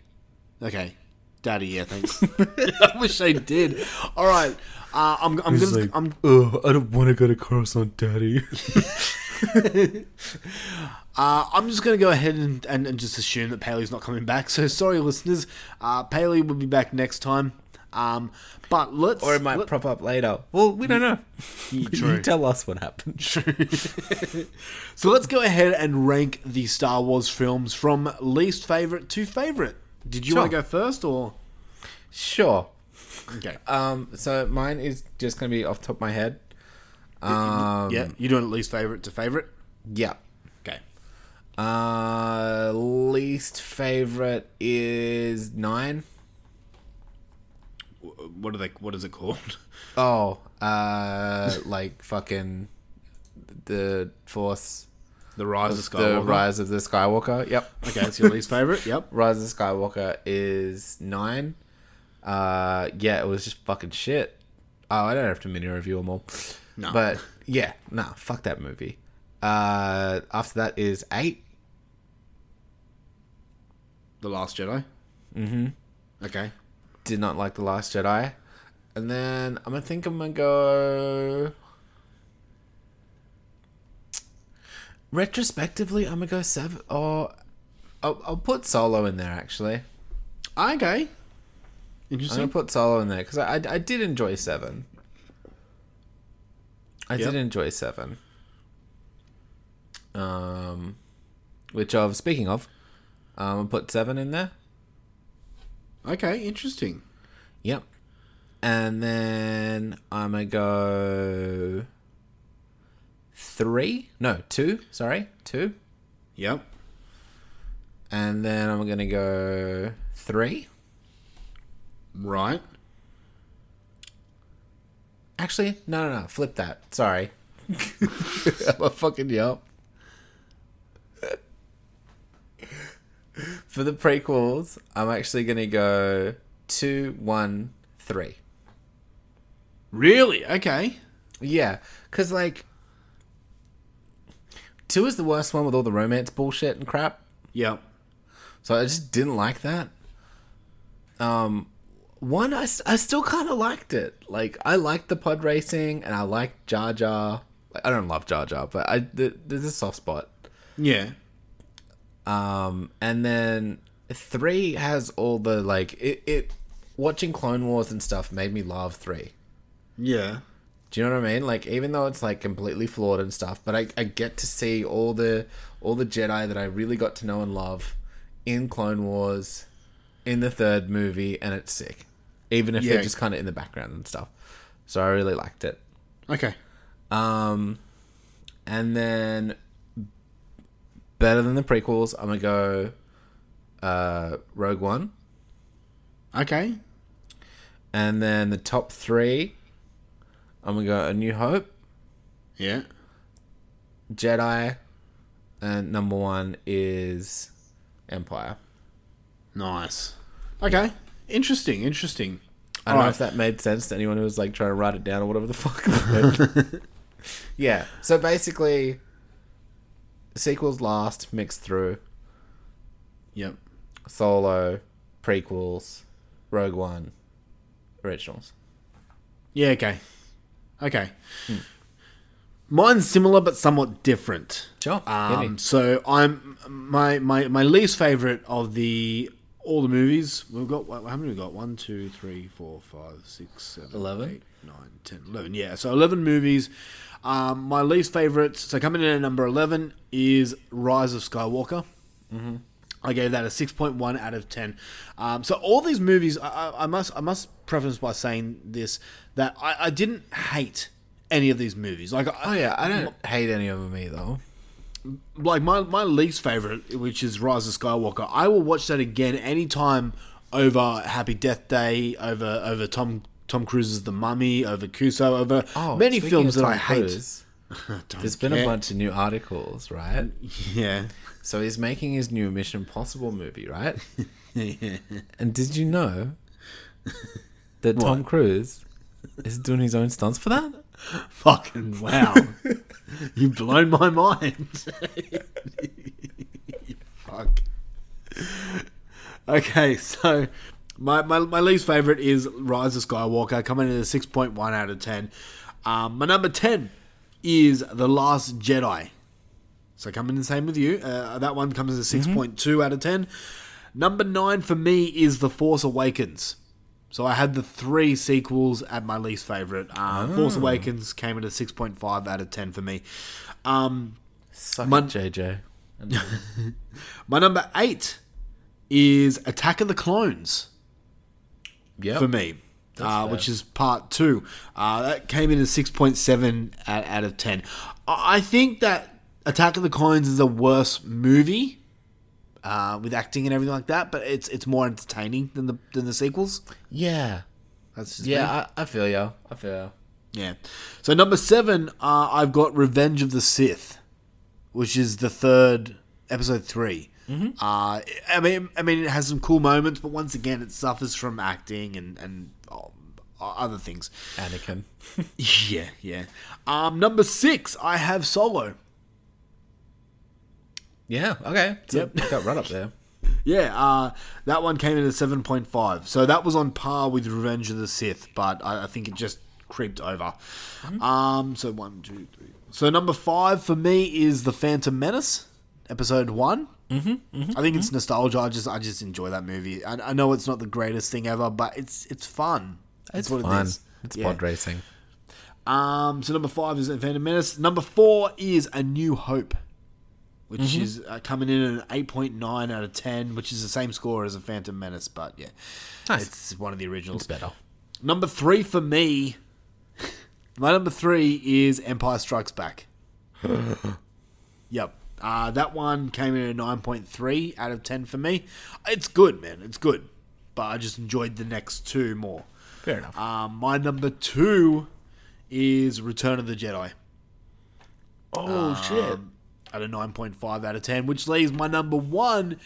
Okay, Daddy. Yeah, thanks. *laughs* I wish I did. All right. Uh, I'm I'm He's gonna like, I'm oh, I don't want to go to Coruscant, Daddy. *laughs* Uh, I'm just going to go ahead and, and, and just assume that Paley's not coming back. So sorry, listeners. Uh, Paley will be back next time. Um, but let's. or it might let- prop up later. Well, we don't know. Yeah, *laughs* You true. tell us what happened. True. so let's go ahead and rank the Star Wars films from least favorite to favorite. Did you want to go first or? Sure. Okay. Um. So mine is just gonna be off the top of my head. Um. yeah, you're doing least favorite to favorite. Yeah. Okay. Uh, least favorite is nine. What are they? What is it called? Oh, uh, like fucking the Force, The Rise of the Skywalker. Rise of the Skywalker. Yep. Okay, it's your least favorite. Yep. *laughs* Rise of the Skywalker is nine. Uh, yeah, it was just fucking shit. Oh, I don't have to mini review them all. No. But yeah, nah, fuck that movie. Uh, after that is eight. The Last Jedi. Mm-hmm. Okay. Did not like the Last Jedi, and then I'm gonna think I'm gonna go. Retrospectively, I'm gonna go seven. Or I'll, I'll put Solo in there actually. Okay. I'm Interesting. gonna put Solo in there because I, I I did enjoy seven. I Yep. did enjoy seven. Um, which of speaking of, um, put seven in there. Okay, interesting. Yep. And then I'm gonna go three. No, two. Sorry, two. Yep. And then I'm gonna go three. Right. Actually, no, no, no. Flip that. Sorry. *laughs* I'm a fucking yup. For the prequels, I'm actually gonna go two, one, three. Really? Okay. Yeah, because like two is the worst one with all the romance bullshit and crap. Yep. So I just didn't like that. Um, one I still kind of liked it. Like I liked the pod racing and I liked Jar Jar. Like, I don't love Jar Jar, but I th- there's a soft spot. Yeah. Um, and then three has all the like it. it watching Clone Wars and stuff made me love three. Yeah. Do you know what I mean? Like even though it's like completely flawed and stuff, but I, I get to see all the all the Jedi that I really got to know and love in Clone Wars, in the third movie, and it's sick. Even if Yeah. they're just kind of in the background and stuff. So I really liked it. Okay. Um, and then better than the prequels, I'm gonna go uh, Rogue One. Okay. And then the top three, I'm gonna go A New Hope, Yeah. Jedi, and number one is Empire. Nice. Okay. Interesting. Interesting. I don't know if that made sense to anyone who was like trying to write it down or whatever the *laughs* fuck. *laughs* yeah. So basically, sequels last, mixed through. Yep. Solo, prequels, Rogue One, originals. Yeah. Okay. Okay. Mine's similar but somewhat different. Sure. Um, so I'm my my my least favorite of the all the movies. We've got how many we got? One, two, three, four, five, six, seven, 11? eight, nine, 10, 11. Yeah, so eleven movies. Um, my least favorite. So coming in at number eleven is Rise of Skywalker. Mm-hmm. I gave that a six point one out of ten. Um, so all these movies, I, I, I must I must preface by saying this that I, I didn't hate any of these movies. Like, Oh yeah, I don't hate any of them either. like my my least favorite, which is Rise of Skywalker. I will watch that again anytime over Happy Death Day, over over Tom Tom Cruise's The Mummy, over Kuso, over Oh, many films that Tom I hate. Cruise, *laughs* There's been a bunch of new articles, right? *laughs* Yeah. So he's making his new Mission Possible movie, right? *laughs* Yeah. And did you know that Tom Cruise is doing his own stunts for that? *laughs* Fucking wow. *laughs* You've blown my mind. *laughs* Fuck. Okay, so my, my, my least favorite is Rise of Skywalker, coming in at a 6.1 out of 10. Um, my number 10 is The Last Jedi. So coming in the same with you. Uh, that one comes as a 6.2 out of 10. Number 9 for me is The Force Awakens. So I had the three sequels at my least favorite. Uh, Force Oh. Awakens came in at a 6.5 out of 10 for me. Um, Suck my, JJ. *laughs* my number 8 is Attack of the Clones Yeah, for me, uh, which is part two. Uh, that came in at 6.7 out, out of 10. I I think that Attack of the Clones is a worse movie uh, with acting and everything like that, but it's it's more entertaining than the than the sequels. Yeah. That's just. Yeah, I, I feel you. I feel you. Yeah. So number seven, uh, I've got Revenge of the Sith, which is the third episode 3 Mhm. Uh, I mean, I mean, it has some cool moments, but once again, it suffers from acting and and oh, other things. Anakin. *laughs* yeah, yeah. Um, number six, I have Solo. Yeah, okay. So Yep. Got right up there. *laughs* Yeah, uh, that one came in at seven point five. So that was on par with Revenge of the Sith, but I, I think it just creeped over. Um, so one, two, three. So number five for me is the Phantom Menace, episode one. Mm-hmm, I think it's nostalgia. I just I just enjoy that movie. I, I know it's not the greatest thing ever, but it's it's fun. It's what fun. it is. It's Yeah. pod racing. Um, so number five is Phantom Menace. Number four is A New Hope, which Mhm. is uh, coming in at an eight point nine out of ten, which is the same score as a Phantom Menace, but yeah, Nice. it's one of the originals. It's better. Number three for me, *laughs* my number three is Empire Strikes Back. *gasps* Yep. Uh, that one came in at 9.3 out of 10 for me. It's good, man. It's good. But I just enjoyed the next two more. Fair enough. Um, my number two is Return of the Jedi. Oh, shit. At a 9.5 out of 10, which leaves my number one.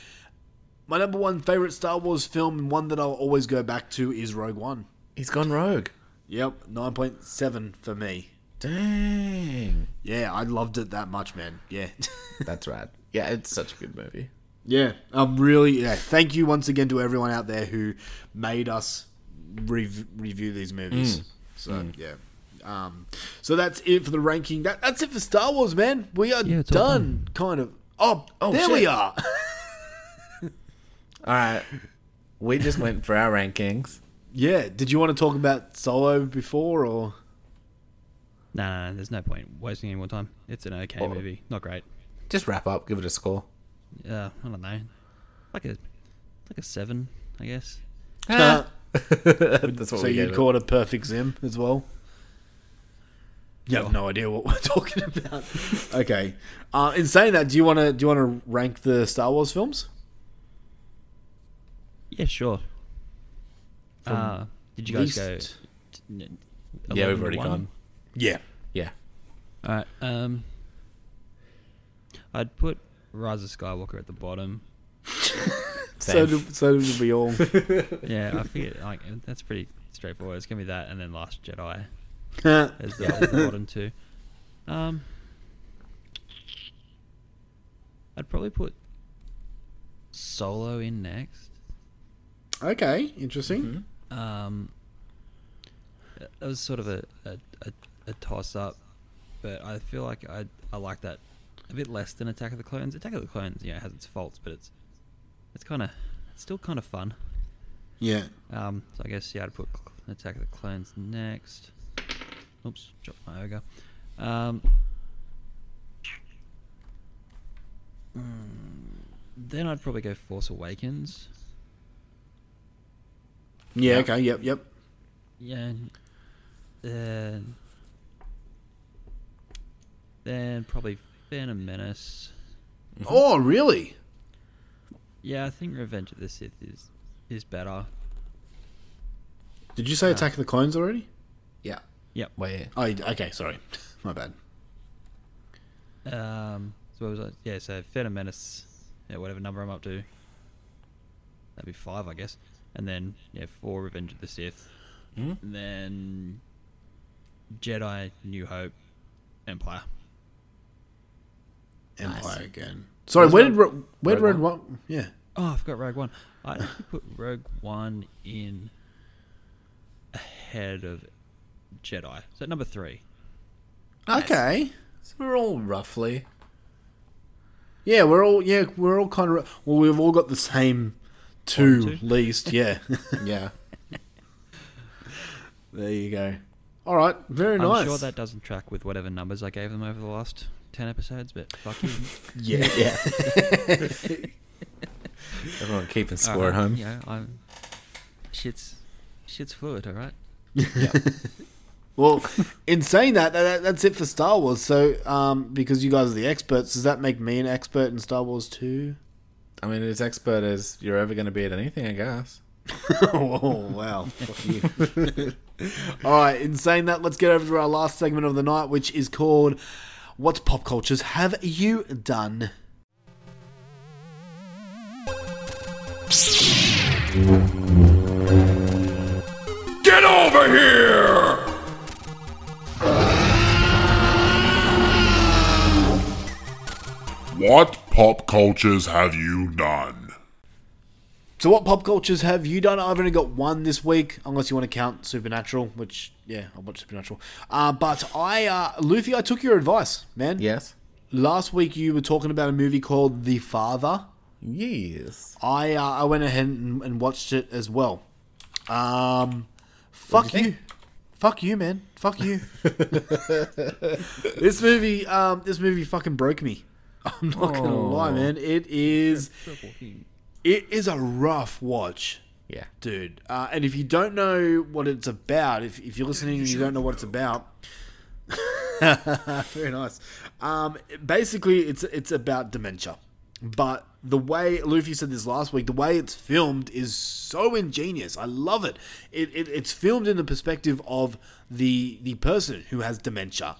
My number one favorite Star Wars film and one that I'll always go back to is Rogue One. He's gone rogue. Yep, 9.7 for me. Dang. Yeah, I loved it that much, man. Yeah. *laughs* That's rad. Yeah, it's such a good movie. Yeah, I'm really. Yeah, thank you once again to everyone out there who made us rev- review these movies. Mm. So Mm. yeah, um, so that's it for the ranking. That that's it for Star Wars, man. We are Yeah, it's all done, kind of. Oh, Oh, there shit. we are. *laughs* All right. We just went for our rankings. yeah. Did you want to talk about Solo before or? No, no, no, there's no point wasting any more time. It's an okay Or- movie, not great. Just wrap up. Give it a score. Yeah, I don't know, like a like a seven, I guess. Ah. *laughs* That's what so we you'd call it a perfect Zim as well? You have no idea what we're *laughs* talking about. okay. Uh, in saying that, do you want to do you want to rank the Star Wars films? Yeah, sure. From Uh, did you guys least- go? t- n- Yeah, we've already one? gone. Yeah. Yeah. All right. Um, I'd put Rise of Skywalker at the bottom. *laughs* So do, so do we all. *laughs* yeah, I figured like that's pretty straightforward. It's gonna be that, and then Last Jedi Yeah. *laughs* as the, as the bottom two. Um, I'd probably put Solo in next. Okay, interesting. Um, it it was sort of a a, a, a toss up, but I feel like I I like that a bit less than Attack of the Clones. Attack of the Clones, yeah, has its faults, but it's it's kind of it's still kind of fun. Yeah. Um, so I guess yeah, I'd put Attack of the Clones next. Oops, dropped my ogre. Um, mm, then I'd probably go Force Awakens. Yeah. Okay. Yep. Yep. Yeah. Then, then probably Phantom Menace. Oh, really? Yeah, I think Revenge of the Sith is is better. Did you say Attack of the Clones already? Yeah. Yep. Wait. Oh, okay. Sorry, *laughs* my bad. Um, so what was I? Yeah, so Phantom Menace. Yeah, whatever number I'm up to. That'd be five, I guess. And then yeah, four Revenge of the Sith. And then Jedi, New Hope, Empire. Empire again. Sorry, where did Ro- where did Rogue One? One? Yeah. Oh, I forgot Rogue One. I put Rogue One in ahead of Jedi. So number three. Okay. So we're all roughly. Yeah, we're all yeah we're all kind of well we've all got the same two least yeah *laughs* Yeah. there you go. All right, very nice. I'm sure that doesn't track with whatever numbers I gave them over the last ten episodes, but fuck you. *laughs* Yeah. Yeah. *laughs* Everyone keeping score at Alright, home. Yeah, I'm. Shit's shit's fluid, all right. Well, *laughs* in saying that, that, that's it for Star Wars. So, um, because you guys are the experts, does that make me an expert in Star Wars too? I mean, as expert as you're ever going to be at anything, I guess. *laughs* oh wow! Fuck you. *laughs* All right. In saying that, let's get over to our last segment of the night, which is called "What pop cultures have you done?" Get over here! What pop cultures have you done? So, what pop cultures have you done? I've only got one this week, unless you want to count Supernatural, which yeah, I watched Supernatural. Uh, but I, uh, Luffy, I took your advice, man. Yes. Last week you were talking about a movie called The Father. Yes. I uh, I went ahead and, and watched it as well. Um, fuck you you, fuck you, man, fuck you. *laughs* this movie, um, this movie fucking broke me. *laughs* I'm not gonna Oh. lie, man. It is, it is a rough watch. Yeah. dude. Uh, and if you don't know what it's about, if, if you're listening and you don't know what it's about, *laughs* very nice. Um, basically, it's it's about dementia, but the way Luffy said this last week, the way it's filmed is so ingenious. I love it. It, it it's filmed in the perspective of the the person who has dementia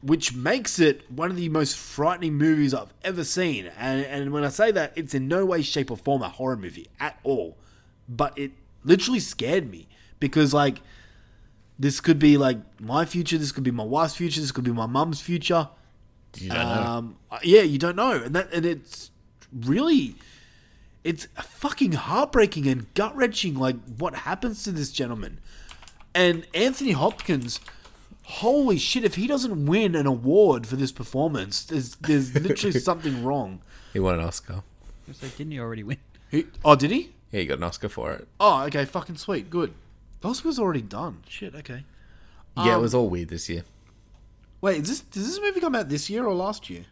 which makes it one of the most frightening movies I've ever seen. And, and when I say that, it's in no way, shape, or form a horror movie at all. But it literally scared me because, like, this could be like my future, this could be my wife's future, this could be my mum's future. You don't know. Um, yeah, you don't know, and that and it's really, it's fucking heartbreaking and gut wrenching. Like what happens to this gentleman, and Anthony Hopkins. Holy shit! If he doesn't win an award for this performance, there's there's literally *laughs* something wrong. He won an Oscar. So didn't he already win? He, oh, did he? Yeah, he got an Oscar for it. Oh, okay, fucking sweet, good. Those was already done. Shit, okay. yeah, it Um, was all weird this year. Wait, is this does this movie come out this year or last year?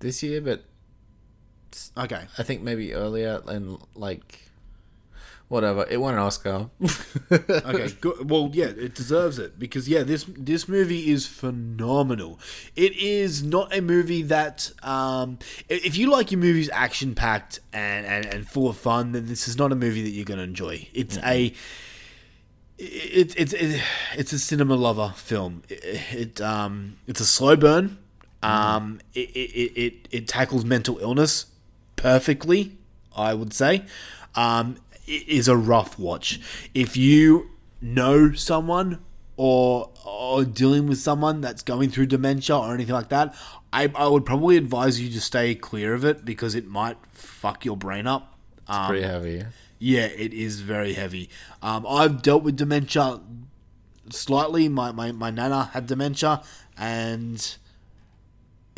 This year, but Okay. I think maybe earlier and like whatever. It won an Oscar. *laughs* okay, good. Well, yeah, it deserves it because yeah, this this movie is phenomenal. It is not a movie that um, if you like your movies action packed and, and and full of fun, then this is not a movie that you're going to enjoy. It's a it, it's it, it's a cinema lover film. It, it um it's a slow burn. Um, it, it, it, it tackles mental illness perfectly, I would say. Um, is a rough watch. If you know someone or or dealing with someone that's going through dementia or anything like that, I, I would probably advise you to stay clear of it because it might fuck your brain up. It's pretty heavy. Yeah, it is very heavy. Um, I've dealt with dementia slightly. My, my, my nana had dementia, and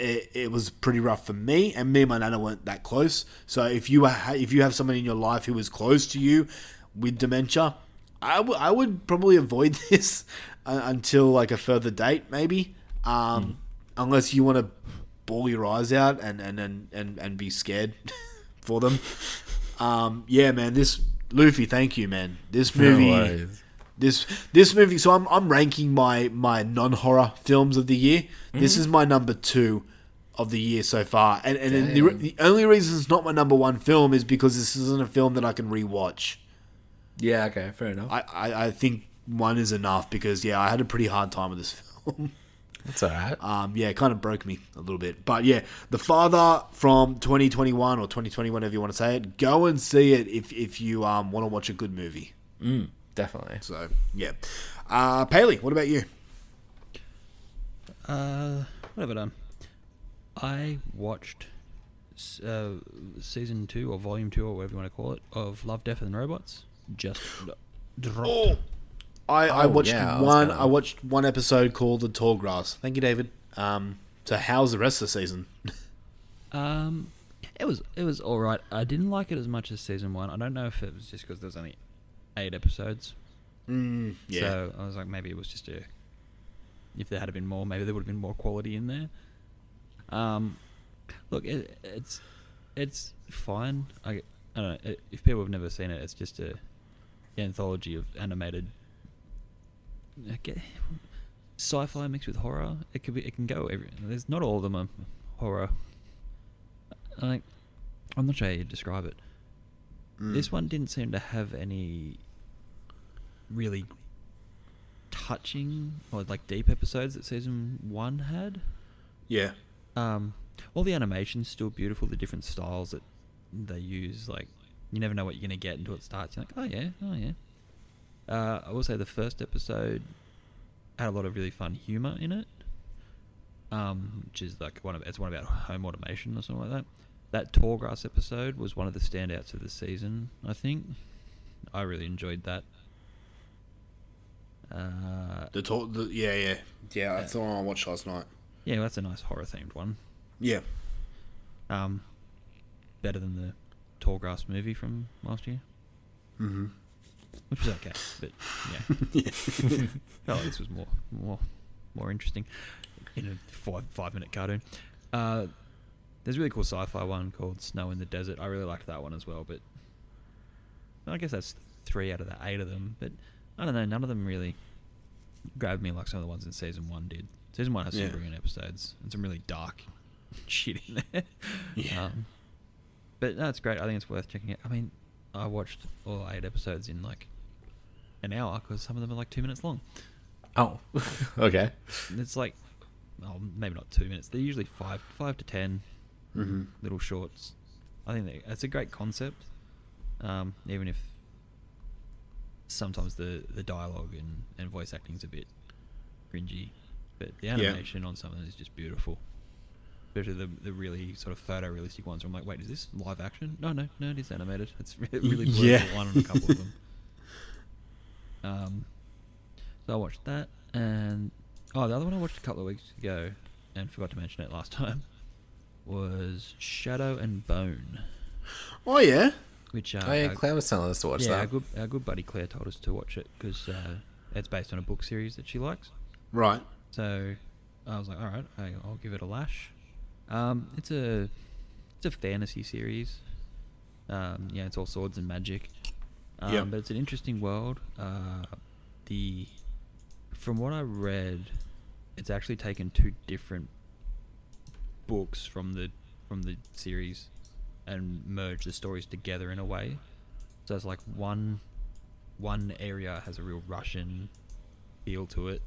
it, it was pretty rough for me. And me and my nana weren't that close. So if you ha- if you have someone in your life who is close to you with dementia, I, w- I would probably avoid *laughs* this uh, until like a further date, maybe. Um, Unless you want to bawl your eyes out and and and and, and be scared *laughs* for them. Um, yeah, man. This Luffy, thank you, man. This movie, worries. this this movie. So I'm I'm ranking my my non horror films of the year. This Mhm. is my number two of the year so far, and and the, the only reason it's not my number one film is because this isn't a film that I can rewatch. Yeah, okay, fair enough. I, I, I think one is enough because yeah, I had a pretty hard time with this *laughs* film. That's alright. Um, yeah, it kind of broke me a little bit. But yeah, The Father from 2021 or 2020, whatever you want to say it, go and see it if, if you um, want to watch a good movie. Mm, definitely. So, yeah. Uh, Paley, what about you? Uh, what have I done? I watched uh, season two or volume two or whatever you want to call it of Love, Death and Robots. Just *gasps* d- dropped. Oh, I, I Oh, watched yeah, I one. gonna- I watched one episode called The Tall Grass. Thank you, David. Um, so how's the rest of the season? *laughs* Um, it was it was all right. I didn't like it as much as season one. I don't know if it was just because there's only eight episodes. Mm, yeah. So I was like, maybe it was just a. If there had been more, maybe there would have been more quality in there. Um, look, it, it's it's fine. I, I don't know it, if people have never seen it. It's just a anthology of animated. Get- Sci-fi mixed with horror. It could be. It can go every. There's not all of them are horror. Like, I'm not sure how you describe it. Mm. This one didn't seem to have any really touching or like deep episodes that season one had. Yeah. Um, all the animation's still beautiful. The different styles that they use, like you never know what you're gonna get until it starts. You're like, oh yeah, oh yeah. Uh, I will say the first episode had a lot of really fun humor in it. Um, which is like one of it's one about home automation or something like that. That tall grass episode was one of the standouts of the season. I think I really enjoyed that. Uh, The tall, the, yeah, yeah, yeah. That's the one I watched last night. Yeah, that's a nice horror themed one. Yeah. Um, better than the tall grass movie from last year. Mhm. Which was okay, but yeah, *laughs* Yeah. *laughs* like this was more, more, more interesting in a five five minute cartoon. Uh, there's a really cool sci-fi one called Snow in the Desert. I really liked that one as well, but I guess that's three out of the eight of them. But I don't know, none of them really grabbed me like some of the ones in season one did. Season one has some Yeah. brilliant episodes and some really dark *laughs* shit in there. Yeah. Um, but no, it's great. I think it's worth checking out. I mean, I watched all eight episodes in like an hour because some of them are like two minutes long. Oh, *laughs* okay. It's like, oh, maybe not two minutes. They're usually five, five to 10 Mhm. little shorts. I think they, it's a great concept, um, even if sometimes the, the dialogue and, and voice acting's a bit cringy. But the Yeah. animation on some of them is just beautiful. Especially the, the really sort of photorealistic ones. Where I'm like, wait, is this live action? No, no, no, it is animated. *laughs* It's re- really *laughs* blurs Yeah. the line on a couple of them. *laughs* Um, so I watched that, and oh, the other one I watched a couple of weeks ago, and forgot to mention it last time, was Shadow and Bone. Oh yeah. Which uh, Oh, yeah, our- Claire was telling us to watch yeah, that. Our good, our good buddy Claire told us to watch it because uh, it's based on a book series that she likes. Right. So I was like, all right, I'll give it a lash. Um, it's a it's a fantasy series. Um, yeah, it's all swords and magic. Um, Yep. But it's an interesting world. Uh, the from what I read, it's actually taken two different books from the from the series and merged the stories together in a way. So it's like one one area has a real Russian feel to it.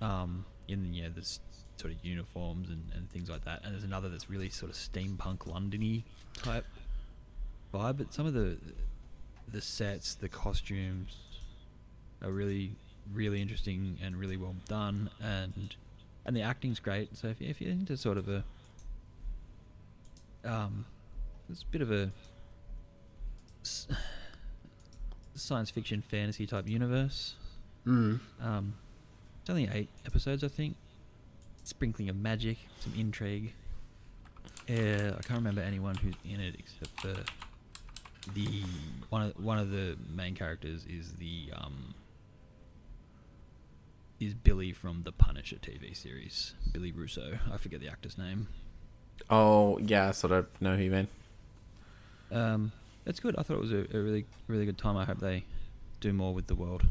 Um, in yeah, there's sort of uniforms and, and things like that, and there's another that's really sort of steampunk Londony type vibe. But some of the the sets, the costumes are really really interesting and really well done, and and the acting's great. So if, you- if you're into sort of a um, it's a bit of a *sighs* science fiction fantasy type universe. Mm. Um, it's only eight episodes, I think. Sprinkling of magic, some intrigue. Yeah, I can't remember anyone who's in it except for the one of one of the main characters is the um is Billy from the Punisher TV series. Billy Russo. I forget the actor's name. Oh yeah, I sort of know who you mean. Um, it's good. I thought it was a, a really, really good time. I hope they do more with the world.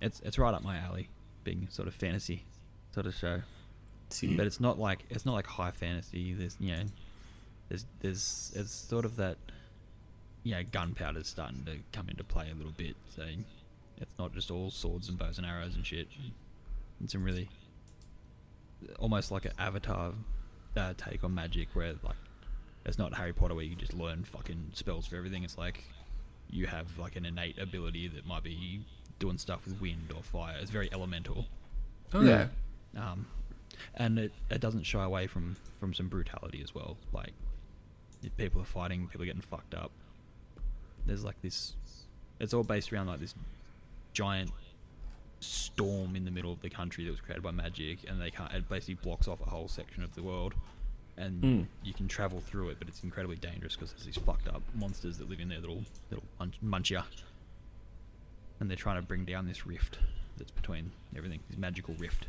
It's it's right up my alley, being sort of fantasy sort of show. See. But it's not like it's not like high fantasy. There's you know, there's there's it's sort of that, you know, gunpowder's starting to come into play a little bit. So it's not just all swords and bows and arrows and shit. It's some really almost like an Avatar uh, take on magic, where like it's not Harry Potter where you just learn fucking spells for everything. It's like you have like an innate ability that might be doing stuff with wind or fire. It's very elemental. Oh, yeah. Um, and it, it doesn't shy away from from some brutality as well. Like if people are fighting, people are getting fucked up. There's like this. It's all based around like this giant storm in the middle of the country that was created by magic, and they can't. It basically blocks off a whole section of the world, and Mm. you can travel through it, but it's incredibly dangerous because there's these fucked up monsters that live in there, little little munch- muncher, and they're trying to bring down this rift that's between everything. This magical rift.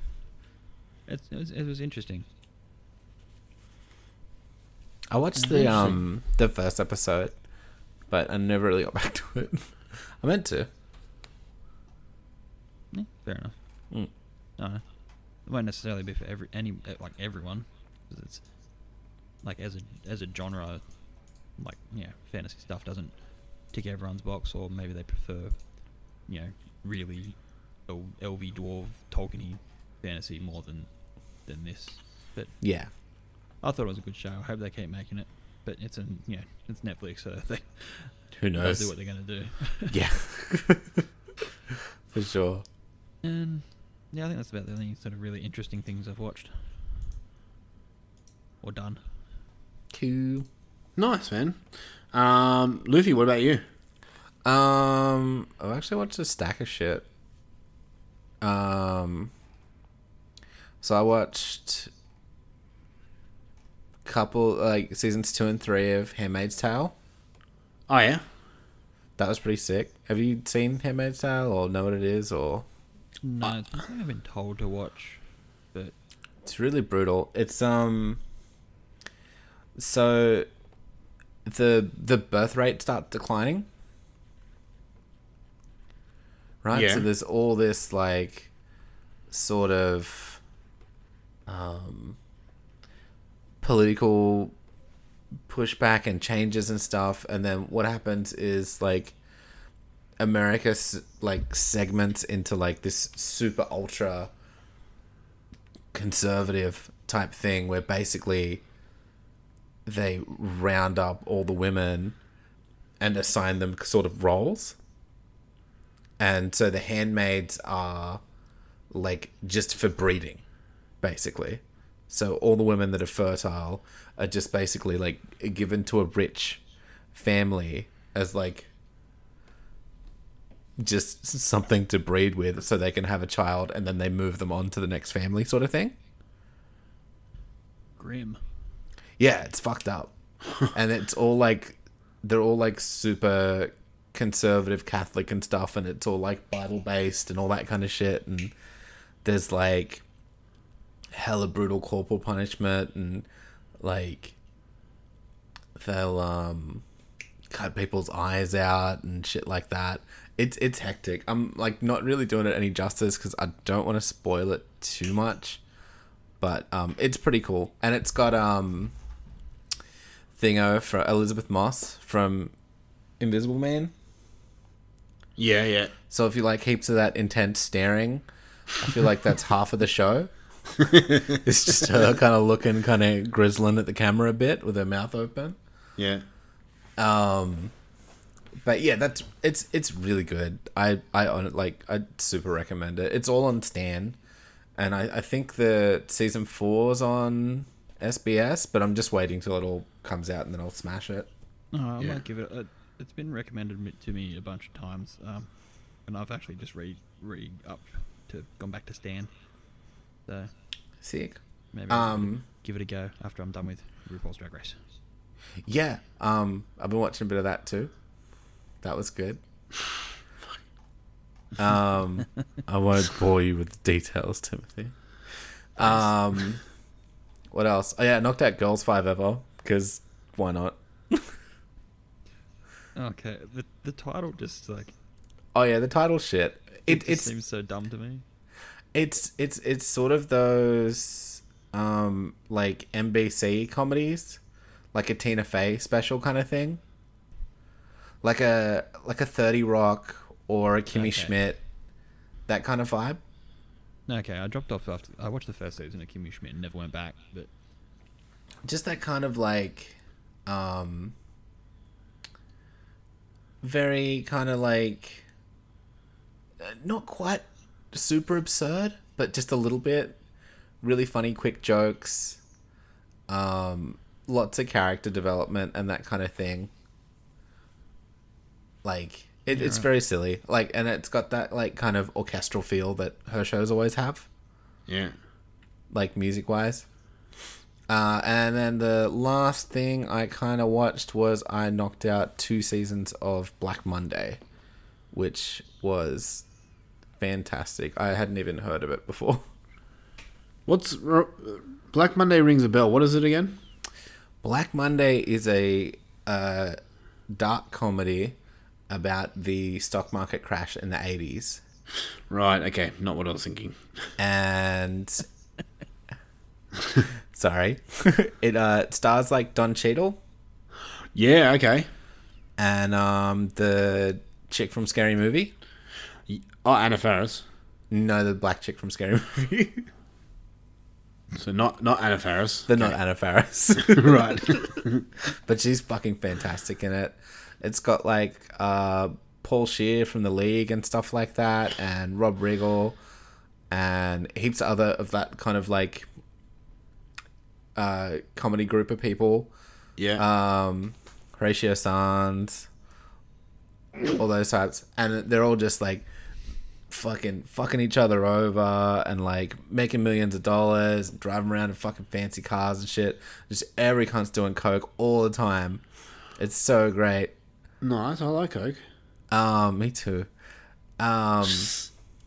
It's, it, was, it was interesting. I watched the um the first episode, but I never really got *laughs* back to it. I meant to. Yeah, fair enough. Mm. No, it won't necessarily be for every any uh, like everyone. 'cause it's like as a as a genre, like yeah, fantasy stuff doesn't tick everyone's box, or maybe they prefer, you know, really LV dwarf Tolkien fantasy more than than this. But Yeah. I thought it was a good show. I hope they keep making it. But it's an yeah, it's Netflix, so *laughs* they Who knows? do what they're gonna do. *laughs* Yeah. For sure. And yeah, I think that's about the only sort of really interesting things I've watched or done. Cool. Nice, man. Um, Luffy, what about you? Um, I've actually watched a stack of shit. Um, so I watched a couple like seasons two and three of Handmaid's Tale. Oh yeah, that was pretty sick. Have you seen Handmaid's Tale or know what it is or? No, it's something I've been told to watch, but It's really brutal. It's um. So, the the birth rate starts declining. Right. Yeah. So there's all this like, sort of, um, political pushback and changes and stuff, and then what happens is like. America like segments into like this super ultra conservative type thing where basically they round up all the women and assign them sort of roles. And so the handmaids are like just for breeding, basically. So all the women that are fertile are just basically like given to a rich family as like just something to breed with so they can have a child and then they move them on to the next family sort of thing. grim. Yeah, it's fucked up. *laughs* and it's all like they're all like super conservative Catholic and stuff and it's all like Bible based and all that kind of shit and there's like hella brutal corporal punishment and like they'll um cut people's eyes out and shit like that. It's it's hectic. I'm like not really doing it any justice because I don't want to spoil it too much, but um, it's pretty cool and it's got um thingo for Elisabeth Moss from Invisible Man. Yeah, yeah. So if you like heaps of that intense staring, I feel like that's *laughs* half of the show. it's just her kind of looking kind of grizzling at the camera a bit with her mouth open. Yeah. Um, but yeah, that's it's it's really good. I I on it like I super recommend it. It's all on Stan, and I I think the season four's on SBS, but I'm just waiting till it all comes out and then I'll smash it. Oh, I Yeah. might give it. A, it's been recommended to me a bunch of times, um, and I've actually just re re up to gone back to Stan. So Sick. Maybe I'll Um, give it a go after I'm done with RuPaul's Drag Race. Yeah, um, I've been watching a bit of that too. That was good. Um, I won't bore you with the details, Timothy. Um, what else? Oh yeah, knocked out Girls Five Ever because why not? Okay, the the title just like Oh yeah, the title shit. It, it, seems so dumb to me. it's it's it's sort of those um like NBC comedies, like a Tina Fey special kind of thing. Like a like a Thirty Rock or a Kimmy Okay. Schmidt, that kind of vibe. Okay, I dropped off after I watched the first season of Kimmy Schmidt and never went back. But Just that kind of like, um, very kind of like, uh, not quite super absurd, but just a little bit. Really funny, quick jokes. Um, lots of character development and that kind of thing. Like it, it's right. very silly. Like, and it's got that like kind of orchestral feel that her shows always have. Yeah. Like music wise. Uh, and then the last thing I kind of watched was I knocked out two seasons of Black Monday, which was fantastic. I hadn't even heard of it before. *laughs* What's Black Monday rings a bell? What is it again? Black Monday is a uh, dark comedy about the stock market crash in the 80s. Right. Okay. Not what I was thinking. And *laughs* sorry, *laughs* it uh, stars like Don Cheadle. Yeah. Okay. And um, the chick from Scary Movie. Oh, Anna Faris. No, the black chick from Scary *laughs* Movie. So not not Anna Faris. They're not Anna Faris. Right. but she's fucking fantastic in it. It's got like uh, Paul Scheer from the league and stuff like that, and Rob Riggle, and heaps of other of that kind of like uh, comedy group of people. Yeah. Um, Horatio Sanz, all those types, and they're all just like fucking fucking each other over and like making millions of dollars, driving around in fucking fancy cars and shit. Just every cunt's doing coke all the time. It's so great. Nice. I like Coke. Um, me too. Um,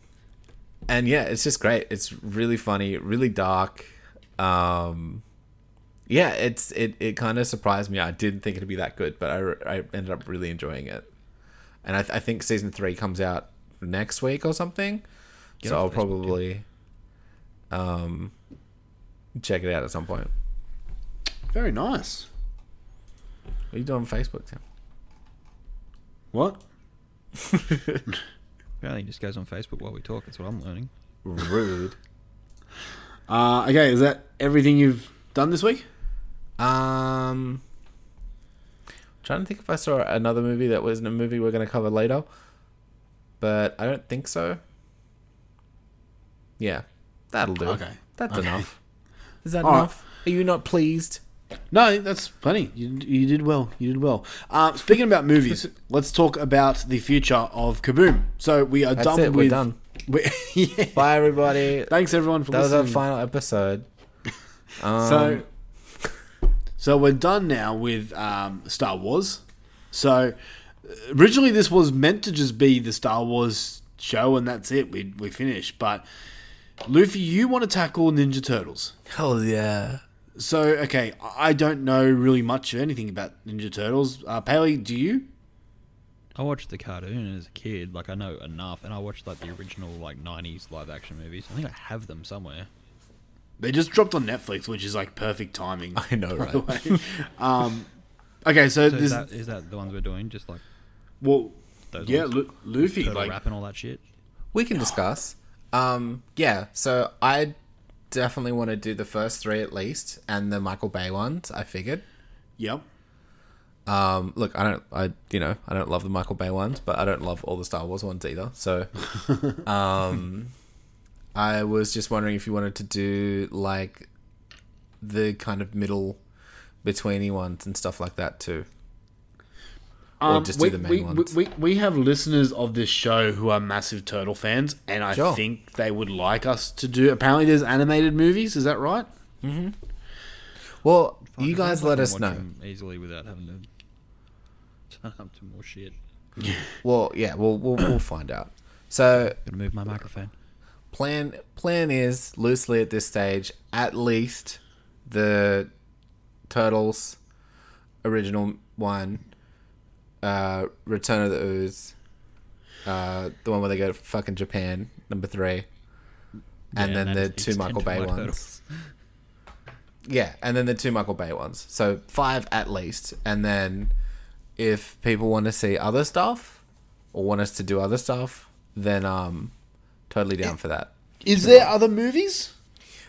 *laughs* and yeah, it's just great. It's really funny, really dark. Um, yeah, it's it, it kind of surprised me. I didn't think it'd be that good, but I, I ended up really enjoying it. And I, th- I think season three comes out next week or something. Get so I'll Facebook, probably um check it out at some point. Very nice. What are you doing on Facebook, Tim? What? *laughs* apparently, he just goes on Facebook while we talk. That's what I'm learning. Rude. *laughs* Uh, okay. Is that everything you've done this week? Um, trying to think if I saw another movie that wasn't a movie we're going to cover later, but I don't think so. Yeah, that'll do. Okay. that's Okay. enough. *laughs* Is that All right. enough? Are you not pleased? No, that's plenty. You, you did well. You did well. Uh, speaking about movies, *laughs* let's talk about the future of Kaboom. So we are That's done it, we're with. done. we- *laughs* yeah. Bye, everybody. Thanks everyone for That was our final episode. Um, so, so we're done now with um, Star Wars. So originally this was meant to just be the Star Wars show, and that's it. We we finished, but Luffy, you want to tackle Ninja Turtles? Hell yeah. So, okay, I I don't know really much of anything about Ninja Turtles. Uh, Paley, do you? I watched the cartoon as a kid. Like I know enough, and I watched like the original like '90s live action movies. I think I have them somewhere. They just dropped on Netflix, which is like perfect timing. I know, right? um, okay, so, So this is that, is that the ones we're doing? Just like well, those yeah, ones? Lu- Luffy, Turtle like rap and all that shit. We can discuss. Um, yeah, so I definitely want to do the first three at least, and the Michael Bay ones. I figured. Yep. Um, look, I don't, I you know, I don't love the Michael Bay ones, but I don't love all the Star Wars ones either. So, *laughs* um, I was just wondering if you wanted to do like the kind of middle betweeny ones and stuff like that too. Or Um, just we, do the main we, ones. We, we have listeners of this show who are massive turtle fans, and I Sure. think they would like us to do. Apparently, there's animated movies. Is that right? Mm-hmm. Well, Fuck, you guys let us know. easily without having to turn up to more shit. *laughs* Well, yeah, we'll we'll, we'll find out. So, Gonna move my microphone. Plan plan is loosely at this stage at least the turtles original one uh return of the ooze uh the one where they go to fucking japan number three. And Yeah, then the two michael bay ones. *laughs* Yeah and then the two michael bay ones. So five at least. And then if people want to see other stuff or want us to do other stuff then um totally down eh, for that Is there other movies?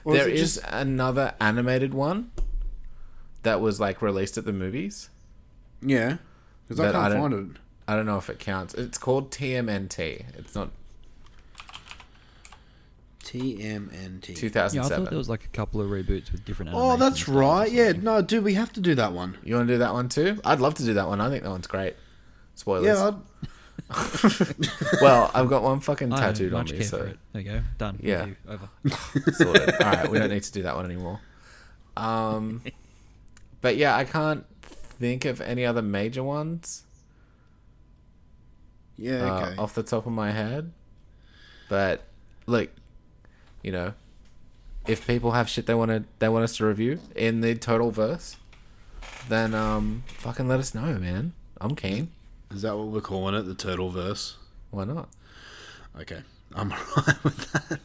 Or there it is just- another animated one that was like released at the movies. Yeah, because I that can't don't- find it. I don't know if it counts. It's called TMNT. It's not TMNT. Yeah, I thought there was like a couple of reboots with different. Oh, that's right. Yeah, no, dude, we have to do that one. you want to do that one too? I'd love to do that one. I think that one's great. Spoilers. Yeah, I'd, *laughs* well, I've got one fucking tattooed on me, so. There you go. Done. Yeah. Review. Over. *laughs* sorted. *laughs* All right, we don't need to do that one anymore. Um, but yeah, I can't think of any other major ones. yeah, uh, off the top of my head. But look, you know, if people have shit they want to they want us to review in the turtle verse, then um, fucking let us know, man. I'm keen. Is that what we're calling it? The turtle verse? Why not? Okay, I'm *laughs* alright with that.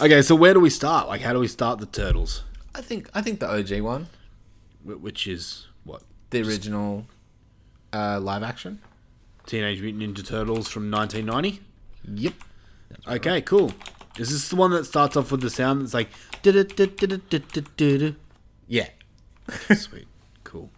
Okay, so where do we start? Like, how do we start the turtles? I think I think the OG one, Wh- Which is what the original uh, live action. Teenage Mutant Ninja Turtles from 1990. Yep. Okay, cool. Is this the one that starts off with the sound that's like? "Du-du-du-du-du-du-du-du"? Yeah. Sweet. Cool.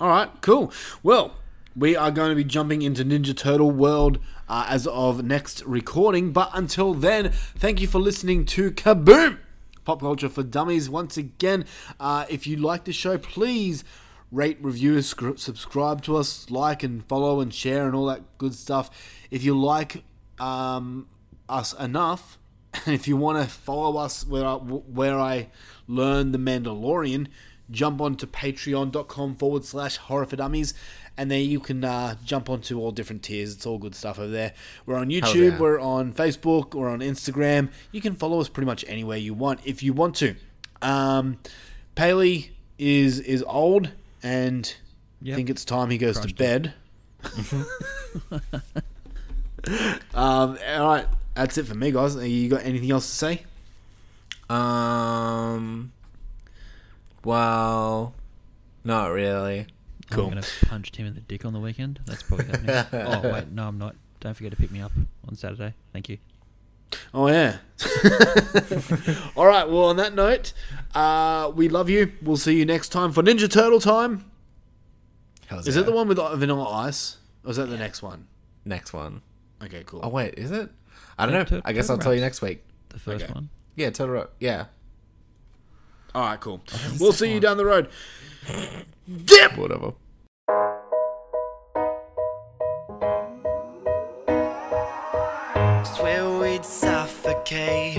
All right, cool. Well, we are going to be jumping into Ninja Turtle World uh, as of next recording. But until then, thank you for listening to Kaboom! Pop Culture for Dummies. Once again, uh, if you like the show, please rate, review, sc- subscribe to us, like and follow and share and all that good stuff. If you like um, us enough, and *laughs* if you want to follow us where I, where I learn the Mandalorian, jump onto patreon.com forward slash horror for dummies. And there you can uh, jump onto all different tiers. It's all good stuff over there. We're on YouTube, yeah. we're on Facebook, we're on Instagram. You can follow us pretty much anywhere you want if you want to. Um, Paley is is old and I Yep. think it's time he goes Crushed to bed. *laughs* um, all right, that's it for me, guys. You got anything else to say? Um. Well, not really. Cool. I'm gonna punch Tim in the dick on the weekend. That's probably happening. *laughs* oh wait, no, I'm not. Don't forget to pick me up on Saturday. Thank you. Oh yeah. *laughs* All right. Well, on that note, uh, we love you. We'll see you next time for Ninja Turtle time. Hell's Is yeah. it the one with uh, Vanilla Ice, or is that the next one? next one? Okay, cool. Oh wait, is it? I don't Yeah, know. Tur- I guess Turtle I'll tell you next week. The first Okay. one. Yeah, Total Ro- Yeah. All right, cool. We'll see you down the road. *laughs* Dip. Whatever. Swear we'd suffocate,